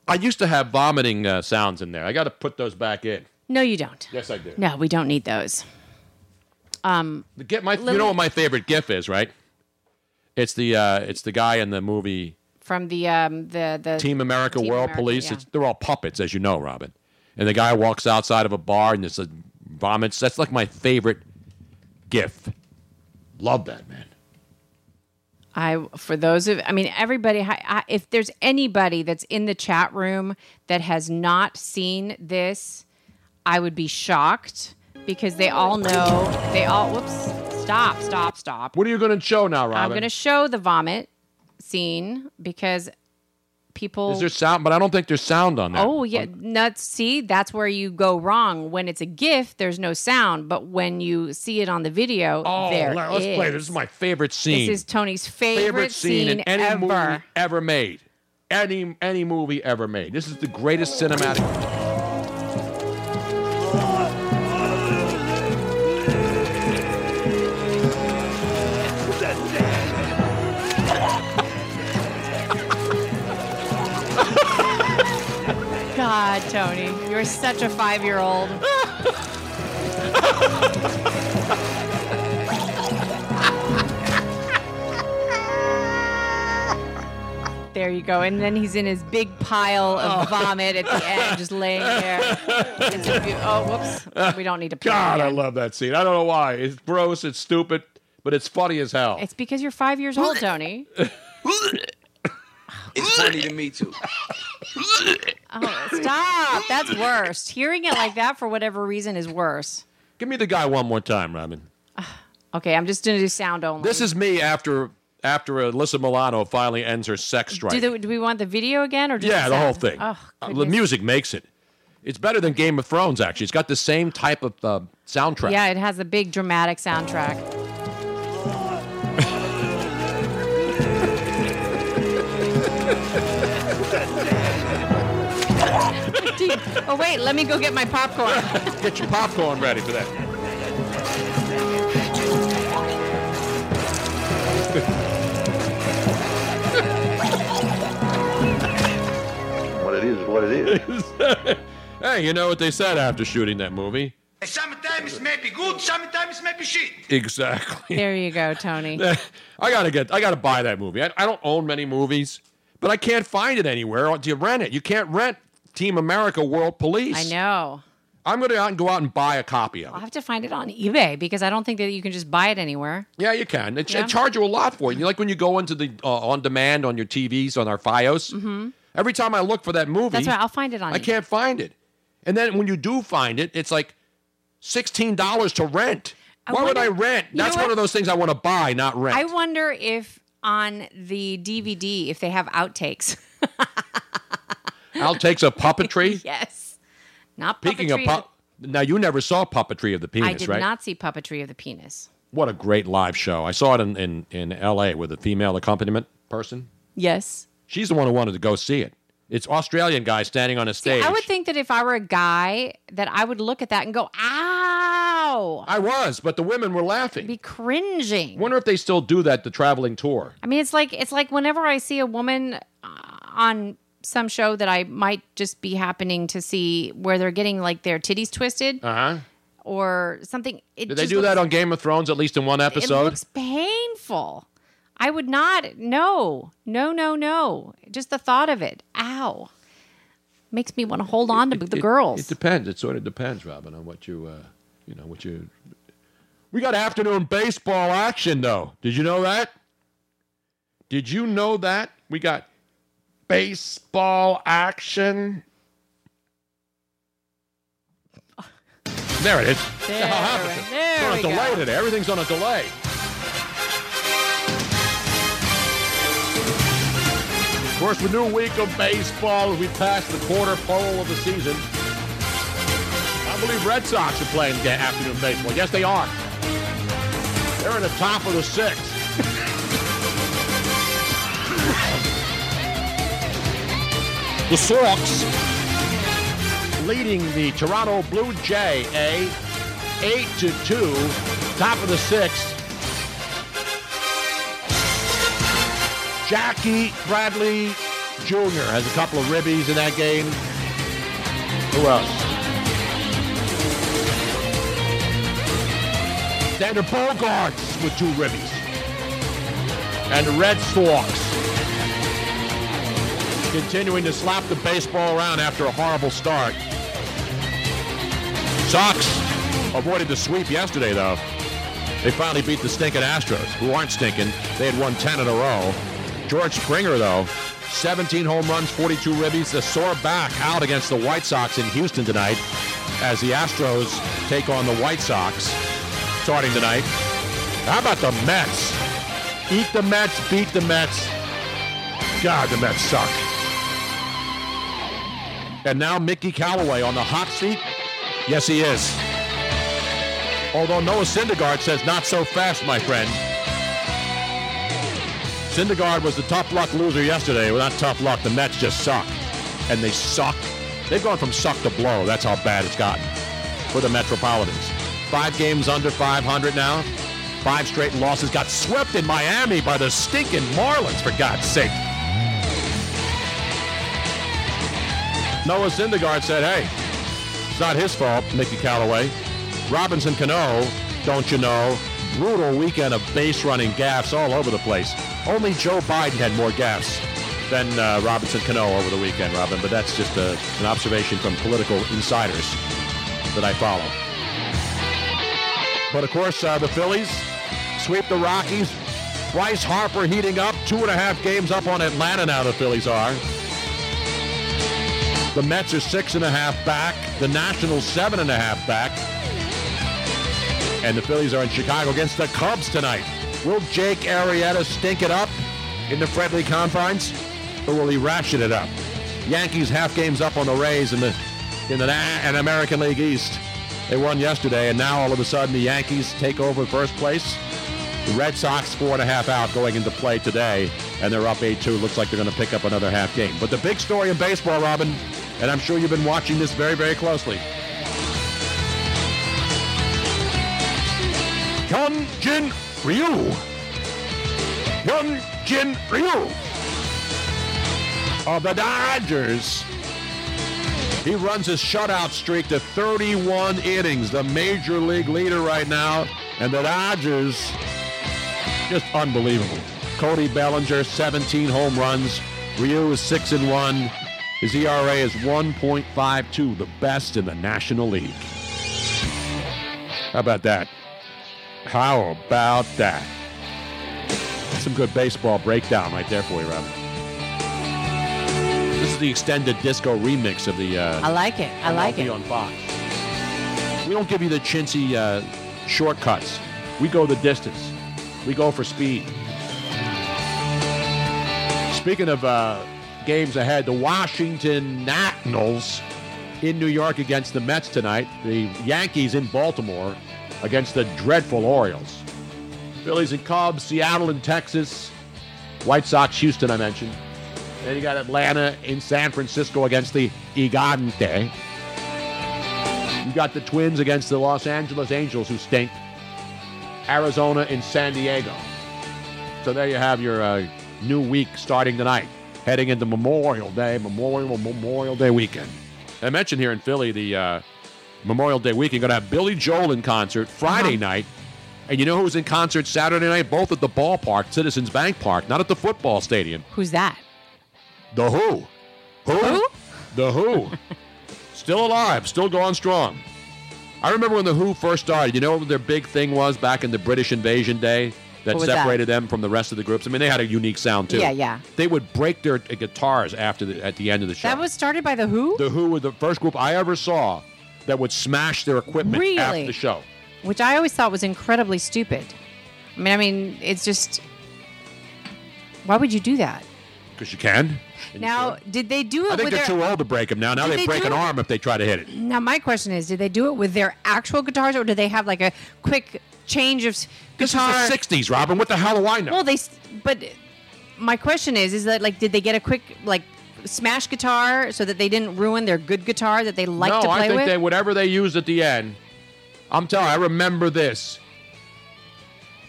I used to have vomiting uh, sounds in there. I got to put those back in. No, you don't. Yes, I do. No, we don't need those. Um, get my, you know what my favorite GIF is, right? It's the uh, it's the guy in the movie from the um the the Team America Team World America, Police. yeah. It's, they're all puppets, as you know, Robin. And the guy walks outside of a bar and there's a vomits. That's like my favorite GIF. Love that man. I for those of I mean everybody I, I, if there's anybody that's in the chat room that has not seen this, I would be shocked because they all know they all whoops stop stop stop. What are you going to show now, Robin? I'm going to show the vomit scene because people Is there sound? But I don't think there's sound on that. Oh yeah, nuts. See, that's where you go wrong. When it's a GIF, there's no sound, but when you see it on the video, Oh, there let- let's play. This is my favorite scene. This is Tony's favorite, scene, in any ever. movie ever made. Any any movie ever made. This is the greatest cinematic. God, Tony, you're such a five-year-old. There you go. And then he's in his big pile of oh. vomit at the end, *laughs* just laying there. It's oh, whoops. We don't need to play it God, I love that scene. I don't know why. It's gross. It's stupid, but it's funny as hell. It's because you're five years old, Tony. *laughs* It's funny to me too. *laughs* Oh, stop. That's worse. Hearing it like that for whatever reason is worse. Give me the guy one more time, Robin. *sighs* Okay, I'm just going to do sound only. This is me after after Alyssa Milano finally ends her sex strike. do, the, do we want the video again or just yeah, the whole thing. Oh, Uh, the music makes it. It's better than Game of Thrones. Actually, it's got the same type of uh, soundtrack. Yeah, it has a big dramatic soundtrack. Oh wait, let me go get my popcorn. *laughs* Get your popcorn ready for that. What it is is what it is. *laughs* hey, you know what they said after shooting that movie? Sometimes it may be good, sometimes it may be shit. Exactly. There you go, Tony. *laughs* I gotta get. I gotta buy that movie. I, I don't own many movies, but I can't find it anywhere. Do you rent it? You can't rent Team America: World Police. I know. I'm gonna out and go out and buy a copy of it. I'll have to find it on eBay because I don't think that you can just buy it anywhere. Yeah, you can. It, Yeah. charge you a lot for it. You like when you go into the uh, on demand on your TVs on our FiOS. hmm Every time I look for that movie, That's right. I'll find it on. I eBay. can't find it. And then when you do find it, it's like sixteen dollars to rent. I Why would I rent? That's one of those things I want to buy, not rent. I wonder if on the DVD if they have outtakes. *laughs* Al takes a puppetry. *laughs* yes. Not puppetry. Speaking of pup, now you never saw puppetry of the penis, right? I did right? not see puppetry of the penis. What a great live show! I saw it in, in, in L.A. with a female accompaniment person. Yes. She's the one who wanted to go see it. It's Australian guy standing on a stage. I would think that if I were a guy, that I would look at that and go, "Ow!" I was, but the women were laughing. Be cringing. Wonder if they still do that. The traveling tour. I mean, it's like it's like whenever I see a woman uh, on some show that I might just be happening to see where they're getting like their titties twisted Uh huh. or something. It Did they do that on Game of Thrones at least in one episode? It looks painful. I would not. No, no, no, no. Just the thought of it. Ow. Makes me want to hold on to the It- girls. It depends. It sort of depends, Robin, on what you, uh, you know, what you. We got afternoon baseball action, though. Did you know that? Did you know that we got baseball action? There it is. There, happened? It's on a delay go. today. Everything's on a delay. Of course, the new week of baseball as we pass the quarter pole of the season. I believe Red Sox are playing afternoon baseball. Yes, they are. They're in the top of the sixth. The Sox leading the Toronto Blue Jay, a 8 to 2, top of the sixth. Jackie Bradley Jr. has a couple of ribbies in that game. Who else? Xander Bogaerts with two ribbies. And the Red Sox continuing to slap the baseball around after a horrible start. Sox avoided the sweep yesterday, though. They finally beat the stinking Astros, who aren't stinking. They had won 10 in a row. George Springer, though, 17 home runs, 42 ribbies, a sore back out against the White Sox in Houston tonight as the Astros take on the White Sox starting tonight. How about the Mets? Eat the Mets, beat the Mets. God, the Mets suck. And now Mickey Callaway on the hot seat? Yes, he is. Although Noah Syndergaard says not so fast, my friend. Syndergaard was the tough luck loser yesterday. Well, not tough luck. The Mets just suck. And they suck. They've gone from suck to blow. That's how bad it's gotten for the Metropolitans. Five games under 500 now. Five straight losses. Got swept in Miami by the stinking Marlins, for God's sake. Noah Syndergaard said, hey, it's not his fault, Mickey Callaway. Robinson Cano, don't you know, brutal weekend of base running gaffes all over the place. Only Joe Biden had more gaffes than uh, Robinson Cano over the weekend, Robin, but that's just a, an observation from political insiders that I follow. But of course, uh, the Phillies sweep the Rockies. Bryce Harper heating up, two and a half games up on Atlanta now, the Phillies are. The Mets are six and a half back. The Nationals seven and a half back. And the Phillies are in Chicago against the Cubs tonight. Will Jake Arrieta stink it up in the friendly confines, or will he ratchet it up? Yankees half games up on the Rays in the in the in American League East. They won yesterday, and now all of a sudden the Yankees take over first place. The Red Sox four and a half out going into play today, and they're up 8-2. Looks like they're going to pick up another half game. But the big story in baseball, Robin, and I'm sure you've been watching this very, very closely. Hyun Jin Ryu. Hyun Jin Ryu of the Dodgers. He runs his shutout streak to 31 innings, the major league leader right now. And the Dodgers, just unbelievable. Cody Bellinger, 17 home runs. Ryu is 6 and 1. His ERA is 1.52, the best in the National League. How about that? How about that? Some good baseball breakdown right there for you, Robin. This is the extended disco remix of the. Uh, I like it. I like it. on Fox. We don't give you the chintzy uh, shortcuts. We go the distance. We go for speed. Speaking of uh, games ahead, the Washington Nationals in New York against the Mets tonight. The Yankees in Baltimore against the dreadful Orioles. Phillies and Cubs, Seattle and Texas. White Sox, Houston, I mentioned. Then you got Atlanta in San Francisco against the Gigante. You got the Twins against the Los Angeles Angels, who stink. Arizona in San Diego. So there you have your uh, new week starting tonight, heading into Memorial Day, Memorial Memorial Day weekend. I mentioned here in Philly the uh, Memorial Day weekend going to have Billy Joel in concert Friday night, and you know who's in concert Saturday night? Both at the ballpark, Citizens Bank Park, not at the football stadium. Who's that? The Who. Who? The Who. *laughs* still alive, still going strong. I remember when The Who first started. You know what their big thing was back in the British invasion day that was that? separated them from the rest of the groups? I mean, they had a unique sound too. Yeah, yeah. They would break their uh, guitars after the, at the end of the show. That was started by the Who, the Who were the first group I ever saw that would smash their equipment Really? after the show. which I always thought was incredibly stupid. I mean, I mean, it's just why would you do that? Because you can. And you Now, did they do it I think with they're their? too old to break them now. Now they, they break an it- arm if they try to hit it. Now, my question is, did they do it with their actual guitars, or did they have like a quick change of s- This is the '60s, Robin. What the hell do I know? Well, they, but my question is, is that like, did they get a quick like smash guitar so that they didn't ruin their good guitar that they like no, to play with. No, I think with? they whatever they used at the end. I'm telling you, I remember this.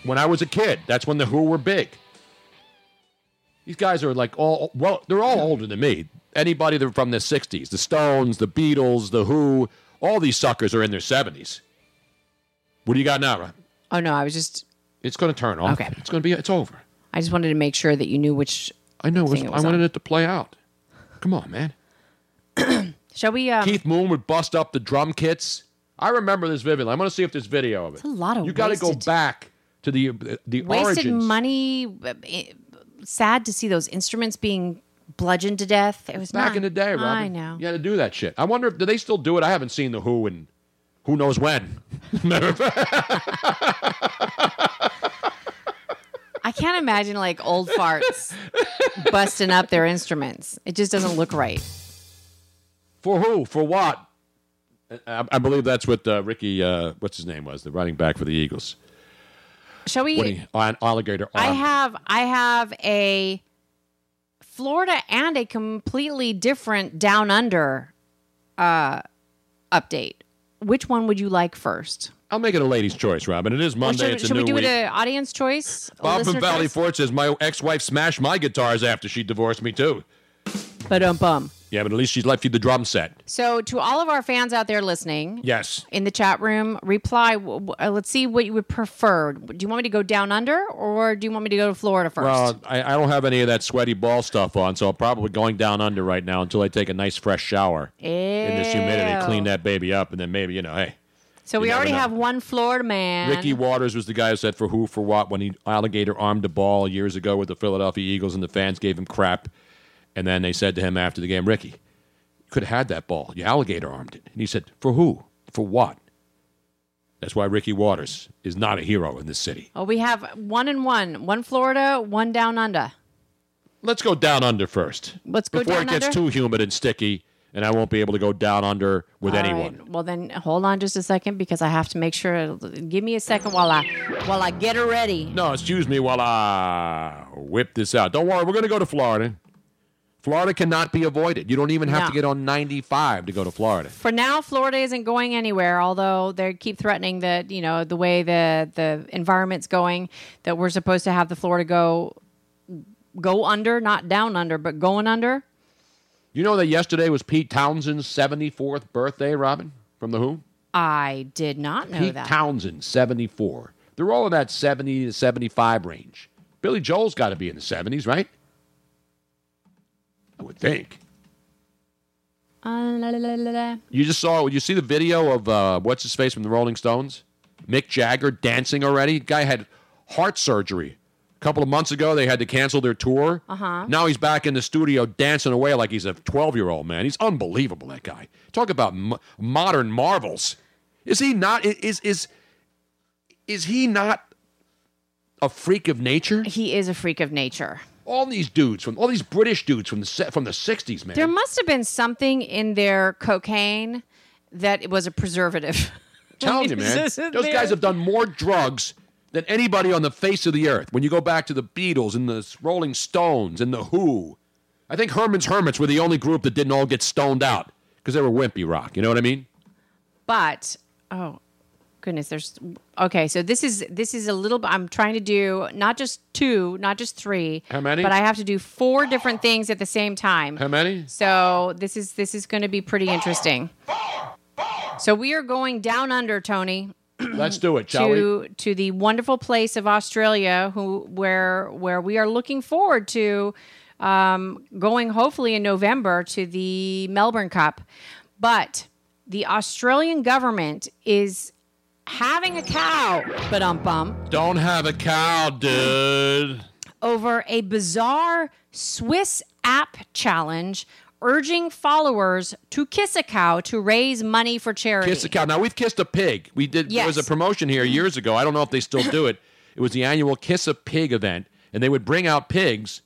When I was a kid, that's when the Who were big. These guys are like all well, they're all older than me. Anybody that from the '60s, the Stones, the Beatles, the Who, all these suckers are in their '70s. What do you got now, Rob? Oh no, I was just, It's going to turn off. Okay. It's going to be. It's over. I just wanted to make sure that you knew which. I know. It was, it I wanted on. it to play out. Come on, man. *clears throat* Shall we? Um, Keith Moon would bust up the drum kits. I remember this vividly. I'm going to see if there's video of it. It's a lot of You got to go back to the the wasted origins. money. eh, Sad to see those instruments being bludgeoned to death. It was Back not- in the day, Robin. I know. You had to do that shit. I wonder if do they still do it. I haven't seen the Who in who knows when. I can't imagine like old farts busting up their instruments. It just doesn't look right. For who? For what? I, I believe that's what uh, Ricky, uh, what's his name was, the running back for the Eagles. Shall we? He, an alligator I have I have a Florida and a completely different down under uh, update. Which one would you like first? I'll make it a lady's choice, Robin. It is Or Monday. should it's a should new we do week. it an audience choice? a Bob from listener Valley choice? Fort says my ex-wife smashed my guitars after she divorced me too. Ba-dum bum. Yeah, but at least she left you the drum set. So, to all of our fans out there listening, Yes. in the chat room, reply. w- w- uh, Let's see what you would prefer. Do you want me to go down under, or do you want me to go to Florida first? Well, I, I don't have any of that sweaty ball stuff on, so I'm probably going down under right now until I take a nice fresh shower in this humidity, Ew. clean that baby up, and then maybe you know, hey. so we never already know. have one Florida man. Ricky Watters was the guy who said for who, for what, when he alligator armed the ball years ago with the Philadelphia Eagles, and the fans gave him crap. And then they said to him after the game, Ricky, you could have had that ball. You alligator armed it. And he said, for who? For what? That's why Ricky Watters is not a hero in this city. Oh, we have one and one. One Florida, one down under. Let's go down under first. Let's go Before down it gets under? too humid and sticky, and I won't be able to go down under with All right. anyone. Well, then hold on just a second because I have to make sure. Give me a second while I while I get her ready. No, excuse me while I whip this out. Don't worry, we're going to go to Florida. Florida cannot be avoided. You don't even have No. to get on 95 to go to Florida. For now, Florida isn't going anywhere. Although they keep threatening that you know the way the the environment's going, that we're supposed to have the Florida go go under, not down under, but going under. You know that yesterday was Pete Townshend's 74th birthday, Robin, from The Who? I did not know Pete that. Townshend, 74. They're all in that 70 to 75 range. Billy Joel's got to be in the 70s, right? I would think. Uh, la, la, la, la, la. You just saw, you see the video of uh, what's his face from the Rolling Stones? Mick Jagger dancing already. Guy had heart surgery. A couple of months ago, they had to cancel their tour. Uh-huh. Now he's back in the studio dancing away like he's a 12 year old man. He's unbelievable, that guy. Talk about mo- modern marvels. Is he not? Is, is, is he not a freak of nature? He is a freak of nature. All these dudes from all these British dudes from the from the 60s, man. There must have been something in their cocaine that it was a preservative. *laughs* telling *laughs* you, man. Those guys have done more drugs than anybody on the face of the earth. When you go back to the Beatles and the Rolling Stones and the Who, I think Herman's Hermits were the only group that didn't all get stoned out because they were wimpy rock. You know what I mean? But oh goodness, there's okay. So this is this is a little. bit I'm trying to do not just two, not just three. How many? But I have to do four different things at the same time. How many? So this is this is going to be pretty interesting. So we are going down under, Tony. *clears throat* Let's do it, shall we? to to the wonderful place of Australia, who where where we are looking forward to um, going hopefully in November to the Melbourne Cup, but the Australian government is having a cow, but um bum Don't have a cow, dude. over a bizarre Swiss app challenge urging followers to kiss a cow to raise money for charity. Kiss a cow. Now we've kissed a pig. We did. There was a Yes. promotion here years ago. I don't know if they still do it. It was the annual Kiss a Pig event, and they would bring out pigs,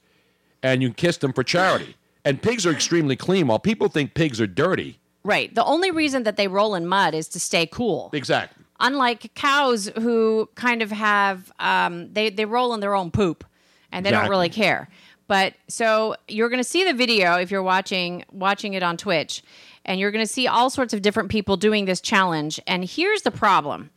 and you kiss them for charity. And pigs are extremely clean. While people think pigs are dirty, Right. The only reason that they roll in mud is to stay cool. exactly. Unlike cows who kind of have um, they they roll in their own poop and they don't really care. But so you're going to see the video if you're watching watching it on Twitch and you're going to see all sorts of different people doing this challenge and here's the problem.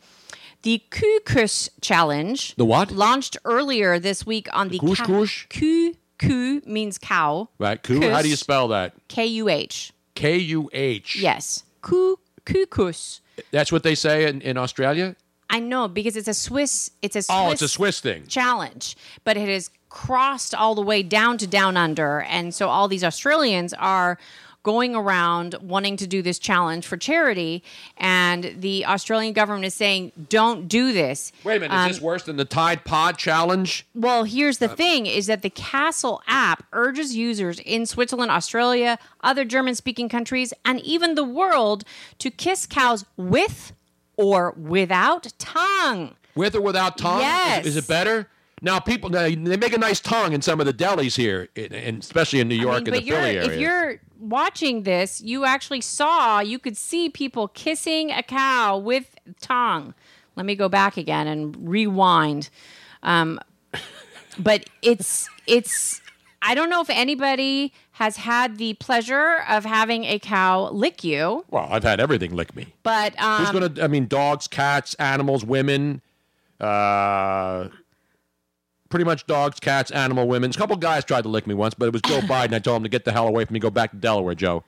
The Kukus challenge The what? launched earlier this week on the Kush kush? Ku ku means cow. Right? Coo. How do you Kus. spell that? K U H. K U H. Yes. Ku kukus. That's what they say in, in Australia? I know because it's a Swiss. It's a Swiss Oh, it's a Swiss thing. challenge, but it has crossed all the way down to down under, and so all these Australians are going around wanting to do this challenge for charity, and the Australian government is saying, "Don't do this." Wait a minute. Um, is this worse than the Tide Pod challenge? Well, here's Uh, the thing is that the Castle app urges users in Switzerland, Australia, other German speaking countries, and even the world to kiss cows with or without tongue. With or without tongue? Is- Yes. Is, it better? Now, people now, they make a nice tongue in some of the delis here, in, in, especially in New York and the but you're, Philly area. if you're watching this, you actually saw, you could see people kissing a cow with tongue. Let me go back again and rewind. Um, but it's it's I don't know if anybody has had the pleasure of having a cow lick you, Well, I've had everything lick me. but um, Who's gonna? I mean, dogs, cats, animals, women. Uh, pretty much dogs, cats, animal, women. A couple guys tried to lick me once, but it was Joe *coughs* Biden. I told him to get the hell away from me. Go back to Delaware, Joe.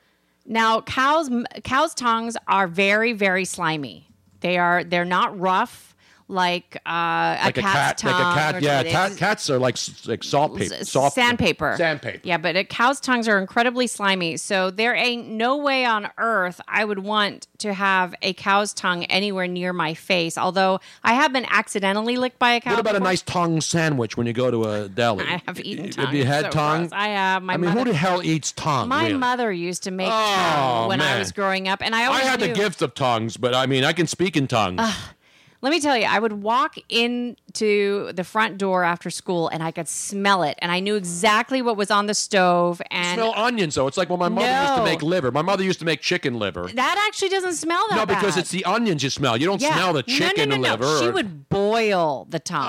Now, cows cows' tongues are very very slimy. They are they're not rough like uh, Like a a cat's cat, tongue. like a cat. Yeah, cat, cats are like like salt paper, soft sandpaper. Sandpaper. Yeah, but a cow's tongues are incredibly slimy. So there ain't no way on earth I would want to have a cow's tongue anywhere near my face. Although I have been accidentally licked by a cow. What about a nice tongue sandwich when you go to a deli? I have eaten tongue. Have you had So tongue? gross. I have. My I mean, mother, who the hell eats tongue? my really? mother used to make Oh, tongue when I was growing up, and I always I always had the gift of tongues, but I mean, I can speak in tongues. Let me tell you, I would walk into the front door after school and I could smell it, and I knew exactly what was on the stove. And smell onions, though. It's like when my mother used to make liver. My mother used to make chicken liver. that actually doesn't smell that No, because bad. it's the onions you smell. You don't Yeah. smell the No, no, chicken no, no. liver. She or- would boil the tongue.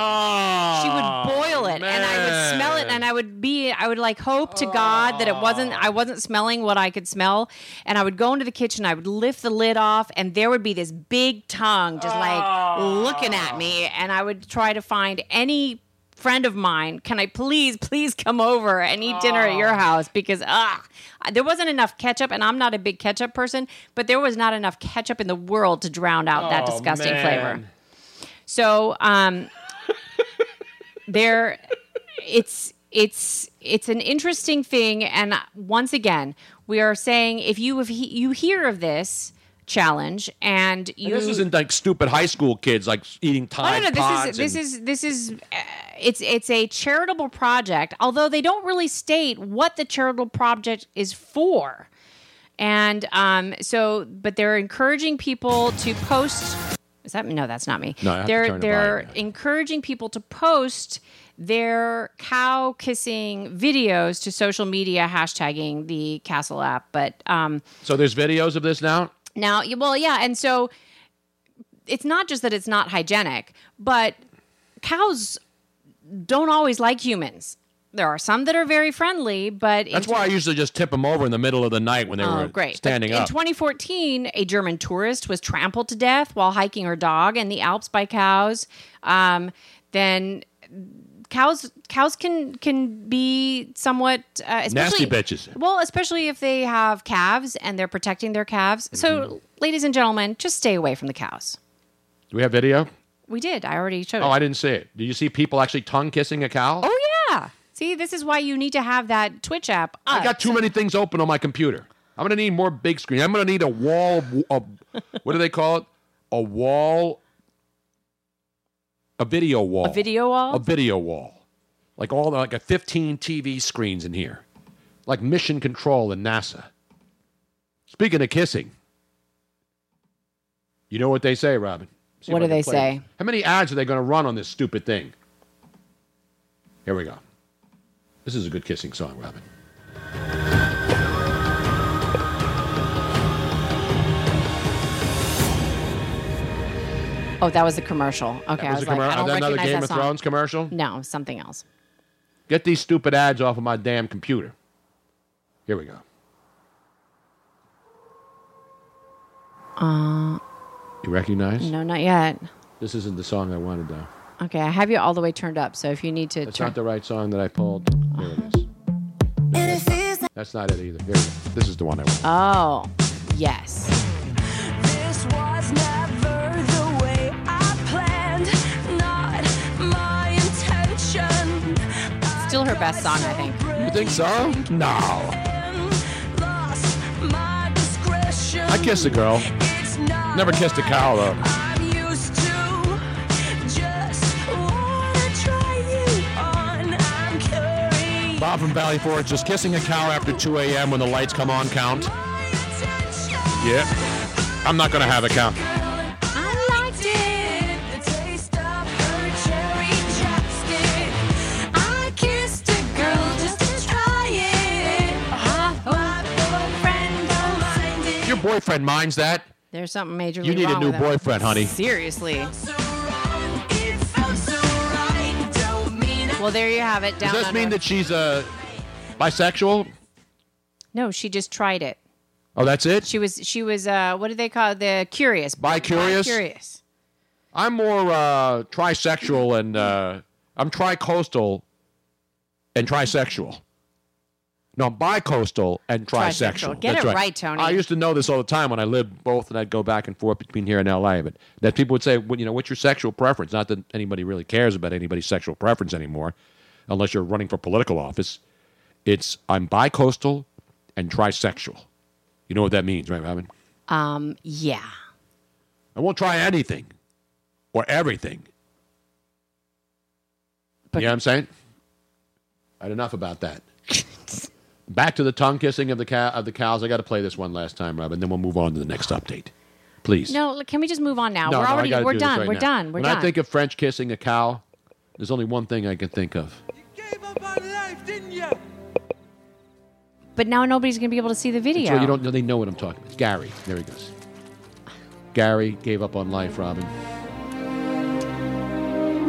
she would boil it, and I would smell it, and I would be, I would like hope to God that it wasn't, I wasn't smelling what I could smell, and I would go into the kitchen, I would lift the lid off, and there would be this big tongue just like looking at me, and I would try to find any friend of mine. Can i please please come over and eat dinner at your house? Because ah there wasn't enough ketchup and i'm not a big ketchup person but there was not enough ketchup in the world to drown out that Oh, disgusting man. flavor so um there it's it's it's an interesting thing and once again we are saying if you if he, you hear of this challenge and And this isn't like stupid high school kids like eating Oh, no, Tide no, this is this is this is uh, it's it's a charitable project. Although they don't really state what the charitable project is for, and um, so but they're encouraging people to post. Is that no? That's not me. No, I have to they're they're encouraging people to post their cow kissing videos to social media, hashtagging the Castle app. But um, So there's videos of this now. Now, well, yeah, and so it's not just that it's not hygienic, but cows don't always like humans. There are some that are very friendly, but That's why I usually just tip them over in the middle of the night when they Oh, were great. standing But up. In 2014, a German tourist was trampled to death while hiking her dog in the Alps by cows. Um, then cows cows can can be somewhat uh, especially, Nasty bitches. Well, especially if they have calves and they're protecting their calves. Mm-hmm. So, ladies and gentlemen, just stay away from the cows. Do we have video? We did. I already showed Oh, it. I didn't see it. Do you see people actually tongue kissing a cow? Oh yeah. See, this is why you need to have that Twitch app. I got too many things open on my computer. I'm gonna need more big screen. I'm gonna need a wall. A, what do they call it? A wall. A video wall. A video wall? A video wall. Like all the, like a 15 TV screens in here, like Mission Control in NASA. Speaking of kissing, you know what they say, Robin? See What do they say? How many ads are they going to run on this stupid thing? Here we go. This is a good kissing song, Robin. Oh, that was a commercial. Okay, That I was was a like, commer- I don't another recognize Game that of song. Thrones commercial? No, something else. Get these stupid ads off of my damn computer. Here we go. Uh, You recognize? no, not yet. This isn't the song I wanted, though. Okay, I have you all the way turned up. So if you need to That's turn, not the right song that I pulled. Here it is. That's not it either. Here it is. This is the one I want. oh, yes. This was never Still her best song, I think. You think so? No. I kissed a girl. Never kissed a cow, though. Bob from Valley Forge just kissing a cow after 2 a.m. when the lights come on count. Yeah. I'm not going to have a cow. Boyfriend minds that, There's something majorly You need a new with him. boyfriend, honey. Seriously. Well, there you have it. does this under. mean that she's uh, bisexual? No, she just tried it. Oh, that's it. She was she was uh what do they call it? the curious? Bi-curious? Curious. I'm more uh, trisexual and uh, I'm tricoastal and trisexual. No, I'm bicoastal and trisexual. Get That's it right, Tony. I used to know this all the time when I lived both, and I'd go back and forth between here and LA. But that people would say, well, you know, what's your sexual preference? Not that anybody really cares about anybody's sexual preference anymore, unless you're running for political office. It's I'm bicoastal and trisexual. You know what that means, right, Robin? Um, yeah. I won't try anything or everything. you know what I'm saying? I had enough about that. *laughs* Back to the tongue kissing of the cow of the cows. I got to play this one last time, Robin. Then we'll move on to the next update. Please. No, can we just move on now? No, we're no, already gotta we're do this done. right we're now. done. We're when done. I think of French kissing a cow, there's only one thing I can think of. but now nobody's gonna be able to see the video. So you don't. They know what I'm talking about. Gary. There he goes. Gary gave up on life, Robin.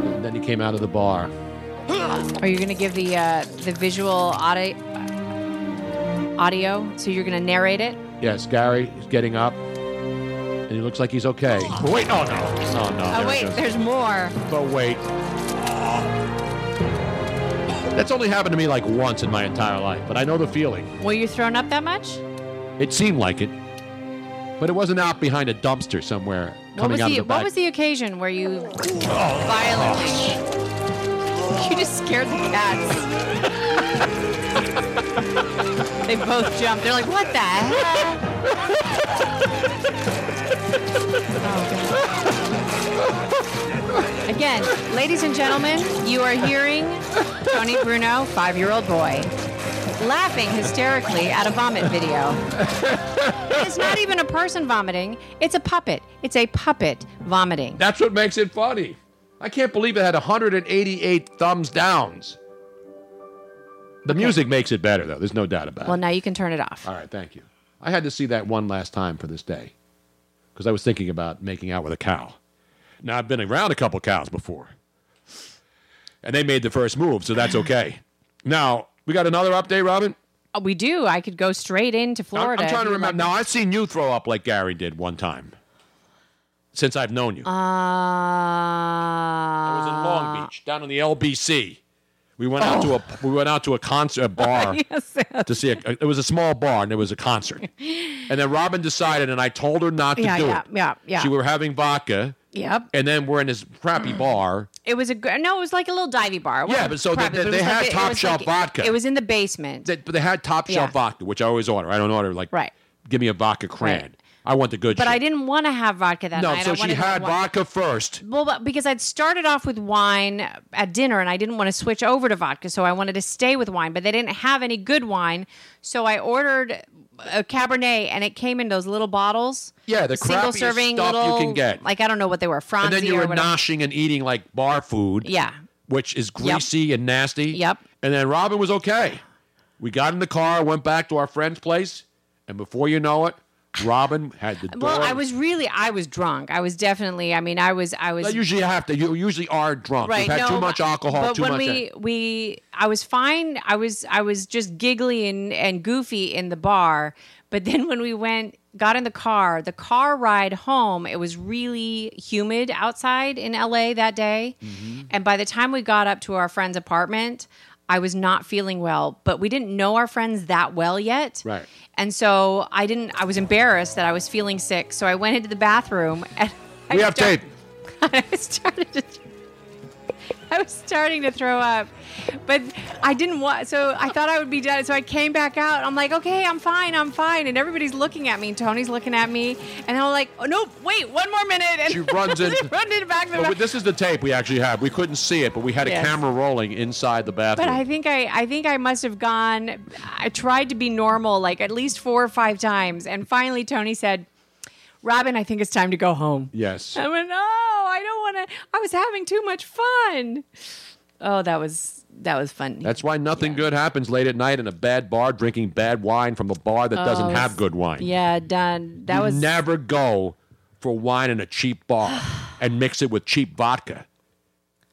And then he came out of the bar. Are you gonna give the uh, the visual audio audio? So you're gonna narrate it? Yes, Gary is getting up, and he looks like he's okay. But wait, oh no, oh no. oh there it wait, goes. there's more. But wait. That's only happened to me like once in my entire life, but I know the feeling. Were you thrown up that much? It seemed like it, but it wasn't out behind a dumpster somewhere What coming was out the of the What back. was the occasion where you violently? Oh. *laughs* You just scared the cats. *laughs* they both jump. They're like, "What the heck?" *laughs* Again, ladies and gentlemen, you are hearing Tony Bruno, five-year-old boy, laughing hysterically at a vomit video. it's not even a person vomiting; it's a puppet. It's a puppet vomiting. That's what makes it funny. I can't believe it had 188 thumbs downs. The music makes it better, though. There's no doubt about Well, it. Well, now you can turn it off. All right, thank you. I had to see that one last time for this day because I was thinking about making out with a cow. Now, I've been around a couple cows before, and they made the first move, so that's okay. *clears throat* now, we got another update, Robin? Uh, We do. I could go straight into I'm- Florida. I'm, trying to remember. Now, I've seen you throw up like Gary did one time since I've known you. Uh, I was in Long Beach, down in the LBC. We went out Oh. to a we went out to a concert a bar *laughs* to see a, it was a small bar and it was a concert. And then Robin decided and I told her not to Yeah, do yeah, it. yeah, yeah. Yeah. She were having vodka Yep. and then we're in this crappy mm. bar. It was a no. It was like a little divey bar. Yeah, but so they- crappy, they- but they had like- top shelf like- vodka. It was in the basement. They, but they had top shelf Yeah. vodka, which I always order. I don't order like Right. give me a vodka cran. Right. I want the good but shit. I didn't want to have vodka that no, night. so I she had vodka first. Well, because I'd started off with wine at dinner and I didn't want to switch over to vodka, so I wanted to stay with wine, but they didn't have any good wine. So I ordered a Cabernet and it came in those little bottles. Yeah, the single serving stuff you little, can get. Like, I don't know what they were, Franzi and then you were noshing and eating like bar food. Yeah. Which is greasy and nasty. Yep. And then Robin was okay. We got in the car, went back to our friend's place, and before you know it, Robin had the door. Well, I was really, I was drunk. I was definitely, I mean, I was, I was. Well, usually you have to. You usually are drunk. Right, You've had no, too much alcohol. But too when much. we we I was fine. I was I was just giggly and and goofy in the bar. But then when we went got in the car, the car ride home, it was really humid outside in LA that day. Mm-hmm. And by the time we got up to our friend's apartment, I was not feeling well, but we didn't know our friends that well yet. Right. And so I didn't I was embarrassed that I was feeling sick. So I went into the bathroom and *laughs* I we have start- tape. *laughs* I started to I was starting to throw up, but I didn't want. So I thought I would be done. So I came back out. I'm like, okay, I'm fine, I'm fine. And everybody's looking at me. And Tony's looking at me, and I'm like, oh nope, wait, one more minute. And She runs in. *laughs* she runs in back the back. this is the tape we actually have. We couldn't see it, but we had a Yes. camera rolling inside the bathroom. But I think I, I think I must have gone. I tried to be normal like at least four or five times, and finally Tony said, "Robin, I think it's time to go home." yes. I went, no, I don't want to. I was having too much fun. Oh, that was that was fun. That's why nothing good happens late at night in a bad bar drinking bad wine from a bar that doesn't Oh, have good wine. Yeah, done. That you was never go for wine in a cheap bar *sighs* and mix it with cheap vodka.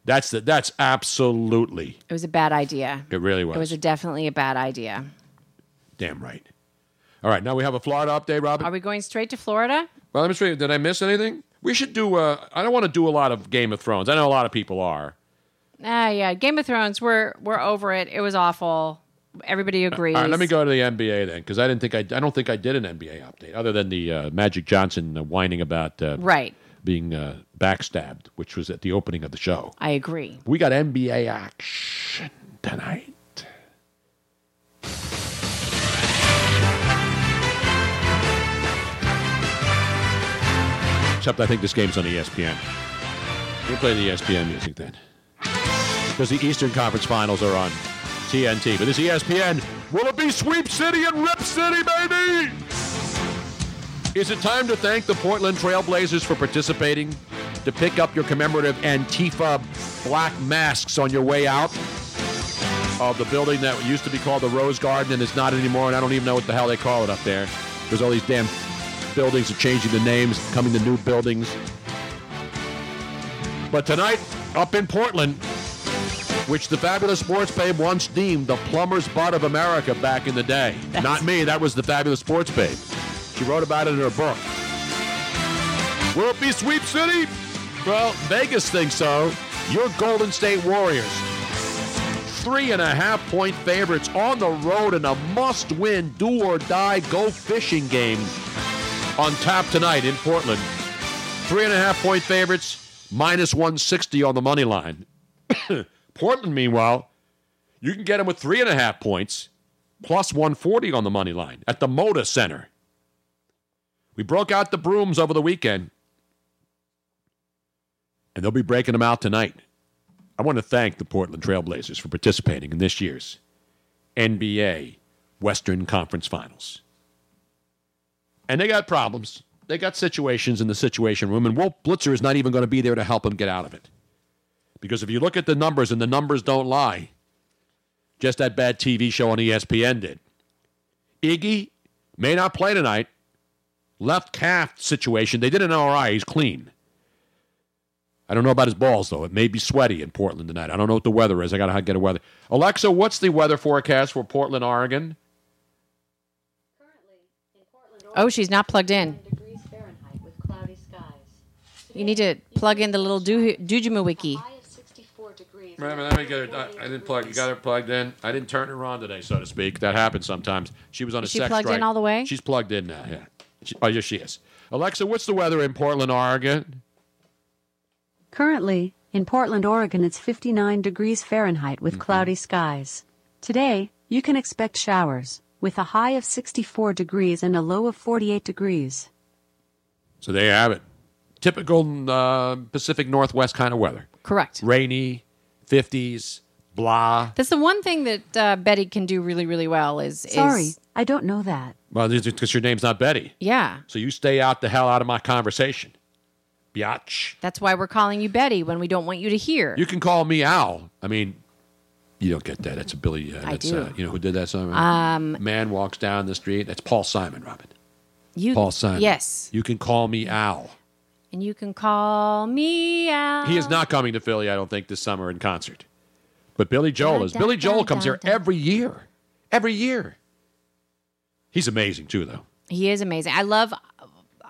That's the that's absolutely it was a bad idea. it really was. It was a, definitely a bad idea. Damn right. All right, now we have a Florida update, Robin. Are we going straight to Florida? Well, let me show you. Did I miss anything? We should do. Uh, I don't want to do a lot of Game of Thrones. I know a lot of people are. Ah, yeah. Game of Thrones. We're we're over it. It was awful. Everybody agrees. All right, let me go to the NBA then, because I didn't think I. I don't think I did an NBA update other than the uh, Magic Johnson uh, whining about uh, Right. being uh, backstabbed, which was at the opening of the show. I agree. We got NBA action tonight. Except I think this game's on ESPN. We'll play the ESPN music then. Because the Eastern Conference Finals are on TNT. But this ESPN, will it be Sweep City and Rip City, baby? Is it time to thank the Portland Trailblazers for participating? To pick up your commemorative Antifa black masks on your way out of the building that used to be called the Rose Garden and is not anymore, and I don't even know what the hell they call it up there. There's all these damn buildings are changing the names, coming to new buildings. But tonight, up in Portland, which the fabulous sports babe once deemed the plumber's butt of America back in the day. Not me, that was the fabulous sports babe. She wrote about it in her book. Will it be Sweep City? Well, Vegas thinks so. Your Golden State Warriors. Three and a half point favorites on the road in a must win, do or die, go fishing game on tap tonight in Portland. Three and a half point favorites, minus 160 on the money line. *coughs* Portland, meanwhile, you can get them with three and a half points, plus 140 on the money line at the Moda Center. We broke out the brooms over the weekend, and they'll be breaking them out tonight. I want to thank the Portland Trailblazers for participating in this year's NBA Western Conference Finals. And they got problems. They got situations in the situation room, and Wolf Blitzer is not even going to be there to help them get out of it. Because if you look at the numbers, and the numbers don't lie, just that bad TV show on ESPN did. Iggy may not play tonight. Left calf situation. They did an MRI. He's clean. I don't know about his balls, though. It may be sweaty in Portland tonight. I don't know what the weather is. I got to get a weather. Alexa, what's the weather forecast for Portland, Oregon? Oh, she's not plugged in. You need to plug in the little do- Dujima wiki. Wait a minute, let me get it. I, I didn't plug. You got her plugged in. I didn't turn her on today, so to speak. That happens sometimes. She was on a Is she sex plugged in all the way? She's plugged in now. Yeah. She, oh, yes, she is. Alexa, what's the weather in Portland, Oregon? Currently, in Portland, Oregon, it's 59 degrees Fahrenheit with Mm-hmm. cloudy skies. Today, you can expect showers, with a high of 64 degrees and a low of 48 degrees. So there you have it. Typical uh, Pacific Northwest kind of weather. Correct. Rainy, 50s, blah. That's the one thing that uh, Betty can do really, really well is Sorry, is I don't know that. Well, because your name's not Betty. yeah. So you stay out the hell out of my conversation. Biatch. That's why we're calling you Betty when we don't want you to hear. You can call me Al. I mean, you don't get that. That's a Billy. Uh, I that's, do. Uh, you know who did that song? Um, Man walks down the street. That's Paul Simon, Robin. you Paul Simon. Yes. You can call me Al. And you can call me out. He is not coming to Philly, I don't think, this summer in concert. But Billy Joel Da, is. da, Billy Joel comes da, here every year. Every year. He's amazing, too, though. He is amazing. I love.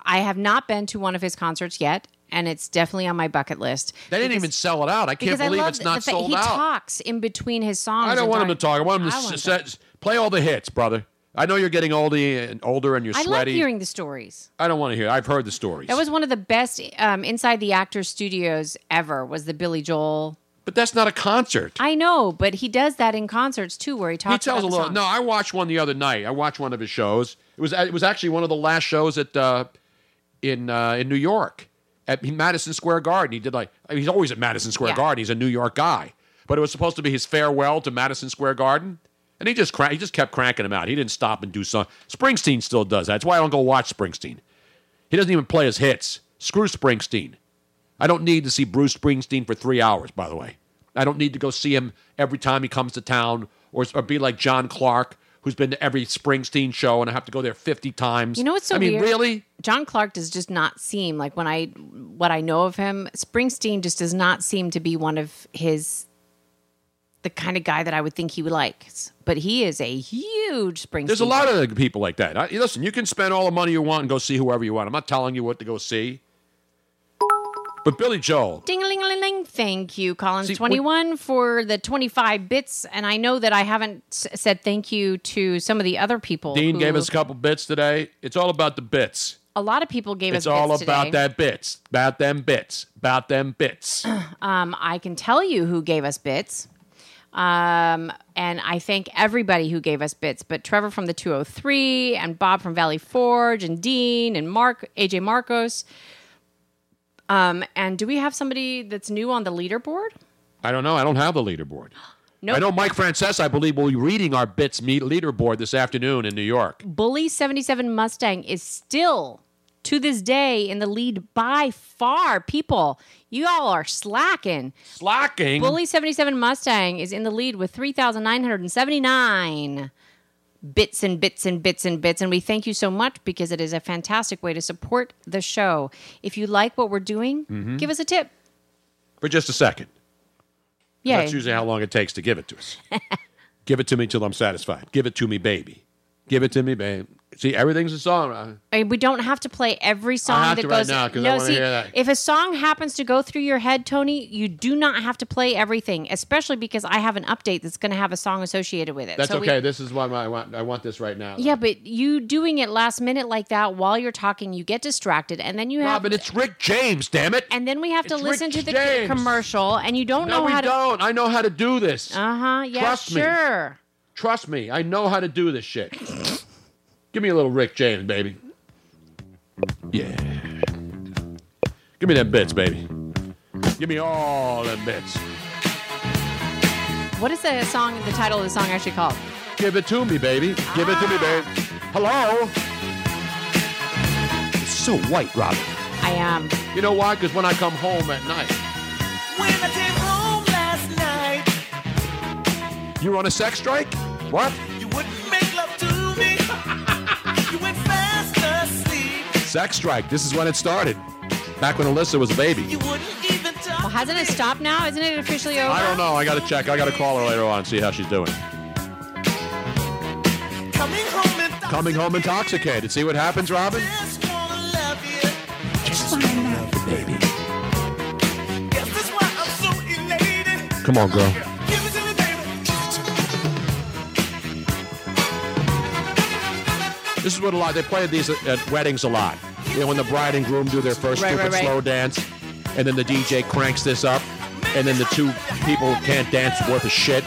I have not been to one of his concerts yet, and it's definitely on my bucket list. They didn't even sell it out. I can't because I believe it's not sold he out. He talks in between his songs. I don't want him to talk-. I want him to want s- play all the hits, brother. I know you're getting older and older and you're sweaty. I like hearing the stories. I don't want to hear. I've heard the stories. That was one of the best um, inside the actors studios ever. Was the Billy Joel? But that's not a concert. I know, but he does that in concerts too, where he talks. He tells about a little. songs. No, I watched one the other night. I watched one of his shows. It was it was actually one of the last shows at uh, in uh, in New York at Madison Square Garden. He did like I mean, he's always at Madison Square Yeah. Garden. He's a New York guy, but it was supposed to be his farewell to Madison Square Garden, and he just crank, he just kept cranking them out. He didn't stop and do some. Springsteen still does that. That's why I don't go watch Springsteen. He doesn't even play his hits. Screw Springsteen. I don't need to see Bruce Springsteen for three hours. By the way, I don't need to go see him every time he comes to town, or, or be like John Clark, who's been to every Springsteen show, and I have to go there fifty times. You know what's so I mean, weird? really? John Clark does just not seem like when I what I know of him, Springsteen just does not seem to be one of his the kind of guy that I would think he would like. But he is a huge Springsteen. There's a lot of people like that. I, listen, you can spend all the money you want and go see whoever you want. I'm not telling you what to go see. But Billy Joel, Ding a ling a ling ling. Thank you, Collins21, for the 25 bits. And I know that I haven't s- said thank you to some of the other people. Dean who- gave us a couple bits today. It's all about the bits. a lot of people gave It's us all bits about today. that bits. About them bits. About them bits. *clears throat* Um, I can tell you who gave us bits. Um, and I thank everybody who gave us bits, but Trevor from the 203 and Bob from Valley Forge and Dean and Mark, AJ Marcos. Um, and do we have somebody that's new on the leaderboard? I don't know. I don't have the leaderboard. *gasps* Nope. I know Mike Frances, I believe, will be reading our bits meet leaderboard this afternoon in New York. Bully 77 Mustang is still to this day in the lead by far. People, you all are slacking. Slacking? Bully 77 Mustang is in the lead with 3,979 bits and bits and bits and bits. And we thank you so much because it is a fantastic way to support the show. If you like what we're doing, Mhm. give us a tip. For just a second. Yeah. That's usually how long it takes to give it to us. *laughs* give it to me till I'm satisfied. Give it to me, baby. Give it to me, babe. See, everything's a song. uh, I mean, we don't have to play every song have that to goes. now 'cause I no, see, hear that. if a song happens to go through your head, Tony, you do not have to play everything, especially because I have an update that's going to have a song associated with it. That's So we- okay. this is why I want. I want this right now. yeah, but you doing it last minute like that while you're talking, you get distracted, and then you have. Robin, it's Rick James, damn it. and then we have to It's listen Rick to the James. commercial, and you don't no, know we how to. don't. I know how to do this. Uh huh. Yeah. Trust me. Sure. Trust me. I know how to do this shit. Give me a little Rick James, baby. Yeah. Give me them bits, baby. Give me all them bits. What is the song? The title of the song actually called? Give it to me, baby. Give it to me, baby. Ah. Hello. It's so white, Robin. I am. You know why? Because when I come home at night, night, you on a sex strike? What? you wouldn't make love to me. *laughs* you went fast asleep. Sex strike. This is when it started. Back when Alyssa was a baby. You wouldn't even talk. Well, hasn't it stopped now? Isn't it officially over? I don't know. I got to check. I got to call her later on and see how she's doing. Coming home and Coming home intoxicated. See what happens, Robin? just wanna love you. Just wanna love you, baby. Guess that's why I'm so elated. Come on, girl. This is what a lot. They play these at, at weddings a lot. You know, when the bride and groom do their first Right, stupid right, right. slow dance, and then the DJ cranks this up, and then the two people can't dance worth a shit,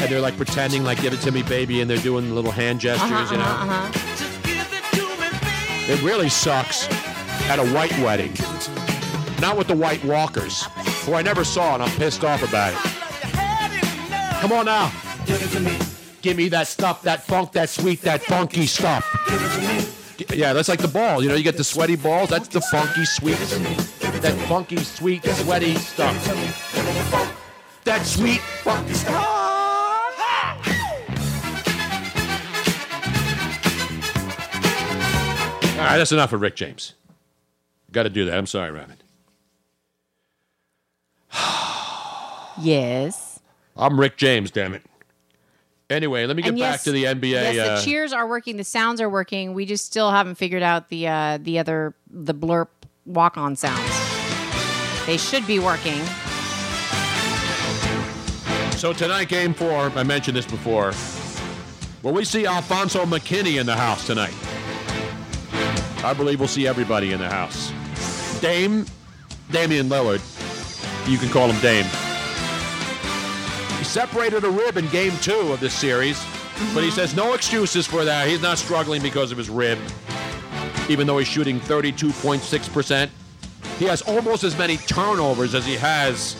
and they're like pretending like "Give it to me, baby," and they're doing little hand gestures. Uh-huh, you know, uh-huh, uh-huh. it really sucks at a white wedding. Not with the white walkers, who I never saw, and I'm pissed off about it. Come on now. Give me. That stuff, that funk, that sweet, that funky stuff. Yeah, that's like the ball. You know, you get the sweaty balls. That's the funky, sweet, that funky, sweet, sweaty stuff. That sweet, funky stuff. All right, that's enough of Rick James. Got to do that. I'm sorry, Rabbit. Yes. I'm Rick James, damn it. Anyway, let me get And back yes- to the NBA. Yes, uh, the cheers are working. The sounds are working. We just still haven't figured out the uh, the other the blurp walk on sounds. They should be working. So tonight, game four, I mentioned this before. Well, we see Alfonzo McKinnie in the house tonight. I believe we'll see everybody in the house. Dame, Damian Lillard. You can call him Dame. He separated a rib in game two of this series, but he says no excuses for that. He's not struggling because of his rib, even though he's shooting 32.6%. He has almost as many turnovers as he has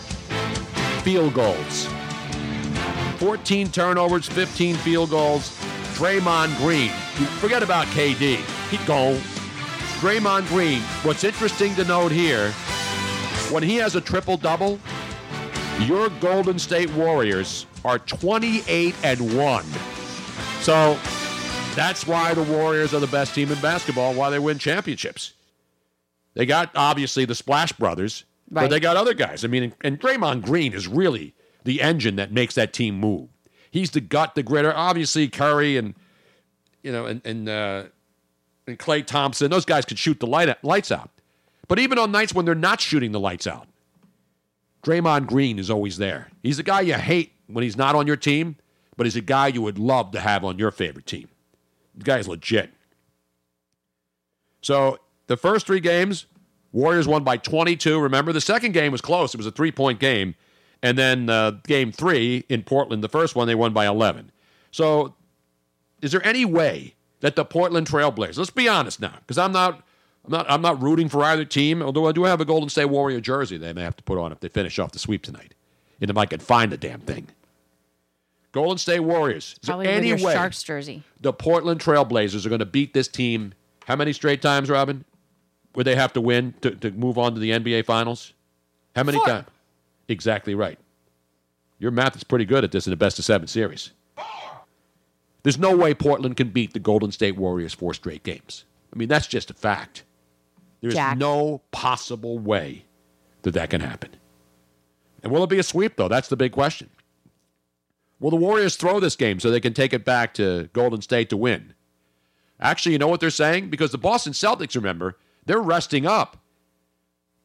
field goals. 14 turnovers, 15 field goals. Draymond Green. Forget about KD. Keep going. Draymond Green. What's interesting to note here, when he has a triple double, Your Golden State Warriors are 28 and 1. So that's why the Warriors are the best team in basketball, why they win championships. They got obviously the Splash Brothers, but they got other guys. I mean, and Draymond Green is really the engine that makes that team move. He's the gut, the gritter. Obviously, Curry and you know, and and uh, and Klay Thompson, those guys could shoot the light lights out. But even on nights when they're not shooting the lights out, Draymond Green is always there. He's the guy you hate when he's not on your team, but he's a guy you would love to have on your favorite team. The guy's legit. So the first three games, Warriors won by 22. Remember, the second game was close. It was a three point game. And then uh, game three in Portland, the first one, they won by 11. So is there any way that the Portland Trailblazers, let's be honest now, because I'm not. I'm not, I'm not rooting for either team, although I do have a Golden State Warrior jersey they may have to put on if they finish off the sweep tonight. And if I can find the damn thing. Golden State Warriors. Is Probably there with your way Sharks jersey. the Portland Trailblazers are going to beat this team how many straight times, Robin? Would they have to win to, to move on to the NBA Finals? How many times? Exactly right. Your math is pretty good at this in the best of seven series. There's no way Portland can beat the Golden State Warriors four straight games. I mean, that's just a fact. There's Jack. no possible way that that can happen. And will it be a sweep, though? That's the big question. Will the Warriors throw this game so they can take it back to Golden State to win? Actually, you know what they're saying? Because the Boston Celtics, remember, they're resting up.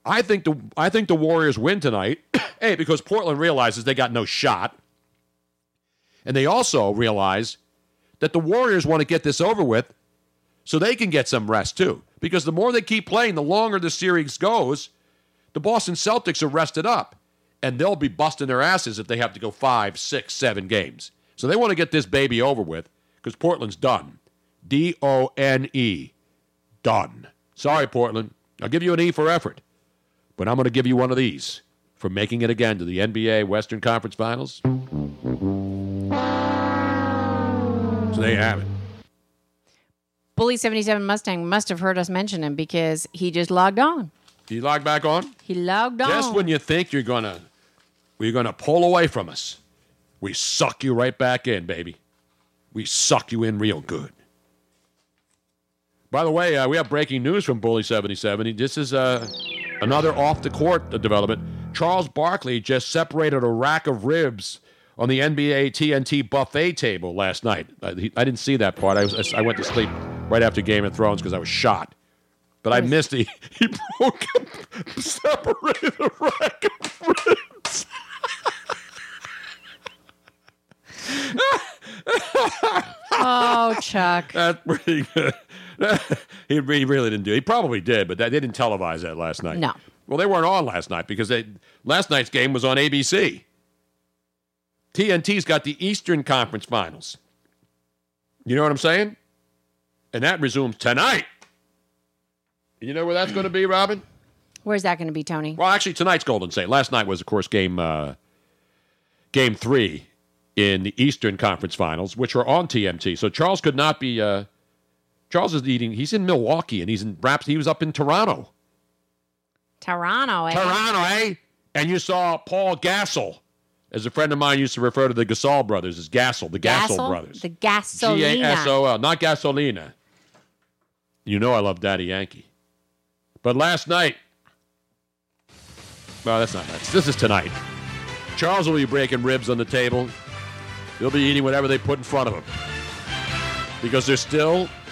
I think the I think the Warriors win tonight. *clears throat* a because Portland realizes they got no shot. And they also realize that the Warriors want to get this over with so they can get some rest too. Because the more they keep playing, the longer the series goes, the Boston Celtics are rested up. And they'll be busting their asses if they have to go five, six, seven games. So they want to get this baby over with because Portland's done. D O N E. Done. Sorry, Portland. I'll give you an E for effort. But I'm going to give you one of these for making it again to the NBA Western Conference Finals. So there you have it. Bully 77 Mustang must have heard us mention him because he just logged on. You log back on? He logged on. Just when you think you're gonna we're gonna pull away from us, we suck you right back in, baby. We suck you in real good. By the way, uh, we have breaking news from Bully 77. This is uh, another off the court development. Charles Barkley just separated a rack of ribs on the NBA TNT buffet table last night. I, he- I didn't see that part. I, was, I went to sleep right after Game of Thrones because I was shot. But I missed it. *laughs* He broke it, separated the rack of ribs. oh, Chuck. *laughs* That's pretty good. *laughs* he re- really didn't do it. He probably did, but that, they didn't televise that last night. No. Well, they weren't on last night because they, last night's game was on ABC. TNT's got the Eastern Conference Finals. You know what I'm saying? And that resumes tonight. You know where that's going to be, Robin? Where's that going to be, Tony? Well, actually, tonight's Golden State. Last night was, of course, game uh, game three in the Eastern Conference Finals, which were on TNT. So Charles could not be. Uh, Charles is eating. He's in Milwaukee, and he's in. Perhaps he was up in Toronto. Toronto, eh? Toronto, eh? And you saw Paul Gassel, as a friend of mine used to refer to the Gasol brothers as Gassel, the Gassel? brothers. The G gasolina. A S O L, not gasolina. You know I love Daddy Yankee. But last night, well, that's not nice. This is tonight. Charles will be breaking ribs on the table. He'll be eating whatever they put in front of him. Because there's still